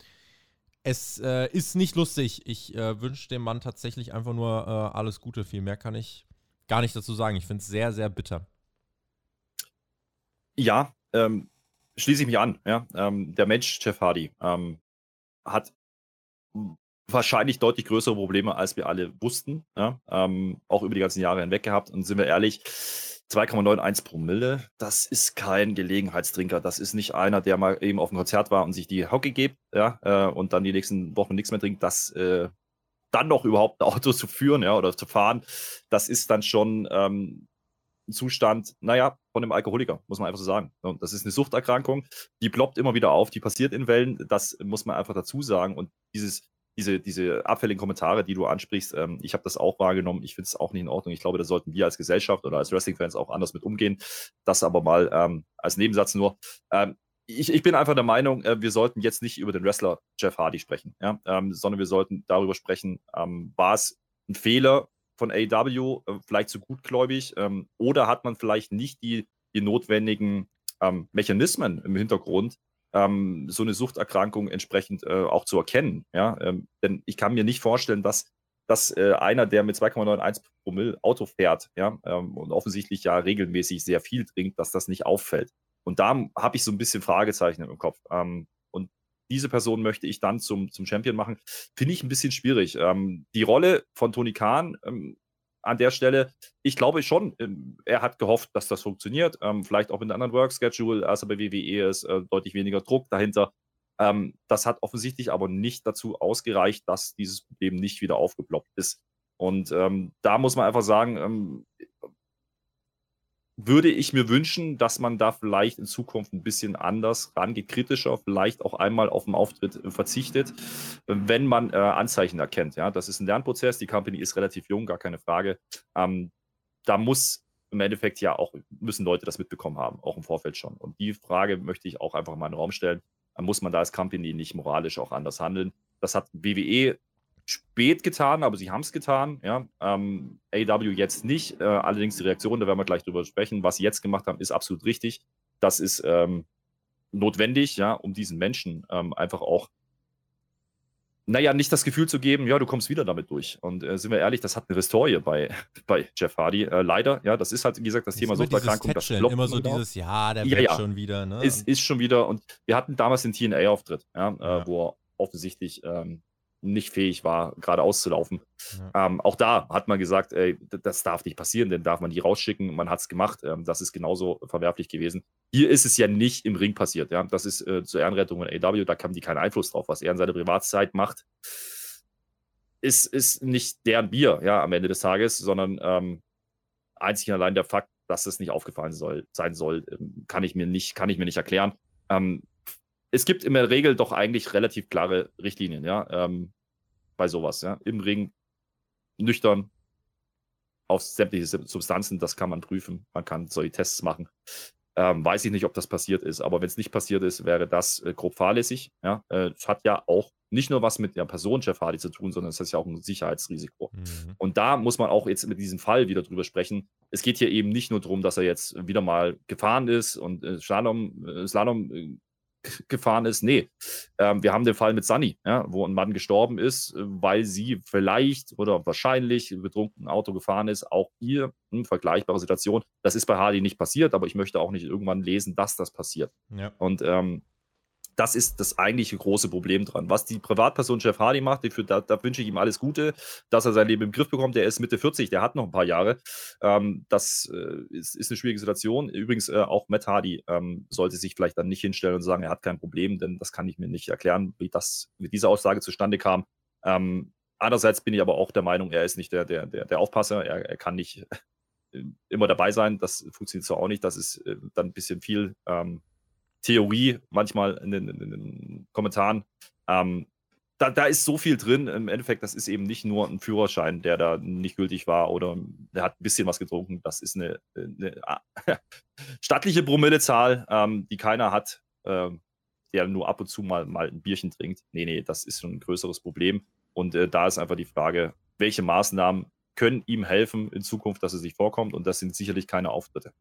es äh, ist nicht lustig. Ich äh, wünsche dem Mann tatsächlich einfach nur äh, alles Gute. Viel mehr kann ich gar nicht dazu sagen. Ich finde es sehr, sehr bitter. Ja, ähm, schließe ich mich an. Ja? Ähm, der Mensch, Jeff Hardy, ähm, hat wahrscheinlich deutlich größere Probleme, als wir alle wussten. Ja? Ähm, auch über die ganzen Jahre hinweg gehabt. Und sind wir ehrlich, 2,91 Promille, das ist kein Gelegenheitstrinker. Das ist nicht einer, der mal eben auf dem Konzert war und sich die Hockey gibt ja, äh, und dann die nächsten Wochen nichts mehr trinkt. Das äh, dann noch überhaupt ein Auto zu führen ja, oder zu fahren, das ist dann schon ähm, ein Zustand, naja, von einem Alkoholiker, muss man einfach so sagen. Das ist eine Suchterkrankung, die ploppt immer wieder auf, die passiert in Wellen, das muss man einfach dazu sagen. Und dieses diese, diese abfälligen Kommentare, die du ansprichst, ähm, ich habe das auch wahrgenommen. Ich finde es auch nicht in Ordnung. Ich glaube, da sollten wir als Gesellschaft oder als Wrestling-Fans auch anders mit umgehen. Das aber mal ähm, als Nebensatz nur. Ähm, ich, ich bin einfach der Meinung, äh, wir sollten jetzt nicht über den Wrestler Jeff Hardy sprechen, ja? Ähm, sondern wir sollten darüber sprechen, ähm, war es ein Fehler von AW, äh, vielleicht zu gutgläubig, ähm, oder hat man vielleicht nicht die, die notwendigen Mechanismen im Hintergrund, ähm, so eine Suchterkrankung entsprechend äh, auch zu erkennen. Ja? Ähm, denn ich kann mir nicht vorstellen, dass, dass äh, einer, der mit 2,91 Promille Auto fährt ja, ähm, und offensichtlich ja regelmäßig sehr viel trinkt, dass das nicht auffällt. Und da habe ich so ein bisschen Fragezeichen im Kopf. Ähm, und diese Person möchte ich dann zum, zum Champion machen. Finde ich ein bisschen schwierig. Ähm, die Rolle von Tony Khan ähm, an der Stelle, ich glaube schon, ähm, er hat gehofft, dass das funktioniert. Ähm, vielleicht auch mit einem anderen Work-Schedule, als er bei WWE ist, äh, deutlich weniger Druck dahinter. Ähm, das hat offensichtlich aber nicht dazu ausgereicht, dass dieses Problem nicht wieder aufgeploppt ist. Und ähm, da muss man einfach sagen, ähm, würde ich mir wünschen, dass man da vielleicht in Zukunft ein bisschen anders rangeht, kritischer, vielleicht auch einmal auf den Auftritt äh, verzichtet, wenn man äh, Anzeichen erkennt. Ja, das ist ein Lernprozess. Die Company ist relativ jung, gar keine Frage. Ähm, da muss im Endeffekt ja auch, müssen Leute das mitbekommen haben, auch im Vorfeld schon. Und die Frage möchte ich auch einfach mal in den Raum stellen. Muss man da als Company nicht moralisch auch anders handeln? Das hat WWE spät getan, aber sie haben es getan. Ja. Ähm, AW jetzt nicht. Äh, allerdings die Reaktion, da werden wir gleich drüber sprechen. Was sie jetzt gemacht haben, ist absolut richtig. Das ist ähm, notwendig, ja, um diesen Menschen ähm, einfach auch, naja, nicht das Gefühl zu geben, ja, du kommst wieder damit durch. Und äh, sind wir ehrlich, das hat eine Historie bei, *laughs* bei Jeff Hardy. Äh, leider, ja, das ist halt, wie gesagt, das, das Thema Suchterkrankung. Das immer so dieses, ja, der ja, wird ja. schon wieder. Ne? Ist, ist schon wieder. Und wir hatten damals den TNA-Auftritt, ja, äh, ja. wo er offensichtlich ähm, nicht fähig war, gerade auszulaufen. Ja. Ähm, auch da hat man gesagt, ey, das darf nicht passieren, denn darf man die rausschicken. Man hat es gemacht. Ähm, das ist genauso verwerflich gewesen. Hier ist es ja nicht im Ring passiert. Ja? Das ist äh, zur Ehrenrettung in AW, da haben die keinen Einfluss drauf. Was er in seiner Privatzeit macht, ist, ist nicht deren Bier ja, am Ende des Tages, sondern ähm, einzig und allein der Fakt, dass es nicht aufgefallen soll, sein soll, ähm, kann ich mir nicht, kann ich mir nicht erklären. Ähm, es gibt in der Regel doch eigentlich relativ klare Richtlinien, ja, ähm, bei sowas, ja. Im Ring nüchtern auf sämtliche Substanzen, das kann man prüfen. Man kann solche Tests machen. Ähm, weiß ich nicht, ob das passiert ist, aber wenn es nicht passiert ist, wäre das äh, grob fahrlässig. Ja, äh, es hat ja auch nicht nur was mit der Person Jeff Hardy zu tun, sondern es ist ja auch ein Sicherheitsrisiko. Mhm. Und da muss man auch jetzt mit diesem Fall wieder drüber sprechen. Es geht hier eben nicht nur darum, dass er jetzt wieder mal gefahren ist und äh, Slalom, äh, Slalom äh, gefahren ist. Nee, ähm, wir haben den Fall mit Sunny, ja, wo ein Mann gestorben ist, weil sie vielleicht oder wahrscheinlich betrunken Auto gefahren ist. Auch hier eine vergleichbare Situation. Das ist bei Hardy nicht passiert, aber ich möchte auch nicht irgendwann lesen, dass das passiert. Ja. Und ähm, das ist das eigentliche große Problem dran. Was die Privatperson Jeff Hardy macht, für, da, da, wünsche ich ihm alles Gute, dass er sein Leben im Griff bekommt. Der ist Mitte 40, der hat noch ein paar Jahre. Ähm, das äh, ist, ist, eine schwierige Situation. Übrigens, äh, auch Matt Hardy ähm, sollte sich vielleicht dann nicht hinstellen und sagen, er hat kein Problem, denn das kann ich mir nicht erklären, wie das mit dieser Aussage zustande kam. Ähm, andererseits bin ich aber auch der Meinung, er ist nicht der, der, der, der Aufpasser. Er, er kann nicht äh, immer dabei sein. Das funktioniert so auch nicht. Das ist äh, dann ein bisschen viel. Ähm, Theorie manchmal in den, in den Kommentaren. Ähm, da, da, ist so viel drin. Im Endeffekt, das ist eben nicht nur ein Führerschein, der da nicht gültig war oder der hat ein bisschen was getrunken. Das ist eine, eine *laughs* stattliche Promillezahl, ähm, die keiner hat, äh, der nur ab und zu mal, mal ein Bierchen trinkt. Nee, nee, das ist schon ein größeres Problem. Und äh, da ist einfach die Frage, welche Maßnahmen können ihm helfen in Zukunft, dass es nicht vorkommt. Und das sind sicherlich keine Auftritte.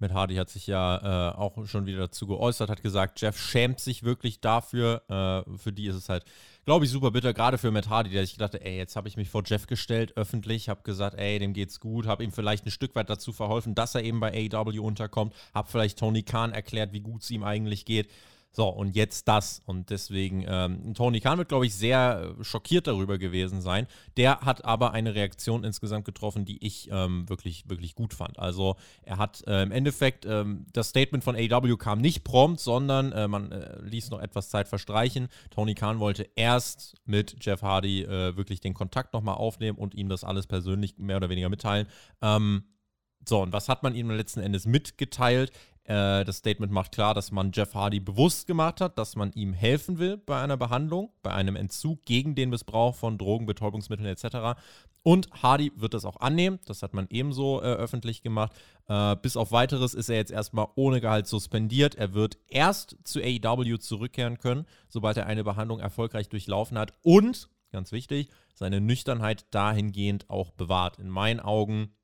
Matt Hardy hat sich ja äh, auch schon wieder dazu geäußert, hat gesagt, Jeff schämt sich wirklich dafür. Äh, für die ist es halt, glaube ich, super bitter, gerade für Matt Hardy, der sich dachte, ey, jetzt habe ich mich vor Jeff gestellt, öffentlich, habe gesagt, ey, dem geht's gut, habe ihm vielleicht ein Stück weit dazu verholfen, dass er eben bei AEW unterkommt, habe vielleicht Tony Khan erklärt, wie gut es ihm eigentlich geht. So, und jetzt das. Und deswegen, ähm, Tony Khan wird, glaube ich, sehr äh, schockiert darüber gewesen sein. Der hat aber eine Reaktion insgesamt getroffen, die ich ähm, wirklich, wirklich gut fand. Also, er hat äh, im Endeffekt, ähm, das Statement von AW kam nicht prompt, sondern äh, man äh, ließ noch etwas Zeit verstreichen. Tony Khan wollte erst mit Jeff Hardy äh, wirklich den Kontakt nochmal aufnehmen und ihm das alles persönlich mehr oder weniger mitteilen. Ähm, so, und was hat man ihm letzten Endes mitgeteilt? Äh, das Statement macht klar, dass man Jeff Hardy bewusst gemacht hat, dass man ihm helfen will bei einer Behandlung, bei einem Entzug gegen den Missbrauch von Drogen, Betäubungsmitteln etc. Und Hardy wird das auch annehmen. Das hat man ebenso äh, öffentlich gemacht. Äh, bis auf weiteres ist er jetzt erstmal ohne Gehalt suspendiert. Er wird erst zu AEW zurückkehren können, sobald er eine Behandlung erfolgreich durchlaufen hat. Und, ganz wichtig, seine Nüchternheit dahingehend auch bewahrt. In meinen Augen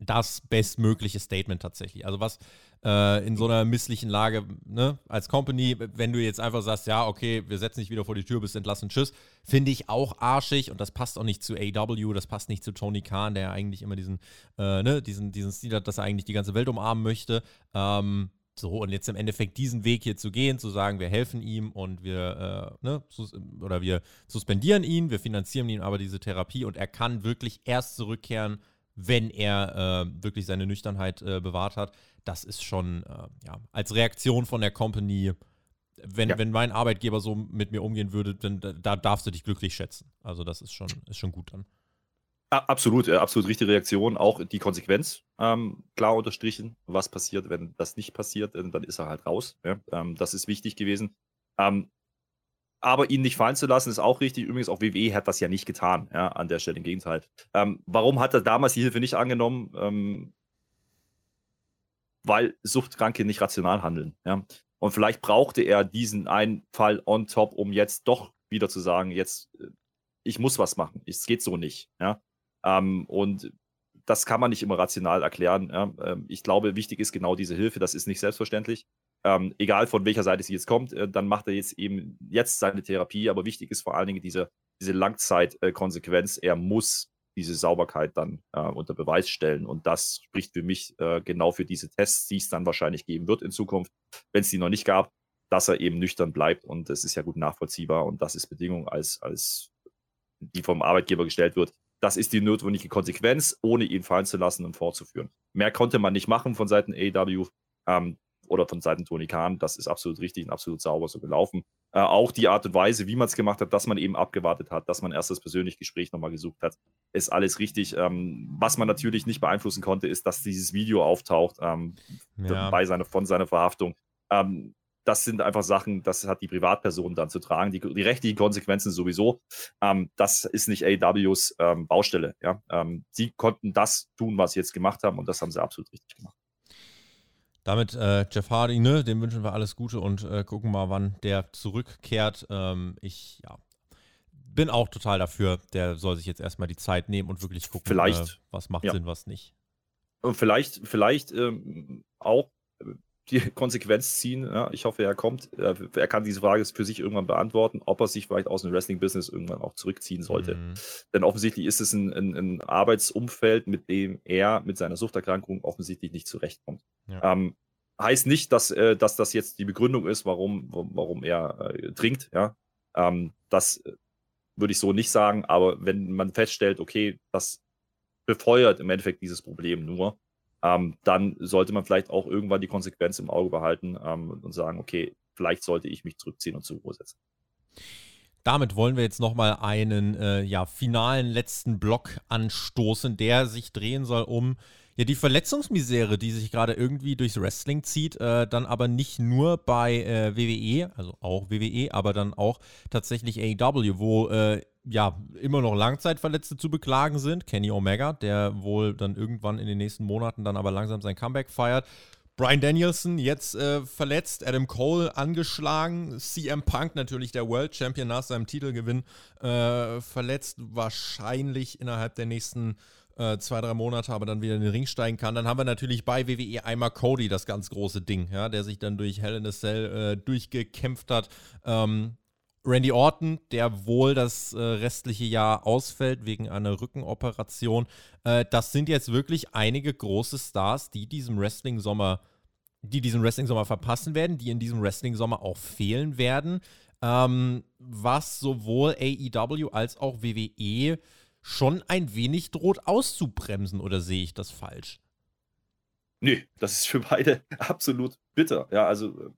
das bestmögliche Statement tatsächlich. Also was äh, in so einer misslichen Lage, ne, als Company, wenn du jetzt einfach sagst, ja, okay, wir setzen dich wieder vor die Tür, bist entlassen, tschüss, finde ich auch arschig und das passt auch nicht zu AW, das passt nicht zu Tony Khan, der eigentlich immer diesen, äh, ne, diesen, diesen Stil hat, dass er eigentlich die ganze Welt umarmen möchte. Ähm, so, und jetzt im Endeffekt diesen Weg hier zu gehen, zu sagen, wir helfen ihm und wir, äh, ne, oder wir suspendieren ihn, wir finanzieren ihm aber diese Therapie und er kann wirklich erst zurückkehren, wenn er äh, wirklich seine Nüchternheit äh, bewahrt hat. Das ist schon, äh, ja, als Reaktion von der Company, wenn, ja. wenn mein Arbeitgeber so mit mir umgehen würde, dann da darfst du dich glücklich schätzen. Also das ist schon, ist schon gut dann. Absolut, äh, absolut richtige Reaktion. Auch die Konsequenz ähm, klar unterstrichen. Was passiert, wenn das nicht passiert, dann ist er halt raus. Ja? Ähm, das ist wichtig gewesen. Ähm, aber ihn nicht fallen zu lassen, ist auch richtig. Übrigens, auch WWE hat das ja nicht getan, ja, an der Stelle. Im Gegenteil. Ähm, warum hat er damals die Hilfe nicht angenommen? Ähm, weil Suchtkranke nicht rational handeln. Ja. Und vielleicht brauchte er diesen einen Fall on top, um jetzt doch wieder zu sagen, jetzt, äh, ich muss was machen. Es geht so nicht. Ja. Ähm, und das kann man nicht immer rational erklären. Ja. Ähm, ich glaube, wichtig ist genau diese Hilfe. Das ist nicht selbstverständlich ähm, egal von welcher Seite sie jetzt kommt, äh, dann macht er jetzt eben jetzt seine Therapie. Aber wichtig ist vor allen Dingen diese, diese Langzeitkonsequenz. er muss diese Sauberkeit dann äh, unter Beweis stellen. Und das spricht für mich äh, genau für diese Tests, die es dann wahrscheinlich geben wird in Zukunft, wenn es die noch nicht gab, dass er eben nüchtern bleibt. Und das ist ja gut nachvollziehbar. Und das ist Bedingung, als, als die vom Arbeitgeber gestellt wird. Das ist die notwendige Konsequenz, ohne ihn fallen zu lassen und fortzuführen. Mehr konnte man nicht machen von Seiten AW. Ähm, oder von Seiten Toni Kahn. Das ist absolut richtig und absolut sauber so gelaufen. Äh, auch die Art und Weise, wie man es gemacht hat, dass man eben abgewartet hat, dass man erst das persönliche Gespräch nochmal gesucht hat, ist alles richtig. Ähm, was man natürlich nicht beeinflussen konnte, ist, dass dieses Video auftaucht ähm, ja. bei seiner, von seiner Verhaftung. Ähm, das sind einfach Sachen, das hat die Privatperson dann zu tragen. Die, die rechtlichen Konsequenzen sowieso. Ähm, das ist nicht AWs ähm, Baustelle. Ja? Ähm, sie konnten das tun, was sie jetzt gemacht haben und das haben sie absolut richtig gemacht. Damit äh, Jeff Hardy, ne, dem wünschen wir alles Gute und äh, gucken mal, wann der zurückkehrt. Ähm, ich, ja, bin auch total dafür. Der soll sich jetzt erstmal die Zeit nehmen und wirklich gucken, vielleicht, äh, was macht ja. Sinn, was nicht. Und vielleicht, vielleicht ähm, auch die *laughs* Konsequenz ziehen. Ja, ich hoffe, er kommt. Er kann diese Frage für sich irgendwann beantworten, ob er sich vielleicht aus dem Wrestling-Business irgendwann auch zurückziehen sollte. Mhm. Denn offensichtlich ist es ein, ein, ein, Arbeitsumfeld, mit dem er mit seiner Suchterkrankung offensichtlich nicht zurechtkommt. Ja. Ähm, heißt nicht, dass, äh, dass das jetzt die Begründung ist, warum, warum er äh, trinkt. Ja? Ähm, das äh, würde ich so nicht sagen, aber wenn man feststellt, okay, das befeuert im Endeffekt dieses Problem nur, ähm, dann sollte man vielleicht auch irgendwann die Konsequenz im Auge behalten ähm, und sagen, okay, vielleicht sollte ich mich zurückziehen und zur Ruhe setzen. Damit wollen wir jetzt nochmal einen äh, ja, finalen letzten Block anstoßen, der sich drehen soll um ja, die Verletzungsmisere, die sich gerade irgendwie durchs Wrestling zieht, äh, dann aber nicht nur bei äh, WWE, also auch WWE, aber dann auch tatsächlich AEW, wo äh, ja immer noch Langzeitverletzte zu beklagen sind. Kenny Omega, der wohl dann irgendwann in den nächsten Monaten dann aber langsam sein Comeback feiert. Brian Danielson jetzt äh, verletzt, Adam Cole angeschlagen, CM Punk natürlich der World Champion nach seinem Titelgewinn äh, verletzt, wahrscheinlich innerhalb der nächsten äh, zwei, drei Monate, aber dann wieder in den Ring steigen kann. Dann haben wir natürlich bei WWE einmal Cody, das ganz große Ding, ja, der sich dann durch Hell in a Cell äh, durchgekämpft hat. Ähm, Randy Orton, der wohl das äh, restliche Jahr ausfällt wegen einer Rückenoperation. Äh, das sind jetzt wirklich einige große Stars, die diesem Wrestling-Sommer, die diesen Wrestling-Sommer verpassen werden, die in diesem Wrestling-Sommer auch fehlen werden. Ähm, was sowohl AEW als auch WWE schon ein wenig droht auszubremsen, oder sehe ich das falsch? Nee, das ist für beide *laughs* absolut bitter. Ja, also äh,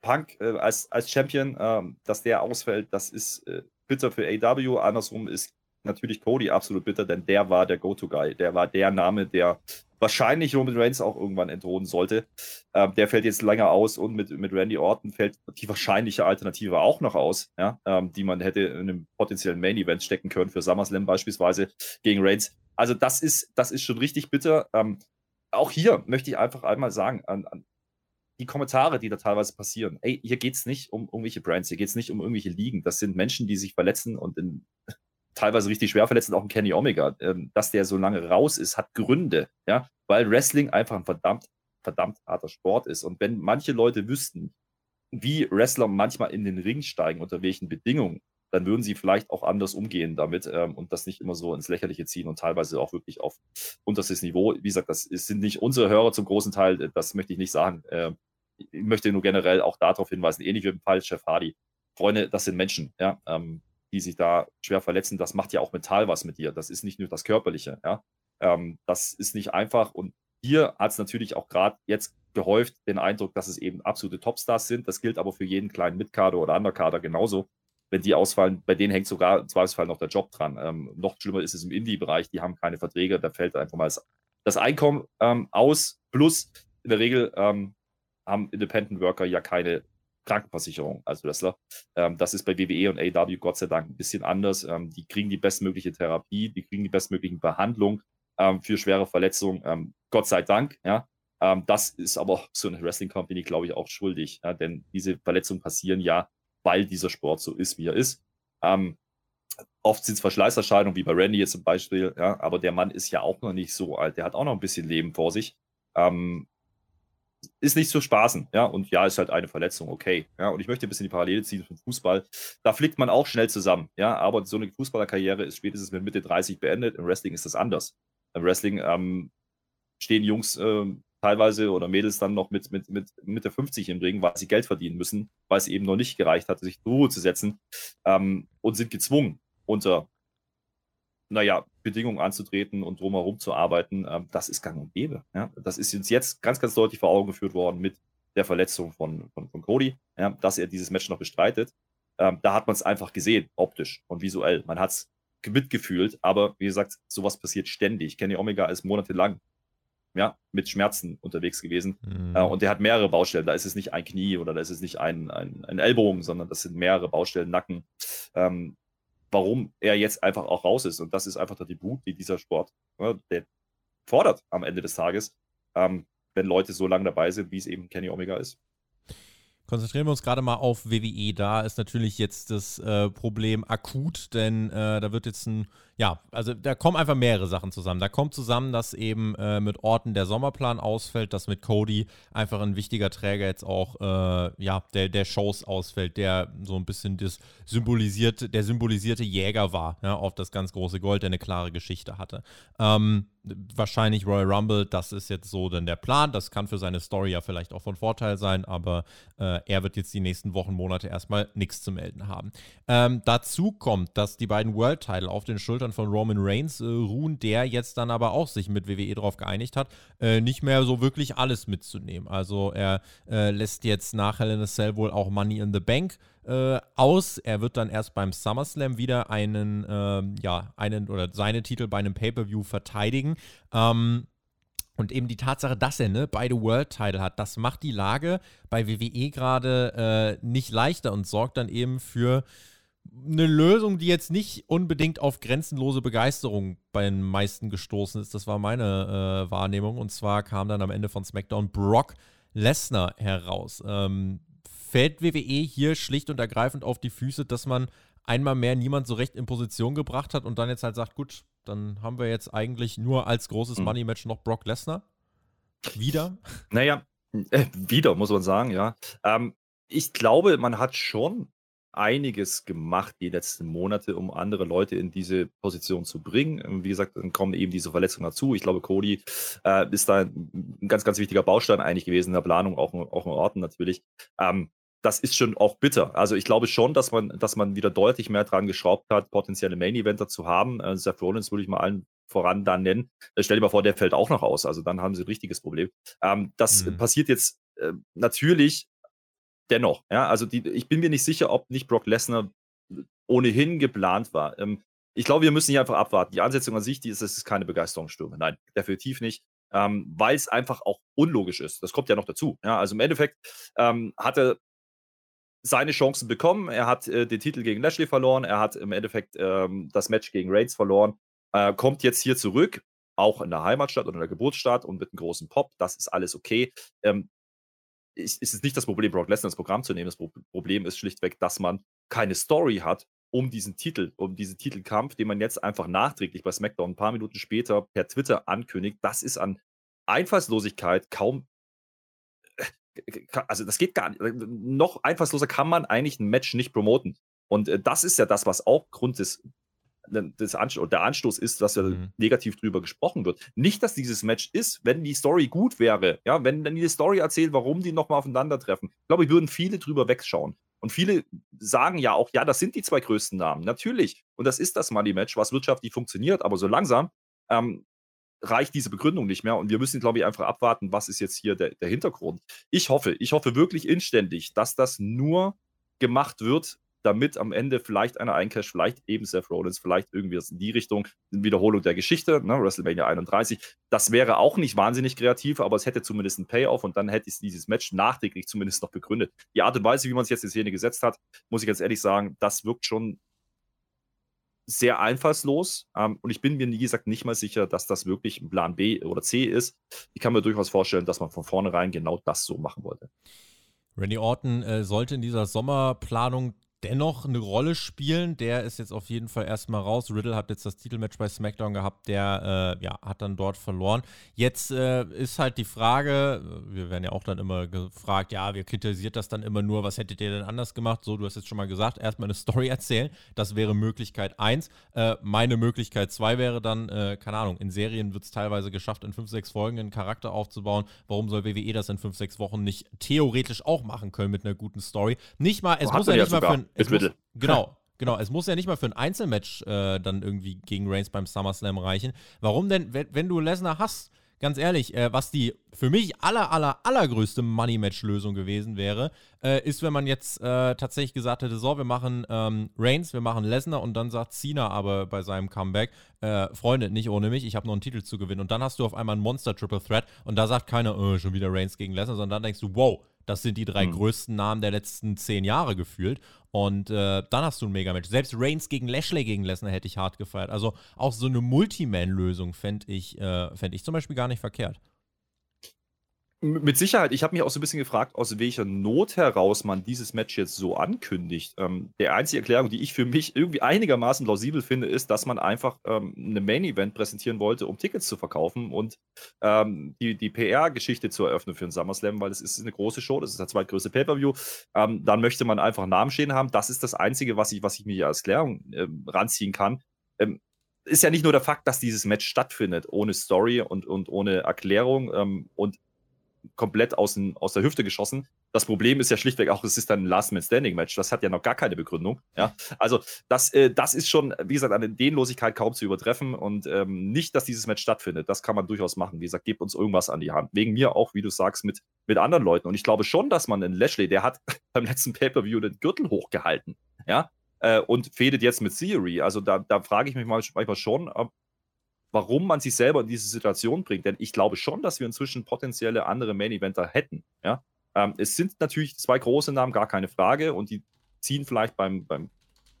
Punk äh, als, als Champion, ähm, dass der ausfällt, das ist äh, bitter für AW. Andersrum ist natürlich Cody absolut bitter, denn der war der Go-To-Guy. Der war der Name, der wahrscheinlich Roman Reigns auch irgendwann entthronen sollte. Ähm, der fällt jetzt länger aus und mit, mit Randy Orton fällt die wahrscheinliche Alternative auch noch aus, ja, ähm, die man hätte in einem potenziellen Main-Event stecken können für SummerSlam beispielsweise gegen Reigns. Also das ist, das ist schon richtig bitter. Ähm, auch hier möchte ich einfach einmal sagen, an, an die Kommentare, die da teilweise passieren, ey, hier geht es nicht um irgendwelche Brands, hier geht es nicht um irgendwelche Ligen. Das sind Menschen, die sich verletzen und in, teilweise richtig schwer verletzen, auch ein Kenny Omega. Ähm, dass der so lange raus ist, hat Gründe, ja, weil Wrestling einfach ein verdammt, verdammt harter Sport ist. Und wenn manche Leute wüssten, wie Wrestler manchmal in den Ring steigen, unter welchen Bedingungen, dann würden sie vielleicht auch anders umgehen damit ähm, und das nicht immer so ins Lächerliche ziehen und teilweise auch wirklich auf unterstes Niveau. Wie gesagt, das sind nicht unsere Hörer zum großen Teil, das möchte ich nicht sagen. Äh, ich möchte nur generell auch darauf hinweisen, ähnlich wie im Fall Chef Hardy. Freunde, das sind Menschen, ja, ähm, die sich da schwer verletzen. Das macht ja auch mental was mit dir. Das ist nicht nur das Körperliche, ja. Ähm, das ist nicht einfach und hier hat es natürlich auch gerade jetzt gehäuft den Eindruck, dass es eben absolute Topstars sind. Das gilt aber für jeden kleinen Mitkader oder Underkader genauso wenn die ausfallen, bei denen hängt sogar im Zweifelsfall noch der Job dran. Ähm, noch schlimmer ist es im Indie-Bereich, die haben keine Verträge, da fällt einfach mal das, Einkommen ähm, aus. Plus in der Regel ähm, haben Independent Worker ja keine Krankenversicherung als Wrestler. Ähm, das ist bei WWE und AW Gott sei Dank ein bisschen anders. Ähm, die kriegen die bestmögliche Therapie, die kriegen die bestmöglichen Behandlung ähm, für schwere Verletzungen. Gott sei Dank, ja. das ist aber so eine Wrestling Company, glaube ich, auch schuldig, ja, denn diese Verletzungen passieren ja weil dieser Sport so ist, wie er ist. Ähm, oft sind es Verschleißerscheinungen, wie bei Randy jetzt zum Beispiel, ja, aber der Mann ist ja auch noch nicht so alt, der hat auch noch ein bisschen Leben vor sich. Ähm, ist nicht zu spaßen, ja, und ja, ist halt eine Verletzung, okay, ja, und ich möchte ein bisschen die Parallele ziehen zum Fußball. Da fliegt man auch schnell zusammen, ja, aber so eine Fußballerkarriere ist spätestens mit Mitte 30 beendet. Im Wrestling ist das anders. Im Wrestling ähm, stehen Jungs ähm, teilweise oder Mädels dann noch mit, mit, mit Mitte 50 im Ring, weil sie Geld verdienen müssen, weil es eben noch nicht gereicht hat, sich zur Ruhe zu setzen ähm, und sind gezwungen, unter naja, Bedingungen anzutreten und drumherum zu arbeiten. Ähm, das ist gang und gäbe. Ja? Das ist uns jetzt ganz, ganz deutlich vor Augen geführt worden mit der Verletzung von, von, von Cody, ja? dass er dieses Match noch bestreitet. Ähm, da hat man es einfach gesehen, optisch und visuell. Man hat es mitgefühlt, aber wie gesagt, sowas passiert ständig. Kenny Omega ist monatelang ja, mit Schmerzen unterwegs gewesen. Mhm. Äh, und der hat mehrere Baustellen. Da ist es nicht ein Knie oder da ist es nicht ein, ein, ein Ellbogen, sondern das sind mehrere Baustellen, Nacken. Ähm, warum er jetzt einfach auch raus ist. Und das ist einfach der Debut, die dieser Sport, ja, der fordert am Ende des Tages, ähm, wenn Leute so lange dabei sind, wie es eben Kenny Omega ist. Konzentrieren wir uns gerade mal auf WWE. Da ist natürlich jetzt das äh, Problem akut, denn äh, da wird jetzt ein, ja, also da kommen einfach mehrere Sachen zusammen. Da kommt zusammen, dass eben äh, mit Orten der Sommerplan ausfällt, dass mit Cody einfach ein wichtiger Träger jetzt auch, äh, ja, der, der Shows ausfällt, der so ein bisschen das symbolisiert, der symbolisierte Jäger war, ja, auf das ganz große Gold, der eine klare Geschichte hatte. Ähm, wahrscheinlich Royal Rumble, das ist jetzt so dann der Plan. Das kann für seine Story ja vielleicht auch von Vorteil sein, aber äh, er wird jetzt die nächsten Wochen, Monate erstmal nichts zu melden haben. Ähm, dazu kommt, dass die beiden World Title auf den Schultern von Roman Reigns äh, ruhen, der jetzt dann aber auch sich mit WWE darauf geeinigt hat, äh, nicht mehr so wirklich alles mitzunehmen. Also er äh, lässt jetzt nach Hell in a Cell wohl auch Money in the Bank äh, aus. Er wird dann erst beim SummerSlam wieder einen, ähm, ja, einen oder seine Titel bei einem Pay-Per-View verteidigen. Ähm, und eben die Tatsache, dass er ne, beide World Title hat, das macht die Lage bei WWE gerade äh, nicht leichter und sorgt dann eben für eine Lösung, die jetzt nicht unbedingt auf grenzenlose Begeisterung bei den meisten gestoßen ist. Das war meine äh, Wahrnehmung. Und zwar kam dann am Ende von SmackDown Brock Lesnar heraus. Ähm, fällt WWE hier schlicht und ergreifend auf die Füße, dass man einmal mehr niemand so recht in Position gebracht hat und dann jetzt halt sagt, gut, dann haben wir jetzt eigentlich nur als großes mhm. Money-Match noch Brock Lesnar? Wieder? Naja, äh, wieder, muss man sagen, ja. Ähm, ich glaube, man hat schon einiges gemacht die letzten Monate, um andere Leute in diese Position zu bringen. Ähm, wie gesagt, dann kommen eben diese Verletzungen dazu. Ich glaube, Cody äh, ist da ein ganz, ganz wichtiger Baustein eigentlich gewesen in der Planung, auch, auch in Orten natürlich. Ähm, das ist schon auch bitter. Also ich glaube schon, dass man, dass man wieder deutlich mehr dran geschraubt hat, potenzielle Main-Eventer zu haben. Äh, Seth Rollins würde ich mal allen voran da nennen. Äh, stell dir mal vor, der fällt auch noch aus. Also dann haben sie ein richtiges Problem. Ähm, das mhm. passiert jetzt äh, natürlich dennoch. Ja, also die, ich bin mir nicht sicher, ob nicht Brock Lesnar ohnehin geplant war. Ähm, ich glaube, wir müssen hier einfach abwarten. Die Ansetzung an sich, die ist, es ist keine Begeisterungsstürme. Nein, definitiv nicht. Ähm, weil es einfach auch unlogisch ist. Das kommt ja noch dazu. Ja, also im Endeffekt ähm, hatte seine Chancen bekommen. Er hat äh, den Titel gegen Lashley verloren. Er hat im Endeffekt ähm, das Match gegen Reigns verloren. Äh, kommt jetzt hier zurück, auch in der Heimatstadt oder in der Geburtsstadt und mit einem großen Pop. Das ist alles okay. Ähm, ist, ist es nicht das Problem, Brock Lesnar ins Programm zu nehmen. Das Problem ist schlichtweg, dass man keine Story hat um diesen Titel, um diesen Titelkampf, den man jetzt einfach nachträglich bei SmackDown ein paar Minuten später per Twitter ankündigt. Das ist an Einfallslosigkeit kaum also das geht gar nicht. Noch einfallsloser kann man eigentlich ein Match nicht promoten. Und äh, das ist ja das, was auch Grund des, des Anstoß, der Anstoß ist, dass ja mhm. negativ drüber gesprochen wird. Nicht, dass dieses Match ist, wenn die Story gut wäre, ja, wenn dann die Story erzählt, warum die nochmal aufeinandertreffen. Ich glaube, ich würden viele drüber wegschauen. Und viele sagen ja auch, ja, das sind die zwei größten Namen. Natürlich. Und das ist das Money-Match, was wirtschaftlich funktioniert. Aber so langsam ähm, reicht diese Begründung nicht mehr und wir müssen, glaube ich, einfach abwarten, was ist jetzt hier der, der Hintergrund. Ich hoffe, ich hoffe wirklich inständig, dass das nur gemacht wird, damit am Ende vielleicht einer eincasht, vielleicht eben Seth Rollins, vielleicht irgendwie in die Richtung, in Wiederholung der Geschichte, ne, WrestleMania 31. Das wäre auch nicht wahnsinnig kreativ, aber es hätte zumindest einen Payoff und dann hätte es dieses Match nachträglich zumindest noch begründet. Die Art und Weise, wie man es jetzt in Szene gesetzt hat, muss ich ganz ehrlich sagen, das wirkt schon sehr einfallslos. Ähm, und ich bin mir, wie gesagt, nicht mal sicher, dass das wirklich ein Plan B oder C ist. Ich kann mir durchaus vorstellen, dass man von vornherein genau das so machen wollte. Randy Orton äh, sollte in dieser Sommerplanung dennoch eine Rolle spielen. Der ist jetzt auf jeden Fall erstmal raus. Riddle hat jetzt das Titelmatch bei SmackDown gehabt, der äh, ja, hat dann dort verloren. Jetzt äh, ist halt die Frage, wir werden ja auch dann immer gefragt, ja, wir kritisiert das dann immer nur, was hättet ihr denn anders gemacht? So, du hast jetzt schon mal gesagt, erstmal eine *laughs* Story erzählen. Das wäre Möglichkeit 1. Äh, meine Möglichkeit 2 wäre dann, äh, keine Ahnung, in Serien wird es teilweise geschafft, in 5, 6 Folgen einen Charakter aufzubauen. Warum soll WWE das in 5, 6 Wochen nicht theoretisch auch machen können mit einer guten Story? Nicht mal, es oh, muss ja nicht mal für ein es muss, *laughs* genau, genau. Es muss ja nicht mal für ein Einzelmatch äh, dann irgendwie gegen Reigns beim SummerSlam reichen. Warum denn, wenn, du Lesnar hast, ganz ehrlich, äh, was die für mich aller, aller, allergrößte Money-Match-Lösung gewesen wäre, äh, ist, wenn man jetzt äh, tatsächlich gesagt hätte, so, wir machen ähm, Reigns, wir machen Lesnar und dann sagt Cena aber bei seinem Comeback, äh, Freunde, nicht ohne mich, ich habe noch einen Titel zu gewinnen. Und dann hast du auf einmal ein Monster-Triple-Threat und da sagt keiner, oh, schon wieder Reigns gegen Lesnar, sondern dann denkst du, wow, das sind die drei mhm. größten Namen der letzten zehn Jahre gefühlt. Und äh, dann hast du ein Megamatch. Selbst Reigns gegen Lashley gegen Lesnar hätte ich hart gefeiert. Also auch so eine Multiman-Lösung fände ich, äh, fänd ich zum Beispiel gar nicht verkehrt. Mit Sicherheit. Ich habe mich auch so ein bisschen gefragt, aus welcher Not heraus man dieses Match jetzt so ankündigt. Ähm, der einzige Erklärung, die ich für mich irgendwie einigermaßen plausibel finde, ist, dass man einfach ähm, eine Main-Event präsentieren wollte, um Tickets zu verkaufen und ähm, die, die PR-Geschichte zu eröffnen für den SummerSlam, weil es ist eine große Show, das ist der zweitgrößte Pay-Per-View. Ähm, dann möchte man einfach Namen stehen haben. Das ist das Einzige, was ich, was ich mir als Erklärung äh, ranziehen kann. Ähm, ist ja nicht nur der Fakt, dass dieses Match stattfindet, ohne Story und, und ohne Erklärung. Ähm, und komplett aus, den, aus der Hüfte geschossen. Das Problem ist ja schlichtweg auch, es ist ein Last-Man-Standing-Match. Das hat ja noch gar keine Begründung. Ja? Also, das, äh, das ist schon, wie gesagt, eine Dehnlosigkeit kaum zu übertreffen und ähm, nicht, dass dieses Match stattfindet. Das kann man durchaus machen. Wie gesagt, gebt uns irgendwas an die Hand. Wegen mir auch, wie du sagst, mit, mit anderen Leuten. Und ich glaube schon, dass man in Lashley, der hat *laughs* beim letzten Pay-Per-View den Gürtel hochgehalten. Ja, äh, und fädet jetzt mit Theory. Also da, da frage ich mich manchmal schon, ob, warum man sich selber in diese Situation bringt. Denn ich glaube schon, dass wir inzwischen potenzielle andere Main-Eventer hätten. Ja? Ähm, es sind natürlich zwei große Namen, gar keine Frage. Und die ziehen vielleicht beim, beim,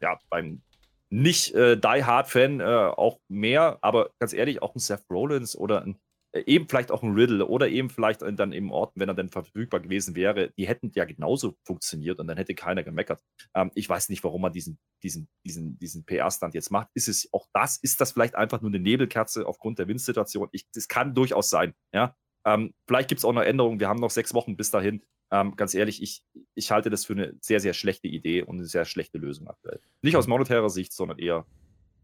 ja, beim nicht äh, Die Hard-Fan äh, auch mehr. Aber ganz ehrlich, auch ein Seth Rollins oder ein, eben vielleicht auch ein Riddle oder eben vielleicht dann im Ort, wenn er dann verfügbar gewesen wäre, die hätten ja genauso funktioniert und dann hätte keiner gemeckert. Ähm, ich weiß nicht, warum man diesen, diesen, diesen, diesen PR-Stand jetzt macht. Ist es auch das? Ist das vielleicht einfach nur eine Nebelkerze aufgrund der Windsituation? Das kann durchaus sein. Ja? Ähm, vielleicht gibt es auch noch Änderungen. Wir haben noch sechs Wochen bis dahin. Ähm, ganz ehrlich, ich, ich halte das für eine sehr, sehr schlechte Idee und eine sehr schlechte Lösung aktuell. Nicht aus monetärer Sicht, sondern eher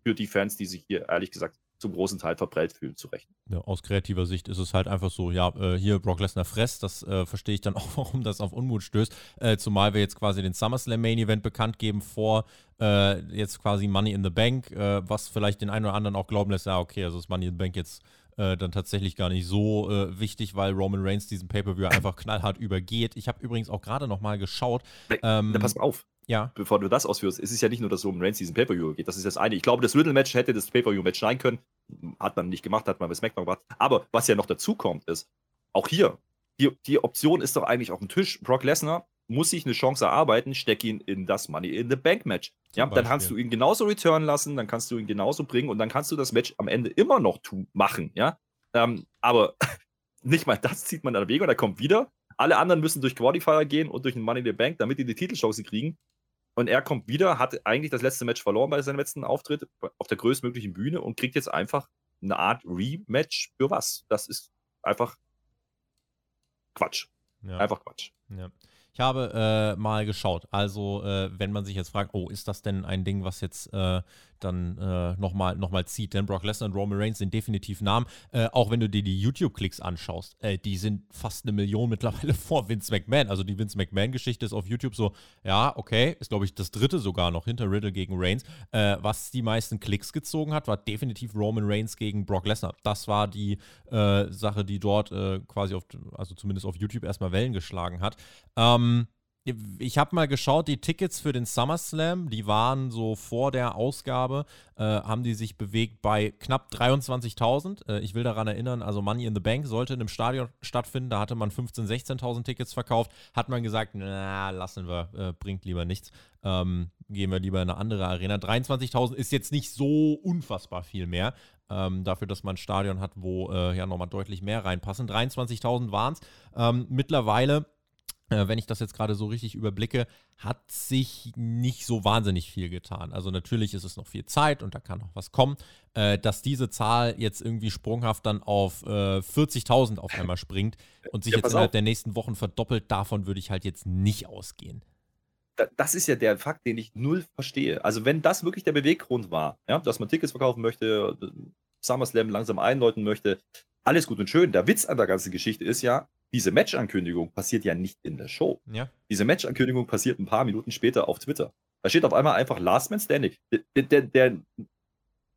für die Fans, die sich hier ehrlich gesagt zum großen Teil verprellt fühlen, zu rechnen. Ja, aus kreativer Sicht ist es halt einfach so, ja, äh, hier Brock Lesnar fresst, das äh, verstehe ich dann *laughs* auch, warum das auf Unmut stößt, äh, zumal wir jetzt quasi den SummerSlam Main Event bekannt geben vor äh, jetzt quasi Money in the Bank, äh, was vielleicht den einen oder anderen auch glauben lässt, ja, okay, also ist Money in the Bank jetzt äh, dann tatsächlich gar nicht so wichtig, weil Roman Reigns diesen Pay-Per-View *clears throat* einfach knallhart übergeht. Ich habe übrigens auch gerade noch mal geschaut. Ähm, pass mal auf, ja. bevor du das ausführst, ist es ja nicht nur, dass Roman Reigns diesen Pay-Per-View geht. Das ist das eine. Ich glaube, das Riddle-Match hätte das Pay-Per-View-Match sein können. Hat man nicht gemacht, hat man bei SmackDown gemacht. Aber was ja noch dazu kommt, ist, auch hier, die, die Option ist doch eigentlich auf dem Tisch. Brock Lesnar muss sich eine Chance erarbeiten, steck ihn in das Money in the Bank Match. Ja, dann kannst du ihn genauso return lassen, dann kannst du ihn genauso bringen und dann kannst du das Match am Ende immer noch tu machen, ja. Ähm, aber *laughs* nicht mal das zieht man in Erwägung, er kommt wieder. Alle anderen müssen durch Qualifier gehen und durch ein Money in the Bank, damit die die Titelchance kriegen. Und er kommt wieder, hat eigentlich das letzte Match verloren bei seinem letzten Auftritt auf der größtmöglichen Bühne und kriegt jetzt einfach eine Art Rematch für was? Das ist einfach Quatsch. Ja. Einfach Quatsch. Ja. Ich habe äh, mal geschaut. Also, äh, wenn man sich jetzt fragt, oh, ist das denn ein Ding, was jetzt äh, dann äh, nochmal noch mal zieht? Denn Brock Lesnar und Roman Reigns sind definitiv Namen. Äh, auch wenn du dir die YouTube-Klicks anschaust, äh, die sind fast eine Million mittlerweile *laughs* vor Vince McMahon. Also die Vince McMahon-Geschichte ist auf YouTube so, ja, okay, ist glaube ich das dritte sogar noch hinter Riddle gegen Reigns. Äh, was die meisten Klicks gezogen hat, war definitiv Roman Reigns gegen Brock Lesnar. Das war die äh, Sache, die dort äh, quasi auf, also zumindest auf YouTube erstmal Wellen geschlagen hat. Ähm, ich habe mal geschaut, die Tickets für den SummerSlam, die waren so vor der Ausgabe, äh, haben die sich bewegt bei knapp 23.000. Äh, ich will daran erinnern, also Money in the Bank sollte in einem Stadion stattfinden, da hatte man 15.000, 16.000 Tickets verkauft, hat man gesagt, na, lassen wir, äh, bringt lieber nichts. Ähm, gehen wir lieber in eine andere Arena. 23.000 ist jetzt nicht so unfassbar viel mehr. Ähm, dafür, dass man ein Stadion hat, wo äh, ja nochmal deutlich mehr reinpassen. 23.000 waren es. Ähm, mittlerweile wenn ich das jetzt gerade so richtig überblicke, hat sich nicht so wahnsinnig viel getan. Also natürlich ist es noch viel Zeit und da kann noch was kommen. Äh, dass diese Zahl jetzt irgendwie sprunghaft dann auf äh, 40.000 auf einmal springt und sich ja, jetzt innerhalb auf. der nächsten Wochen verdoppelt, davon würde ich halt jetzt nicht ausgehen. Das ist ja der Fakt, den ich null verstehe. Also wenn das wirklich der Beweggrund war, ja, dass man Tickets verkaufen möchte, SummerSlam langsam einläuten möchte, alles gut und schön. Der Witz an der ganzen Geschichte ist ja, diese Match-Ankündigung passiert ja nicht in der Show. Ja. Diese Match-Ankündigung passiert ein paar Minuten später auf Twitter. Da steht auf einmal einfach Last Man Standing. Der, der, der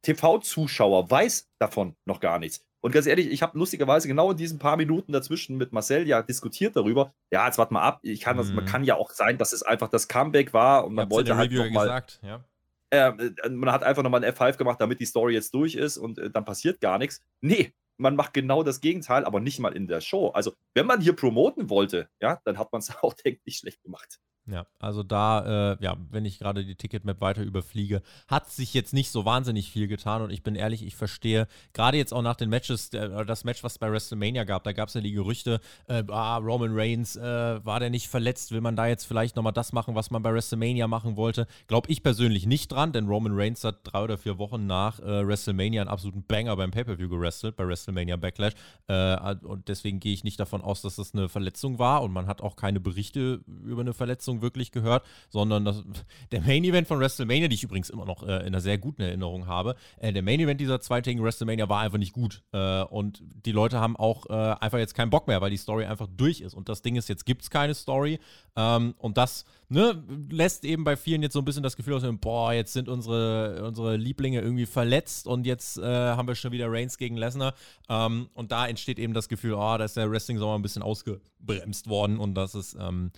TV-Zuschauer weiß davon noch gar nichts. Und ganz ehrlich, ich habe lustigerweise genau in diesen paar Minuten dazwischen mit Marcel ja diskutiert darüber. Ja, jetzt warte mal ab. Ich kann das, mhm. man kann ja auch sein, dass es einfach das Comeback war und man wollte halt noch mal, gesagt, ja. Äh, man hat einfach nochmal ein F5 gemacht, damit die Story jetzt durch ist und äh, dann passiert gar nichts. Nee, man macht genau das Gegenteil, aber nicht mal in der Show. Also, wenn man hier promoten wollte, ja, dann hat man es *laughs* auch, denke ich, schlecht gemacht. Ja, also da, äh, ja, wenn ich gerade die Ticketmap weiter überfliege, hat sich jetzt nicht so wahnsinnig viel getan und ich bin ehrlich, ich verstehe, gerade jetzt auch nach den Matches, der, das Match, was es bei WrestleMania gab, da gab es ja die Gerüchte, äh, ah, Roman Reigns, äh, war der nicht verletzt, will man da jetzt vielleicht nochmal das machen, was man bei WrestleMania machen wollte? Glaube ich persönlich nicht dran, denn Roman Reigns hat drei oder vier Wochen nach äh, WrestleMania einen absoluten Banger beim Pay-Per-View gerestelt, bei WrestleMania Backlash äh, und deswegen gehe ich nicht davon aus, dass das eine Verletzung war und man hat auch keine Berichte über eine Verletzung Verletzung wirklich gehört, sondern das, *laughs* der Main Event von WrestleMania, die ich übrigens immer noch äh, in einer sehr guten Erinnerung habe, äh, der Main Event dieser zweitägigen WrestleMania war einfach nicht gut. Äh, und die Leute haben auch äh, einfach jetzt keinen Bock mehr, weil die Story einfach durch ist. Und das Ding ist, jetzt gibt es keine Story. Ähm, und das ne, lässt eben bei vielen jetzt so ein bisschen das Gefühl aus, boah, jetzt sind unsere, unsere Lieblinge irgendwie verletzt und jetzt äh, haben wir schon wieder Reigns gegen Lesnar. Ähm, und da entsteht eben das Gefühl, oh, da ist der Wrestling-Sommer ein bisschen ausgebremst worden und das ist ähm,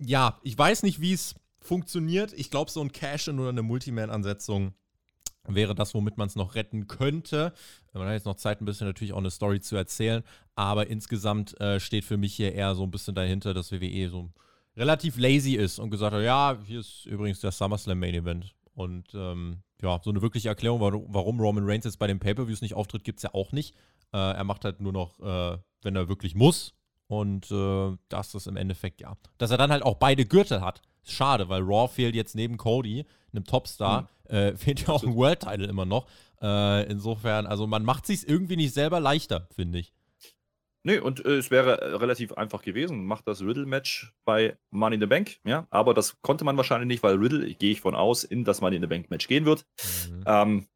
ja, ich weiß nicht, wie es funktioniert. Ich glaube, so ein Cash-In oder eine Multiman-Ansetzung wäre das, womit man es noch retten könnte. Man hat jetzt noch Zeit, ein bisschen natürlich auch eine Story zu erzählen, aber insgesamt äh, steht für mich hier eher so ein bisschen dahinter, dass WWE so relativ lazy ist und gesagt hat, ja, hier ist übrigens der SummerSlam Main Event. Und ähm, ja, so eine wirkliche Erklärung, warum Roman Reigns jetzt bei den Pay-Per-Views nicht auftritt, gibt es ja auch nicht. Äh, er macht halt nur noch, äh, wenn er wirklich muss. Und äh, das ist im Endeffekt, ja. Dass er dann halt auch beide Gürtel hat. Ist schade, weil Raw fehlt jetzt neben Cody, einem Topstar, mhm. äh, *laughs* fehlt ja auch ein World Title immer noch. Äh, insofern, also man macht sich irgendwie nicht selber leichter, finde ich. Nee, und äh, es wäre äh, relativ einfach gewesen. Macht das Riddle-Match bei Money in the Bank, ja. Aber das konnte man wahrscheinlich nicht, weil Riddle, gehe ich von aus, in das Money in the Bank-Match gehen wird. Mhm. Ähm,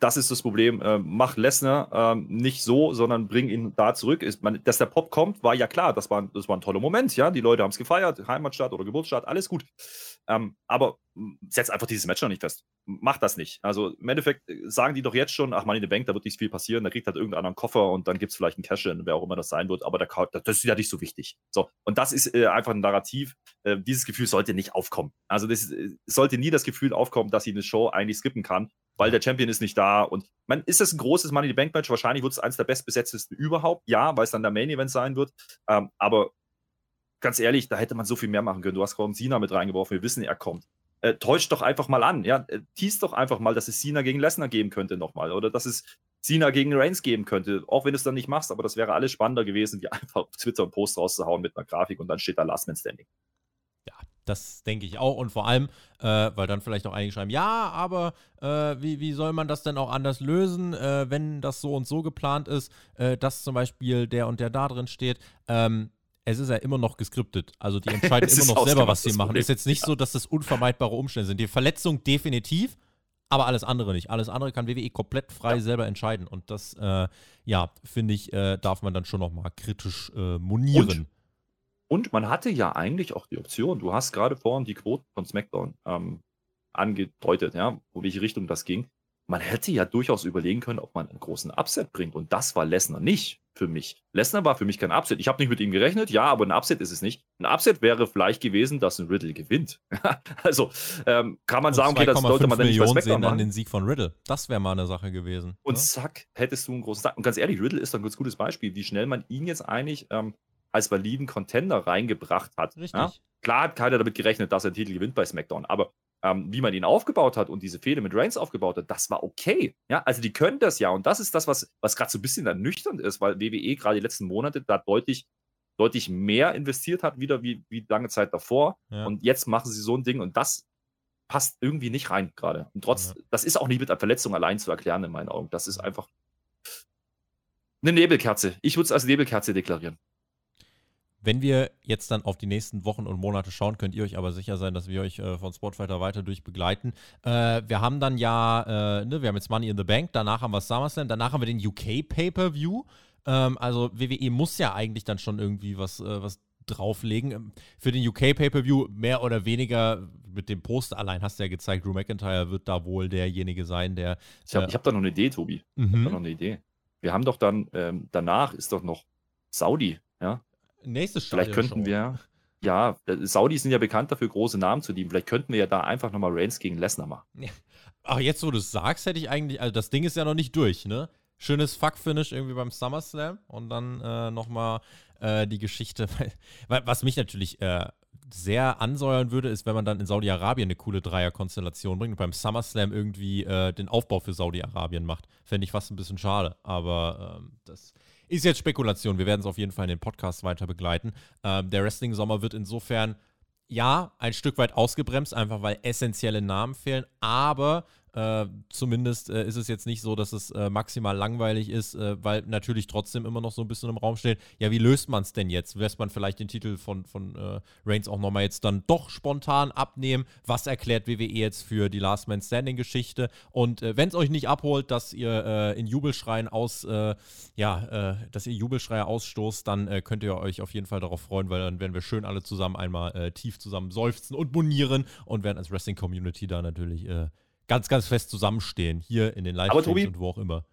das ist das Problem. Äh, mach Lesnar äh, nicht so, sondern bring ihn da zurück. Ist, man, dass der Pop kommt, war ja klar. Das war, das war ein toller Moment. Ja, die Leute haben es gefeiert. Heimatstadt oder Geburtsstadt, alles gut. Ähm, aber setz einfach dieses Match noch nicht fest. Mach das nicht. Also im Endeffekt äh, sagen die doch jetzt schon, ach, Money in the Bank, da wird nicht viel passieren. Da kriegt halt irgendeiner einen Koffer und dann gibt es vielleicht einen Cash-In, wer auch immer das sein wird. Aber der, das ist ja nicht so wichtig. So, und das ist äh, einfach ein Narrativ. Äh, dieses Gefühl sollte nicht aufkommen. Also das äh, sollte nie das Gefühl aufkommen, dass sie eine Show eigentlich skippen kann weil der Champion ist nicht da. Und man, ist das ein großes Money in the Bank Match? Wahrscheinlich wird es eines der bestbesetztesten überhaupt. Ja, weil es dann der Main Event sein wird. Ähm, aber ganz ehrlich, da hätte man so viel mehr machen können. Du hast kaum Sina mit reingeworfen. Wir wissen, er kommt. Äh, täuscht doch einfach mal an. Ja, äh, tease doch einfach mal, dass es Sina gegen Lesnar geben könnte nochmal. Oder dass es Sina gegen Reigns geben könnte. Auch wenn du es dann nicht machst, aber das wäre alles spannender gewesen, wie *laughs* einfach auf Twitter einen Post rauszuhauen mit einer Grafik und dann steht da Last Man Standing. Das denke ich auch. Und vor allem, äh, weil dann vielleicht auch einige schreiben, ja, aber äh, wie, wie soll man das denn auch anders lösen, äh, wenn das so und so geplant ist, äh, dass zum Beispiel der und der da drin steht. Ähm, es ist ja immer noch geskriptet. Also die *laughs* entscheiden immer noch selber, was sie machen. Ist jetzt nicht ja. so, dass das unvermeidbare Umstände sind. Die Verletzung definitiv, aber alles andere nicht. Alles andere kann WWE komplett frei ja. selber entscheiden. Und das, äh, ja, finde ich, äh, darf man dann schon noch mal kritisch monieren. Und und man hatte ja eigentlich auch die Option, du hast gerade vorhin die Quoten von SmackDown ähm, angedeutet, ja, wo welche Richtung das ging. Man hätte ja durchaus überlegen können, ob man einen großen Upset bringt. Und das war Lesnar nicht für mich. Lesnar war für mich kein Upset. Ich habe nicht mit ihm gerechnet, ja, aber ein Upset ist es nicht. Ein Upset wäre vielleicht gewesen, dass ein Riddle gewinnt. *laughs* also ähm, kann man Und sagen, okay, das sollte man dann nicht bei SmackDown machen. dann den Sieg von Riddle. Das wäre mal eine Sache gewesen. Und ne? zack, hättest du einen großen Tag. Und ganz ehrlich, Riddle ist ein ganz gutes Beispiel, wie schnell man ihn jetzt eigentlich ähm, als validen Contender reingebracht hat. Richtig. Ja? Klar hat keiner damit gerechnet, dass er den Titel gewinnt bei SmackDown, aber ähm, wie man ihn aufgebaut hat und diese Fehde mit Reigns aufgebaut hat, das war okay. Ja, also die können das ja und das ist das, was, was gerade so ein bisschen ernüchternd ist, weil WWE gerade die letzten Monate da deutlich, deutlich mehr investiert hat, wieder wie, wie lange Zeit davor. Ja. Und jetzt machen sie so ein Ding und das passt irgendwie nicht rein gerade. Und trotz, ja. das ist auch nicht mit einer Verletzung allein zu erklären in meinen Augen. Das ist einfach eine Nebelkerze. Ich würde es als Nebelkerze deklarieren. Wenn wir jetzt dann auf die nächsten Wochen und Monate schauen, könnt ihr euch aber sicher sein, dass wir euch äh, von Sportfighter weiter durch begleiten. Äh, wir haben dann ja, äh, ne, wir haben jetzt Money in the Bank, danach haben wir SummerSlam, danach haben wir den UK Pay-Per-View. Ähm, also WWE muss ja eigentlich dann schon irgendwie was, äh, was drauflegen. Ähm, für den UK Pay-Per-View mehr oder weniger mit dem Post allein hast du ja gezeigt, Drew McIntyre wird da wohl derjenige sein, der. Ich habe äh, hab da noch eine Idee, Tobi. Mhm. Ich habe da noch eine Idee. Wir haben doch dann, ähm, danach ist doch noch Saudi, ja? Nächstes Stadion. Vielleicht könnten wir, ja, äh, Saudis sind ja bekannt dafür, große Namen zu dienen. Vielleicht könnten wir ja da einfach nochmal Reigns gegen Lesnar machen. *laughs* Ja. Ach, jetzt, wo du es sagst, hätte ich eigentlich, also das Ding ist ja noch nicht durch, ne? Schönes Fuck-Finish irgendwie beim SummerSlam und dann äh, nochmal äh, die Geschichte. *laughs* Was mich natürlich äh, sehr ansäuern würde, ist, wenn man dann in Saudi-Arabien eine coole Dreier-Konstellation bringt und beim SummerSlam irgendwie äh, den Aufbau für Saudi-Arabien macht. Fände ich fast ein bisschen schade. Aber ähm, das ist jetzt Spekulation. Wir werden es auf jeden Fall in den Podcast weiter begleiten. Ähm, der Wrestling-Sommer wird insofern ja ein Stück weit ausgebremst, einfach weil essentielle Namen fehlen. Aber äh, zumindest äh, ist es jetzt nicht so, dass es äh, maximal langweilig ist, äh, weil natürlich trotzdem immer noch so ein bisschen im Raum steht, ja, wie löst man es denn jetzt? Lässt man vielleicht den Titel von, von äh, Reigns auch nochmal jetzt dann doch spontan abnehmen? Was erklärt WWE jetzt für die Last Man Standing Geschichte? Und wenn es euch nicht abholt, dass ihr in Jubelschreien aus, ja, dass ihr Jubelschreie ausstoßt, dann könnt ihr euch auf jeden Fall darauf freuen, weil dann werden wir schön alle zusammen einmal tief zusammen seufzen und monieren und werden als Wrestling Community da natürlich ganz, ganz fest zusammenstehen, hier in den Livestreams und wo auch immer.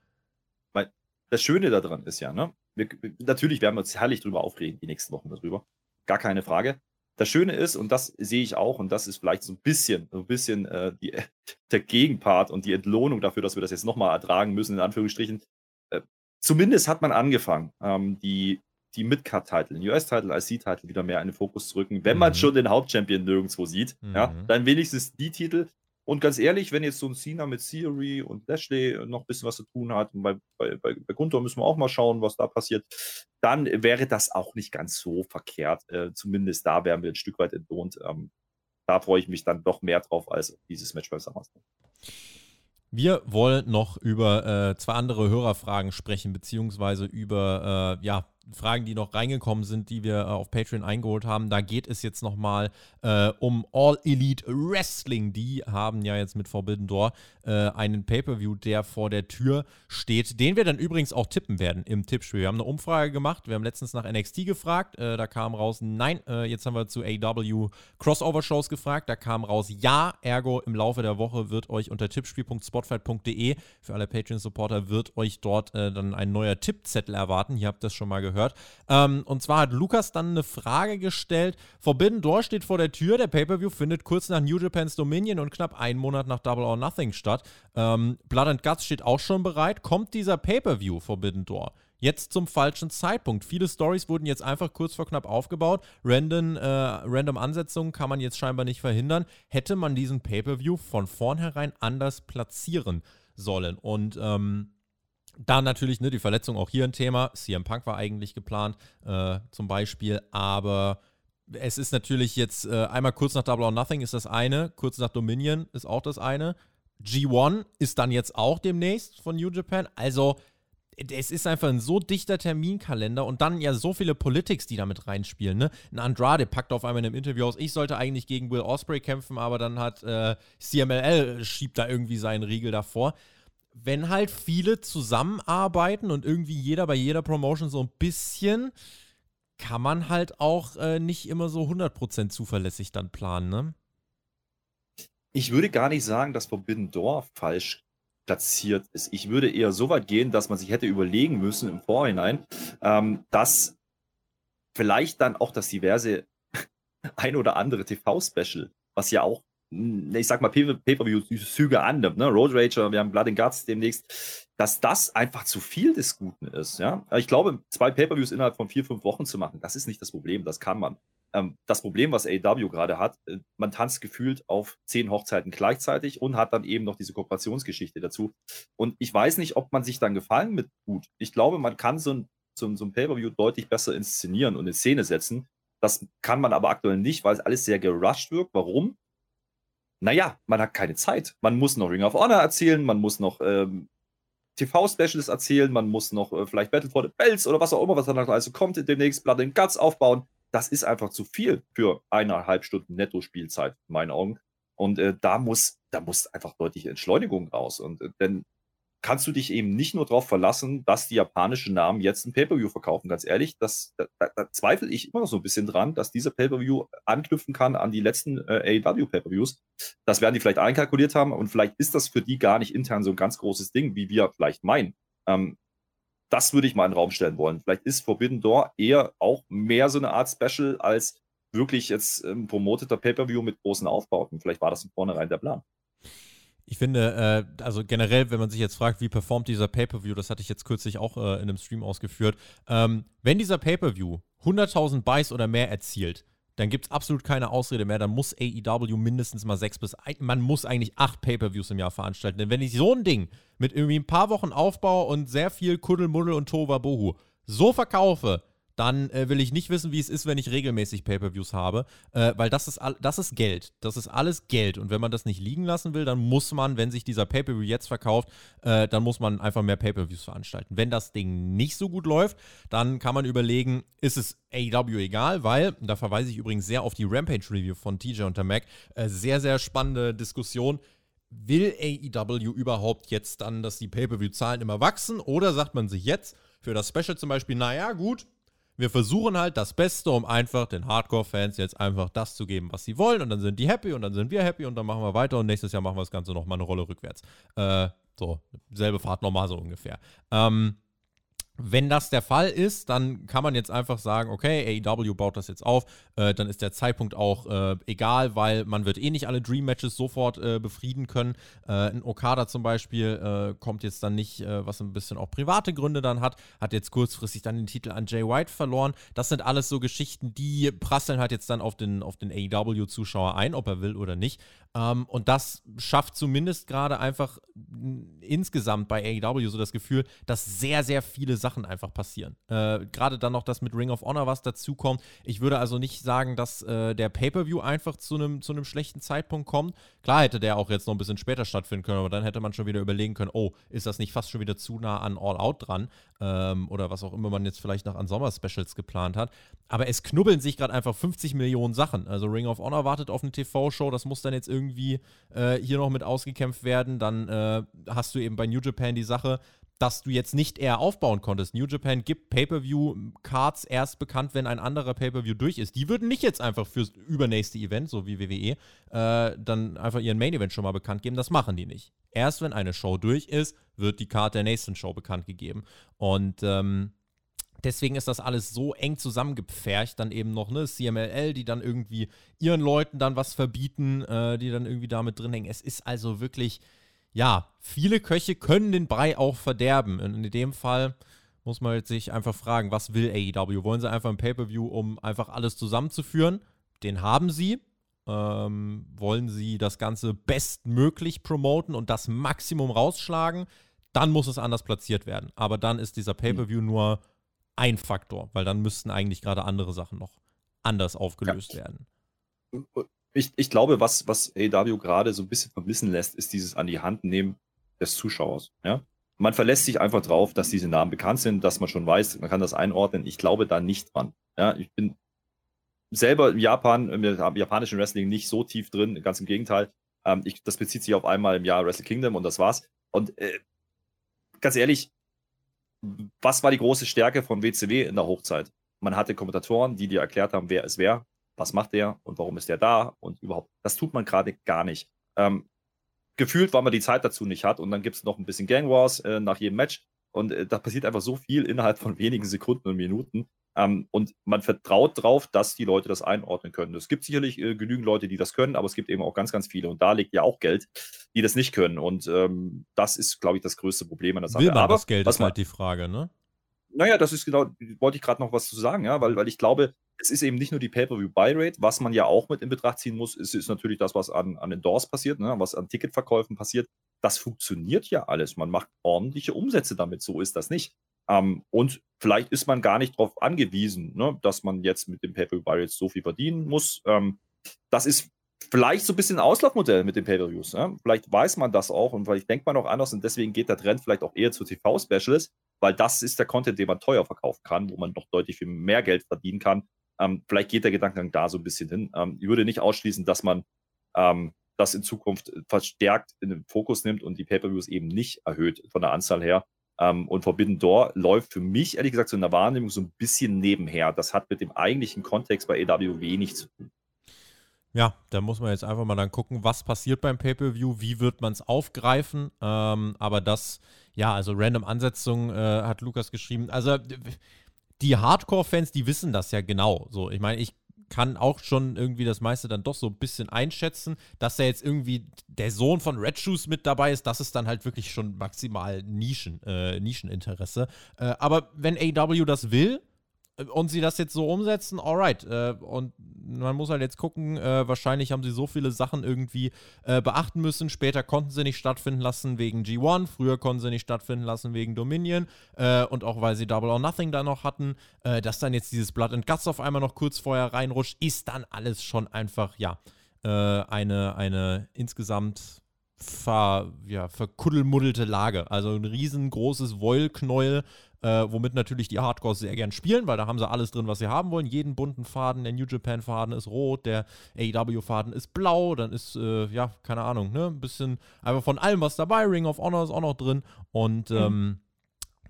Das Schöne daran ist ja, ne? Wir, natürlich werden wir uns herrlich drüber aufregen, die nächsten Wochen darüber. Gar keine Frage. Das Schöne ist, und das sehe ich auch, und das ist vielleicht so ein bisschen, so ein bisschen äh, die, *laughs* der Gegenpart und die Entlohnung dafür, dass wir das jetzt nochmal ertragen müssen, in Anführungsstrichen. Äh, zumindest hat man angefangen, ähm, die, die Mid-Card-Titel, US-Titel, IC-Titel wieder mehr in den Fokus zu rücken. Wenn mhm. man schon den Hauptchampion nirgendwo sieht, mhm. ja, dann wenigstens die Titel, Und ganz ehrlich, wenn jetzt so ein Cena mit Theory und Lashley noch ein bisschen was zu tun hat, und bei, bei, bei, Gunther müssen wir auch mal schauen, was da passiert, dann wäre das auch nicht ganz so verkehrt. Äh, zumindest da wären wir ein Stück weit entlohnt. Ähm, da freue ich mich dann doch mehr drauf als dieses Match bei SummerSlam. Wir wollen noch über äh, zwei andere Hörerfragen sprechen, beziehungsweise über äh, ja, Fragen, die noch reingekommen sind, die wir äh, auf Patreon eingeholt haben. Da geht es jetzt nochmal äh, um All Elite Wrestling. Die haben ja jetzt mit Forbidden Door äh, einen Pay-Per-View, der vor der Tür steht, den wir dann übrigens auch tippen werden im Tippspiel. Wir haben eine Umfrage gemacht. Wir haben letztens nach NXT gefragt. Äh, da kam raus, nein. Äh, jetzt haben wir zu AW Crossover-Shows gefragt. Da kam raus, ja. Ergo, im Laufe der Woche wird euch unter tippspiel.spotfight.de für alle Patreon-Supporter wird euch dort äh, dann ein neuer Tippzettel erwarten. Ihr habt das schon mal gehört gehört. Ähm, und zwar hat Lukas dann eine Frage gestellt. Forbidden Door steht vor der Tür. Der Pay-Per-View findet kurz nach New Japan's Dominion und knapp einen Monat nach Double or Nothing statt. Ähm, Blood and Guts steht auch schon bereit. Kommt dieser Pay-Per-View Forbidden Door? Jetzt zum falschen Zeitpunkt. Viele Stories wurden jetzt einfach kurz vor knapp aufgebaut. Random, äh, random Ansetzungen kann man jetzt scheinbar nicht verhindern. Hätte man diesen Pay-Per-View von vornherein anders platzieren sollen. Und ähm, dann natürlich ne, die Verletzung auch hier ein Thema. CM Punk war eigentlich geplant, äh, zum Beispiel, aber es ist natürlich jetzt äh, einmal kurz nach Double or Nothing ist das eine, kurz nach Dominion ist auch das eine. G1 ist dann jetzt auch demnächst von New Japan. Also, es ist einfach ein so dichter Terminkalender und dann ja so viele Politics, die damit reinspielen. Ne? Ein Andrade packt auf einmal in einem Interview aus, ich sollte eigentlich gegen Will Osprey kämpfen, aber dann hat äh, CMLL schiebt da irgendwie seinen Riegel davor wenn halt viele zusammenarbeiten und irgendwie jeder bei jeder Promotion so ein bisschen, kann man halt auch äh, nicht immer so 100% zuverlässig dann planen, ne? Ich würde gar nicht sagen, dass Forbidden Door falsch platziert ist. Ich würde eher so weit gehen, dass man sich hätte überlegen müssen im Vorhinein, ähm, dass vielleicht dann auch das diverse *laughs* ein oder andere TV-Special, was ja auch ich sag mal, Pay-Per-View-Züge annimmt, ne? Road Rager, wir haben Blood and Guts demnächst, dass das einfach zu viel des Guten ist, ja. Ich glaube, zwei Pay-Per-Views innerhalb von vier, fünf Wochen zu machen, das ist nicht das Problem, das kann man. Ähm, das Problem, was AW gerade hat, äh, man tanzt gefühlt auf zehn Hochzeiten gleichzeitig und hat dann eben noch diese Kooperationsgeschichte dazu. Und ich weiß nicht, ob man sich dann gefallen mit tut. Ich glaube, man kann so ein, so so ein Pay-Per-View deutlich besser inszenieren und in Szene setzen. Das kann man aber aktuell nicht, weil es alles sehr gerusht wirkt. Warum? Naja, man hat keine Zeit. Man muss noch Ring of Honor erzählen, man muss noch ähm, TV-Specials erzählen, man muss noch äh, vielleicht Battle for the Bells oder was auch immer, was dann also kommt, demnächst Blood and Guts aufbauen. Das ist einfach zu viel für eineinhalb Stunden Netto-Spielzeit, in meinen Augen. Und äh, da muss, da muss einfach deutliche Entschleunigung raus. Und äh, denn kannst du dich eben nicht nur darauf verlassen, dass die japanischen Namen jetzt ein Pay-Per-View verkaufen. Ganz ehrlich, das, da, da, zweifle ich immer noch so ein bisschen dran, dass dieser Pay-Per-View anknüpfen kann an die letzten äh, AEW Pay-Per-Views. Das werden die vielleicht einkalkuliert haben und vielleicht ist das für die gar nicht intern so ein ganz großes Ding, wie wir vielleicht meinen. Ähm, das würde ich mal in den Raum stellen wollen. Vielleicht ist Forbidden Door eher auch mehr so eine Art Special als wirklich jetzt ähm, promoteter Pay-Per-View mit großen Aufbauten. Vielleicht war das von vornherein der Plan. Ich finde, äh, also generell, wenn man sich jetzt fragt, wie performt dieser Pay-Per-View, das hatte ich jetzt kürzlich auch äh, in einem Stream ausgeführt, ähm, wenn dieser Pay-Per-View 100.000 Buys oder mehr erzielt, dann gibt es absolut keine Ausrede mehr. Dann muss AEW mindestens mal sechs bis, man muss eigentlich acht Pay-Per-Views im Jahr veranstalten. Denn wenn ich so ein Ding mit irgendwie ein paar Wochen Aufbau und sehr viel Kuddelmuddel und Tova Bohu so verkaufe, dann äh, will ich nicht wissen, wie es ist, wenn ich regelmäßig Pay-per-Views habe, äh, weil das ist, das ist Geld. Das ist alles Geld. Und wenn man das nicht liegen lassen will, dann muss man, wenn sich dieser Pay-per-View jetzt verkauft, äh, dann muss man einfach mehr Pay-per-Views veranstalten. Wenn das Ding nicht so gut läuft, dann kann man überlegen, ist es AEW egal, weil, da verweise ich übrigens sehr auf die Rampage-Review von TJ und der Mac, äh, sehr, sehr spannende Diskussion will AEW überhaupt jetzt dann, dass die Pay-Per-View-Zahlen immer wachsen? Oder sagt man sich jetzt für das Special zum Beispiel, naja, gut, wir versuchen halt das Beste, um einfach den Hardcore-Fans jetzt einfach das zu geben, was sie wollen. Und dann sind die happy und dann sind wir happy und dann machen wir weiter und nächstes Jahr machen wir das Ganze nochmal eine Rolle rückwärts. Äh, so, selbe Fahrt nochmal so ungefähr. Ähm, wenn das der Fall ist, dann kann man jetzt einfach sagen, okay, AEW baut das jetzt auf, äh, dann ist der Zeitpunkt auch äh, egal, weil man wird eh nicht alle Dream Matches sofort äh, befrieden können. Äh, ein Okada zum Beispiel äh, kommt jetzt dann nicht, äh, was ein bisschen auch private Gründe dann hat, hat jetzt kurzfristig dann den Titel an Jay White verloren. Das sind alles so Geschichten, die prasseln halt jetzt dann auf den, auf den AEW-Zuschauer ein, ob er will oder nicht. Ähm, und das schafft zumindest gerade einfach insgesamt bei AEW so das Gefühl, dass sehr, sehr viele Sachen einfach passieren. Äh, gerade dann noch das mit Ring of Honor, was dazukommt. Ich würde also nicht sagen, dass äh, der Pay-Per-View einfach zu einem zu schlechten Zeitpunkt kommt. Klar hätte der auch jetzt noch ein bisschen später stattfinden können, aber dann hätte man schon wieder überlegen können, oh, ist das nicht fast schon wieder zu nah an All Out dran? Ähm, oder was auch immer man jetzt vielleicht noch an Sommer-Specials geplant hat. Aber es knubbeln sich gerade einfach 50 Millionen Sachen. Also Ring of Honor wartet auf eine TV-Show, das muss dann jetzt irgendwie äh, hier noch mit ausgekämpft werden. Dann äh, hast du eben bei New Japan die Sache, dass du jetzt nicht eher aufbauen konntest. New Japan gibt Pay-Per-View-Cards erst bekannt, wenn ein anderer Pay-Per-View durch ist. Die würden nicht jetzt einfach fürs übernächste Event, so wie WWE, äh, dann einfach ihren Main-Event schon mal bekannt geben. Das machen die nicht. Erst wenn eine Show durch ist, wird die Card der nächsten Show bekannt gegeben. Und ähm, deswegen ist das alles so eng zusammengepfercht, dann eben noch, ne, CMLL, die dann irgendwie ihren Leuten dann was verbieten, äh, die dann irgendwie damit drin hängen. Es ist also wirklich ja, viele Köche können den Brei auch verderben. Und in dem Fall muss man jetzt sich einfach fragen, was will AEW? Wollen sie einfach ein Pay-Per-View, um einfach alles zusammenzuführen? Den haben sie. Ähm, wollen sie das Ganze bestmöglich promoten und das Maximum rausschlagen? Dann muss es anders platziert werden. Aber dann ist dieser Pay-Per-View mhm. nur ein Faktor, weil dann müssten eigentlich gerade andere Sachen noch anders aufgelöst ja. werden ich, ich glaube, was, was AW gerade so ein bisschen vermissen lässt, ist dieses an die Hand nehmen des Zuschauers. Ja? Man verlässt sich einfach drauf, dass diese Namen bekannt sind, dass man schon weiß, man kann das einordnen. Ich glaube da nicht dran. Ja? Ich bin selber in Japan, im japanischen Wrestling nicht so tief drin, ganz im Gegenteil. Ähm, ich, das bezieht sich auf einmal im Jahr Wrestle Kingdom und das war's. Und äh, ganz ehrlich, was war die große Stärke von WCW in der Hochzeit? Man hatte Kommentatoren, die dir erklärt haben, wer es wer was macht der und warum ist der da und überhaupt. Das tut man gerade gar nicht. Ähm, gefühlt, weil man die Zeit dazu nicht hat und dann gibt es noch ein bisschen Gang Wars äh, nach jedem Match und äh, da passiert einfach so viel innerhalb von wenigen Sekunden und Minuten. Ähm, und man vertraut darauf, dass die Leute das einordnen können. Es gibt sicherlich äh, genügend Leute, die das können, aber es gibt eben auch ganz, ganz viele und da liegt ja auch Geld, die das nicht können. Und ähm, das ist, glaube ich, das größte Problem an der Sache. Will man aber, das Geld, ist halt die Frage, ne? Naja, das ist genau, wollte ich gerade noch was zu sagen, ja, weil, weil ich glaube, es ist eben nicht nur die Pay-Per-View-Buy-Rate, was man ja auch mit in Betracht ziehen muss, ist, ist natürlich das, was an, an Endorse passiert, ne, was an Ticketverkäufen passiert. Das funktioniert ja alles. Man macht ordentliche Umsätze damit, so ist das nicht. Ähm, und vielleicht ist man gar nicht darauf angewiesen, ne, dass man jetzt mit dem Pay-Per-View-Buy-Rates so viel verdienen muss. Ähm, das ist vielleicht so ein bisschen ein Auslaufmodell mit den Pay-Per-Views. Ne? Vielleicht weiß man das auch und vielleicht denkt man auch anders und deswegen geht der Trend vielleicht auch eher zu TV-Specials, weil das ist der Content, den man teuer verkaufen kann, wo man noch deutlich viel mehr Geld verdienen kann. Ähm, vielleicht geht der Gedankengang da so ein bisschen hin. Ähm, ich würde nicht ausschließen, dass man ähm, das in Zukunft verstärkt in den Fokus nimmt und die Pay-Per-Views eben nicht erhöht von der Anzahl her. Ähm, und Forbidden Door läuft für mich, ehrlich gesagt, so in der Wahrnehmung so ein bisschen nebenher. Das hat mit dem eigentlichen Kontext bei AW wenig zu tun. Ja, da muss man jetzt einfach mal dann gucken, was passiert beim Pay-Per-View, wie wird man es aufgreifen. Ähm, aber das, ja, also random Ansetzung äh, hat Lukas geschrieben. Also die Hardcore-Fans, die wissen das ja genau. So, ich meine, ich kann auch schon irgendwie das meiste dann doch so ein bisschen einschätzen, dass da jetzt irgendwie der Sohn von Red Shoes mit dabei ist, das ist dann halt wirklich schon maximal Nischen, äh, Nischeninteresse. Äh, aber wenn AW das will, und sie das jetzt so umsetzen, alright. Äh, und man muss halt jetzt gucken, äh, wahrscheinlich haben sie so viele Sachen irgendwie äh, beachten müssen. Später konnten sie nicht stattfinden lassen wegen G1, früher konnten sie nicht stattfinden lassen wegen Dominion äh, und auch weil sie Double or Nothing da noch hatten. Äh, dass dann jetzt dieses Blood and Guts auf einmal noch kurz vorher reinrutscht, ist dann alles schon einfach, ja, äh, eine, eine insgesamt ver, ja, verkuddelmuddelte Lage. Also ein riesengroßes Wollknäuel, äh, womit natürlich die Hardcores sehr gern spielen, weil da haben sie alles drin, was sie haben wollen. Jeden bunten Faden, der New Japan-Faden ist rot, der AEW-Faden ist blau, dann ist, äh, ja, keine Ahnung, ne, ein bisschen einfach von allem was dabei. Ring of Honor ist auch noch drin und, mhm. ähm,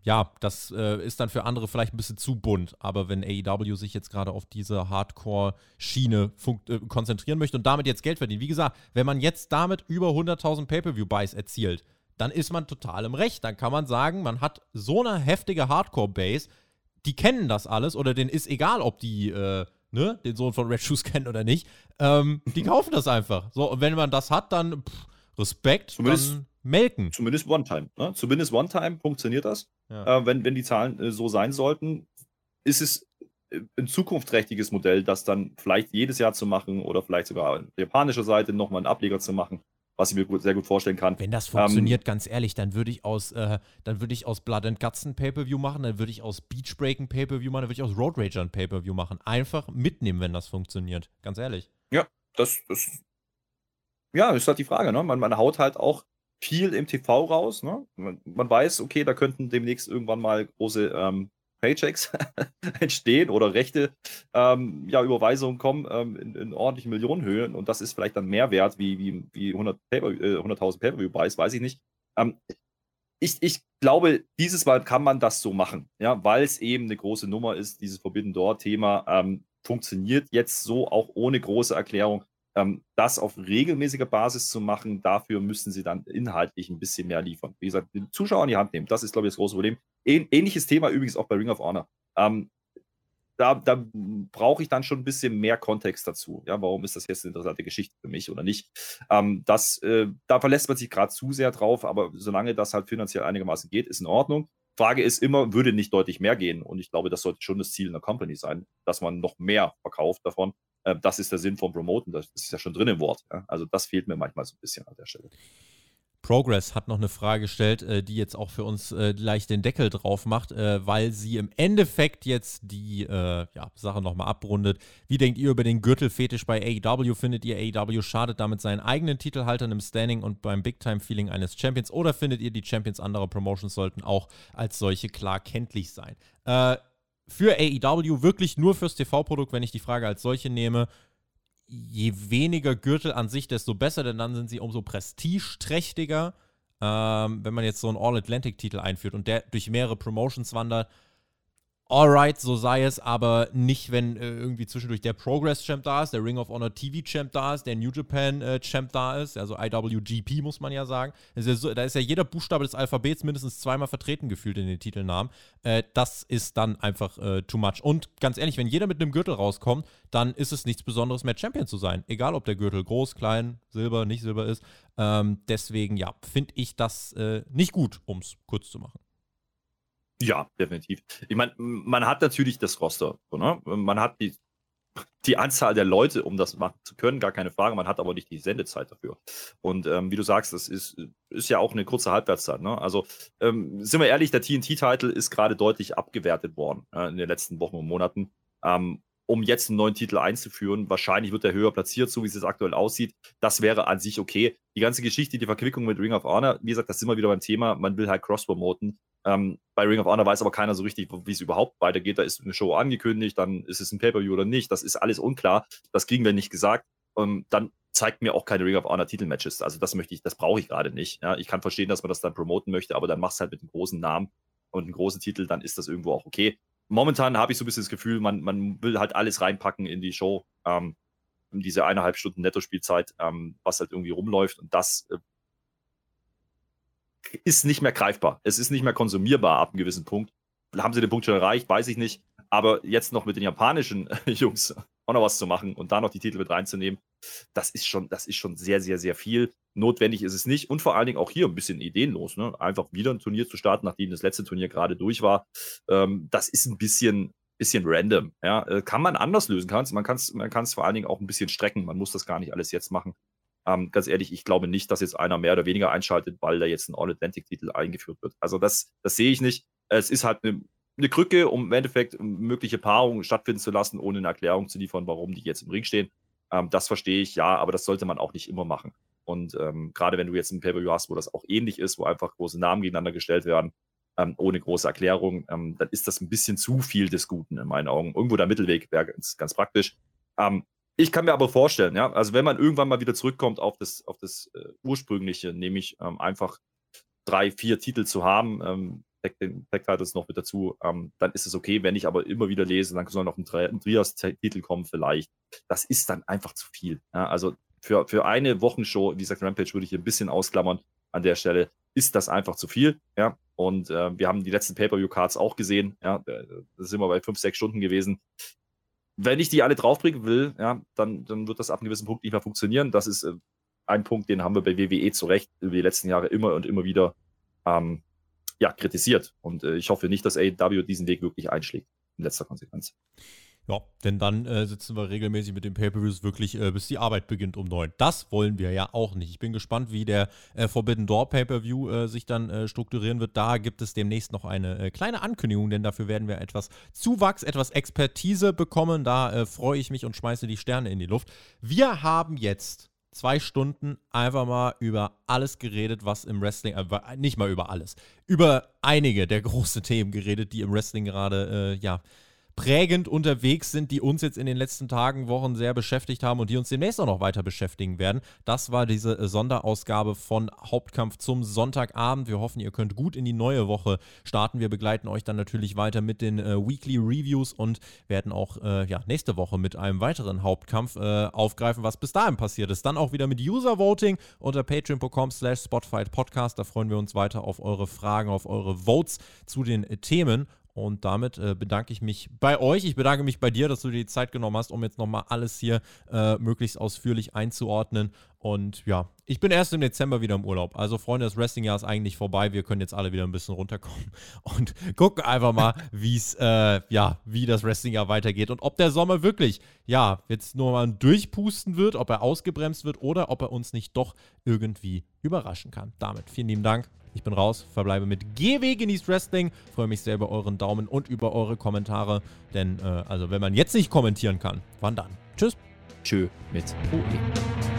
ja, das äh, ist dann für andere vielleicht ein bisschen zu bunt. Aber wenn AEW sich jetzt gerade auf diese Hardcore-Schiene äh, konzentrieren möchte und damit jetzt Geld verdient, wie gesagt, wenn man jetzt damit über 100.000 Pay-Per-View-Buys erzielt, dann ist man total im Recht. Dann kann man sagen, man hat so eine heftige Hardcore-Base, die kennen das alles oder denen ist egal, ob die äh, ne, den Sohn von Red Shoes *laughs* kennen oder nicht. Ähm, die kaufen das einfach. So, und wenn man das hat, dann pff, Respekt, zumindest, dann melken. Zumindest One-Time. Ne? Zumindest One-Time funktioniert das. Ja. Äh, wenn, wenn die Zahlen äh, so sein sollten, ist es ein zukunftsträchtiges Modell, das dann vielleicht jedes Jahr zu machen oder vielleicht sogar auf japanischer Seite nochmal einen Ableger zu machen, was ich mir gut, sehr gut vorstellen kann. Wenn das funktioniert, ähm, ganz ehrlich, dann würde ich aus, äh, dann würde ich aus Blood and Guts ein Pay-Per-View machen, dann würde ich aus Beach Break ein Pay-Per-View machen, dann würde ich aus Road Rager ein Pay-Per-View machen. Einfach mitnehmen, wenn das funktioniert. Ganz ehrlich. Ja, das, das ja, ist halt die Frage, ne? Man, man haut halt auch viel im TV raus, ne? Man, man weiß, okay, da könnten demnächst irgendwann mal große ähm, Paychecks *laughs* entstehen oder rechte ähm, ja, Überweisungen kommen ähm, in, in, ordentlichen Millionenhöhen und das ist vielleicht dann mehr wert wie, wie, wie 100.000 Paper, äh, 100 Pay-Per-View-Buys, weiß ich nicht. Ähm, ich, ich glaube, dieses Mal kann man das so machen, ja, weil es eben eine große Nummer ist, dieses Forbidden Door-Thema ähm, funktioniert jetzt so auch ohne große Erklärung. Ähm, das auf regelmäßiger Basis zu machen, dafür müssen sie dann inhaltlich ein bisschen mehr liefern. Wie gesagt, den Zuschauer in die Hand nehmen, das ist, glaube ich, das große Problem. Ähnliches Thema übrigens auch bei Ring of Honor. Ähm, da, da brauche ich dann schon ein bisschen mehr Kontext dazu. Ja, warum ist das jetzt eine interessante Geschichte für mich oder nicht? Ähm, das, äh, da verlässt man sich gerade zu sehr drauf, aber solange das halt finanziell einigermaßen geht, ist in Ordnung. Frage ist immer, würde nicht deutlich mehr gehen? Und ich glaube, das sollte schon das Ziel einer Company sein, dass man noch mehr verkauft davon. Äh, das ist der Sinn vom Promoten. Das ist ja schon drin im Wort. Ja? Also das fehlt mir manchmal so ein bisschen an der Stelle. Progress hat noch eine Frage gestellt, äh, die jetzt auch für uns äh, gleich den Deckel drauf macht, weil sie im Endeffekt jetzt die ja, Sache nochmal abrundet. Wie denkt ihr über den Gürtelfetisch bei AEW? Findet ihr AEW schadet damit seinen eigenen Titelhaltern im Standing und beim Big-Time-Feeling eines Champions? Oder findet ihr, die Champions anderer Promotions sollten auch als solche klar kenntlich sein? Äh, für AEW wirklich nur fürs TV-Produkt, wenn ich die Frage als solche nehme, je weniger Gürtel an sich, desto besser, denn dann sind sie umso prestigeträchtiger. Ähm, wenn man jetzt so einen All-Atlantic-Titel einführt und der durch mehrere Promotions wandert, alright, so sei es, aber nicht, wenn äh, irgendwie zwischendurch der Progress-Champ da ist, der Ring of Honor TV-Champ da ist, der New Japan-Champ äh, da ist, also IWGP muss man ja sagen. Ist ja so, da ist ja jeder Buchstabe des Alphabets mindestens zweimal vertreten gefühlt in den Titelnamen. Äh, das ist dann einfach äh, too much. Und ganz ehrlich, wenn jeder mit einem Gürtel rauskommt, dann ist es nichts Besonderes mehr, Champion zu sein. Egal, ob der Gürtel groß, klein, silber, nicht silber ist. Ähm, deswegen, ja, finde ich das äh, nicht gut, um es kurz zu machen. Ja, definitiv. Ich meine, man hat natürlich das Roster. So, ne? Man hat die, die Anzahl der Leute, um das machen zu können, gar keine Frage. Man hat aber nicht die Sendezeit dafür. Und ähm, wie du sagst, das ist, ist ja auch eine kurze Halbwertszeit. Ne? Also ähm, sind wir ehrlich, der TNT-Titel ist gerade deutlich abgewertet worden äh, in den letzten Wochen und Monaten. Ähm, um jetzt einen neuen Titel einzuführen. Wahrscheinlich wird er höher platziert, so wie es jetzt aktuell aussieht. Das wäre an sich okay. Die ganze Geschichte, die Verquickung mit Ring of Honor, wie gesagt, das sind wir wieder beim Thema. Man will halt cross-promoten. Ähm, bei Ring of Honor weiß aber keiner so richtig, wie es überhaupt weitergeht. Da ist eine Show angekündigt, dann ist es ein Pay-Per-View oder nicht. Das ist alles unklar. Das kriegen wir nicht gesagt. Ähm, dann zeigt mir auch keine Ring of Honor Titelmatches. Also das möchte ich, das brauche ich gerade nicht. Ja, ich kann verstehen, dass man das dann promoten möchte, aber dann machst du halt mit einem großen Namen und einem großen Titel, dann ist das irgendwo auch okay. Momentan habe ich so ein bisschen das Gefühl, man, man will halt alles reinpacken in die Show. Ähm, diese eineinhalb Stunden Netto-Spielzeit, ähm, was halt irgendwie rumläuft. Und das äh, ist nicht mehr greifbar. Es ist nicht mehr konsumierbar ab einem gewissen Punkt. Haben sie den Punkt schon erreicht? Weiß ich nicht. Aber jetzt noch mit den japanischen *laughs* Jungs auch noch was zu machen und da noch die Titel mit reinzunehmen, das ist schon, das ist schon sehr, sehr, sehr viel. Notwendig ist es nicht und vor allen Dingen auch hier ein bisschen ideenlos. Ne? Einfach wieder ein Turnier zu starten, nachdem das letzte Turnier gerade durch war. Ähm, das ist ein bisschen, bisschen random. Ja? Äh, kann man anders lösen. Kann's, man kann es man vor allen Dingen auch ein bisschen strecken. Man muss das gar nicht alles jetzt machen. Ähm, ganz ehrlich, ich glaube nicht, dass jetzt einer mehr oder weniger einschaltet, weil da jetzt ein All-Atlantic-Titel eingeführt wird. Also das, das sehe ich nicht. Es ist halt eine, eine Krücke, um im Endeffekt mögliche Paarungen stattfinden zu lassen, ohne eine Erklärung zu liefern, warum die jetzt im Ring stehen. Ähm, das verstehe ich, ja, aber das sollte man auch nicht immer machen. Und ähm, gerade wenn du jetzt ein Pay-Per-View hast, wo das auch ähnlich ist, wo einfach große Namen gegeneinander gestellt werden, ähm, ohne große Erklärung, ähm, dann ist das ein bisschen zu viel des Guten in meinen Augen. Irgendwo der Mittelweg wäre ganz, ganz praktisch. Ich kann mir aber vorstellen, ja, also wenn man irgendwann mal wieder zurückkommt auf das, auf das äh, ursprüngliche, nämlich ähm, einfach drei, vier Titel zu haben, ähm, den Tag Titles noch mit dazu, ähm, dann ist es okay. Wenn ich aber immer wieder lese, dann soll noch ein, ein Trias-Titel kommen, vielleicht. Das ist dann einfach zu viel. Ja, also für, für eine Wochenshow, wie gesagt, Rampage würde ich hier ein bisschen ausklammern an der Stelle, ist das einfach zu viel. Ja, und äh, wir haben die letzten Pay-Per-View-Cards auch gesehen. Ja, da sind wir bei fünf, sechs Stunden gewesen wenn ich die alle draufbringen will, ja, dann, dann wird das ab einem gewissen Punkt nicht mehr funktionieren. Das ist äh, ein Punkt, den haben wir bei WWE zu Recht über die letzten Jahre immer und immer wieder ähm, ja, kritisiert. Und äh, ich hoffe nicht, dass AEW diesen Weg wirklich einschlägt, in letzter Konsequenz. Ja, denn dann äh, sitzen wir regelmäßig mit den Pay-Per-Views wirklich, äh, bis die Arbeit beginnt um neun. Das wollen wir ja auch nicht. Ich bin gespannt, wie der äh, Forbidden Door Pay-Per-View äh, sich dann äh, strukturieren wird. Da gibt es demnächst noch eine äh, kleine Ankündigung, denn dafür werden wir etwas Zuwachs, etwas Expertise bekommen. Da freue ich mich und schmeiße die Sterne in die Luft. Wir haben jetzt zwei Stunden einfach mal über alles geredet, was im Wrestling, äh, nicht mal über alles, über einige der *laughs* großen Themen geredet, die im Wrestling gerade, äh, ja, prägend unterwegs sind, die uns jetzt in den letzten Tagen, Wochen sehr beschäftigt haben und die uns demnächst auch noch weiter beschäftigen werden. Das war diese äh, Sonderausgabe von Hauptkampf zum Sonntagabend. Wir hoffen, ihr könnt gut in die neue Woche starten. Wir begleiten euch dann natürlich weiter mit den äh, Weekly Reviews und werden auch äh, ja, nächste Woche mit einem weiteren Hauptkampf äh, aufgreifen, was bis dahin passiert ist. Dann auch wieder mit User Voting unter patreon.com slash Spotify Podcast. Da freuen wir uns weiter auf eure Fragen, auf eure Votes zu den äh, Themen. Und damit äh, bedanke ich mich bei euch. Ich bedanke mich bei dir, dass du dir die Zeit genommen hast, um jetzt nochmal alles hier äh, möglichst ausführlich einzuordnen. Und ja, ich bin erst im Dezember wieder im Urlaub. Also, Freunde, das Wrestling-Jahr ist eigentlich vorbei. Wir können jetzt alle wieder ein bisschen runterkommen *laughs* und gucken einfach mal, wie es, äh, ja, wie das Wrestling-Jahr weitergeht und ob der Sommer wirklich, ja, jetzt nur mal durchpusten wird, ob er ausgebremst wird oder ob er uns nicht doch irgendwie überraschen kann. Damit vielen lieben Dank. Ich bin raus, verbleibe mit GW genießt Wrestling. Freue mich sehr über euren Daumen und über eure Kommentare. Denn, äh, also, wenn man jetzt nicht kommentieren kann, wann dann? Tschüss. Tschö mit OE.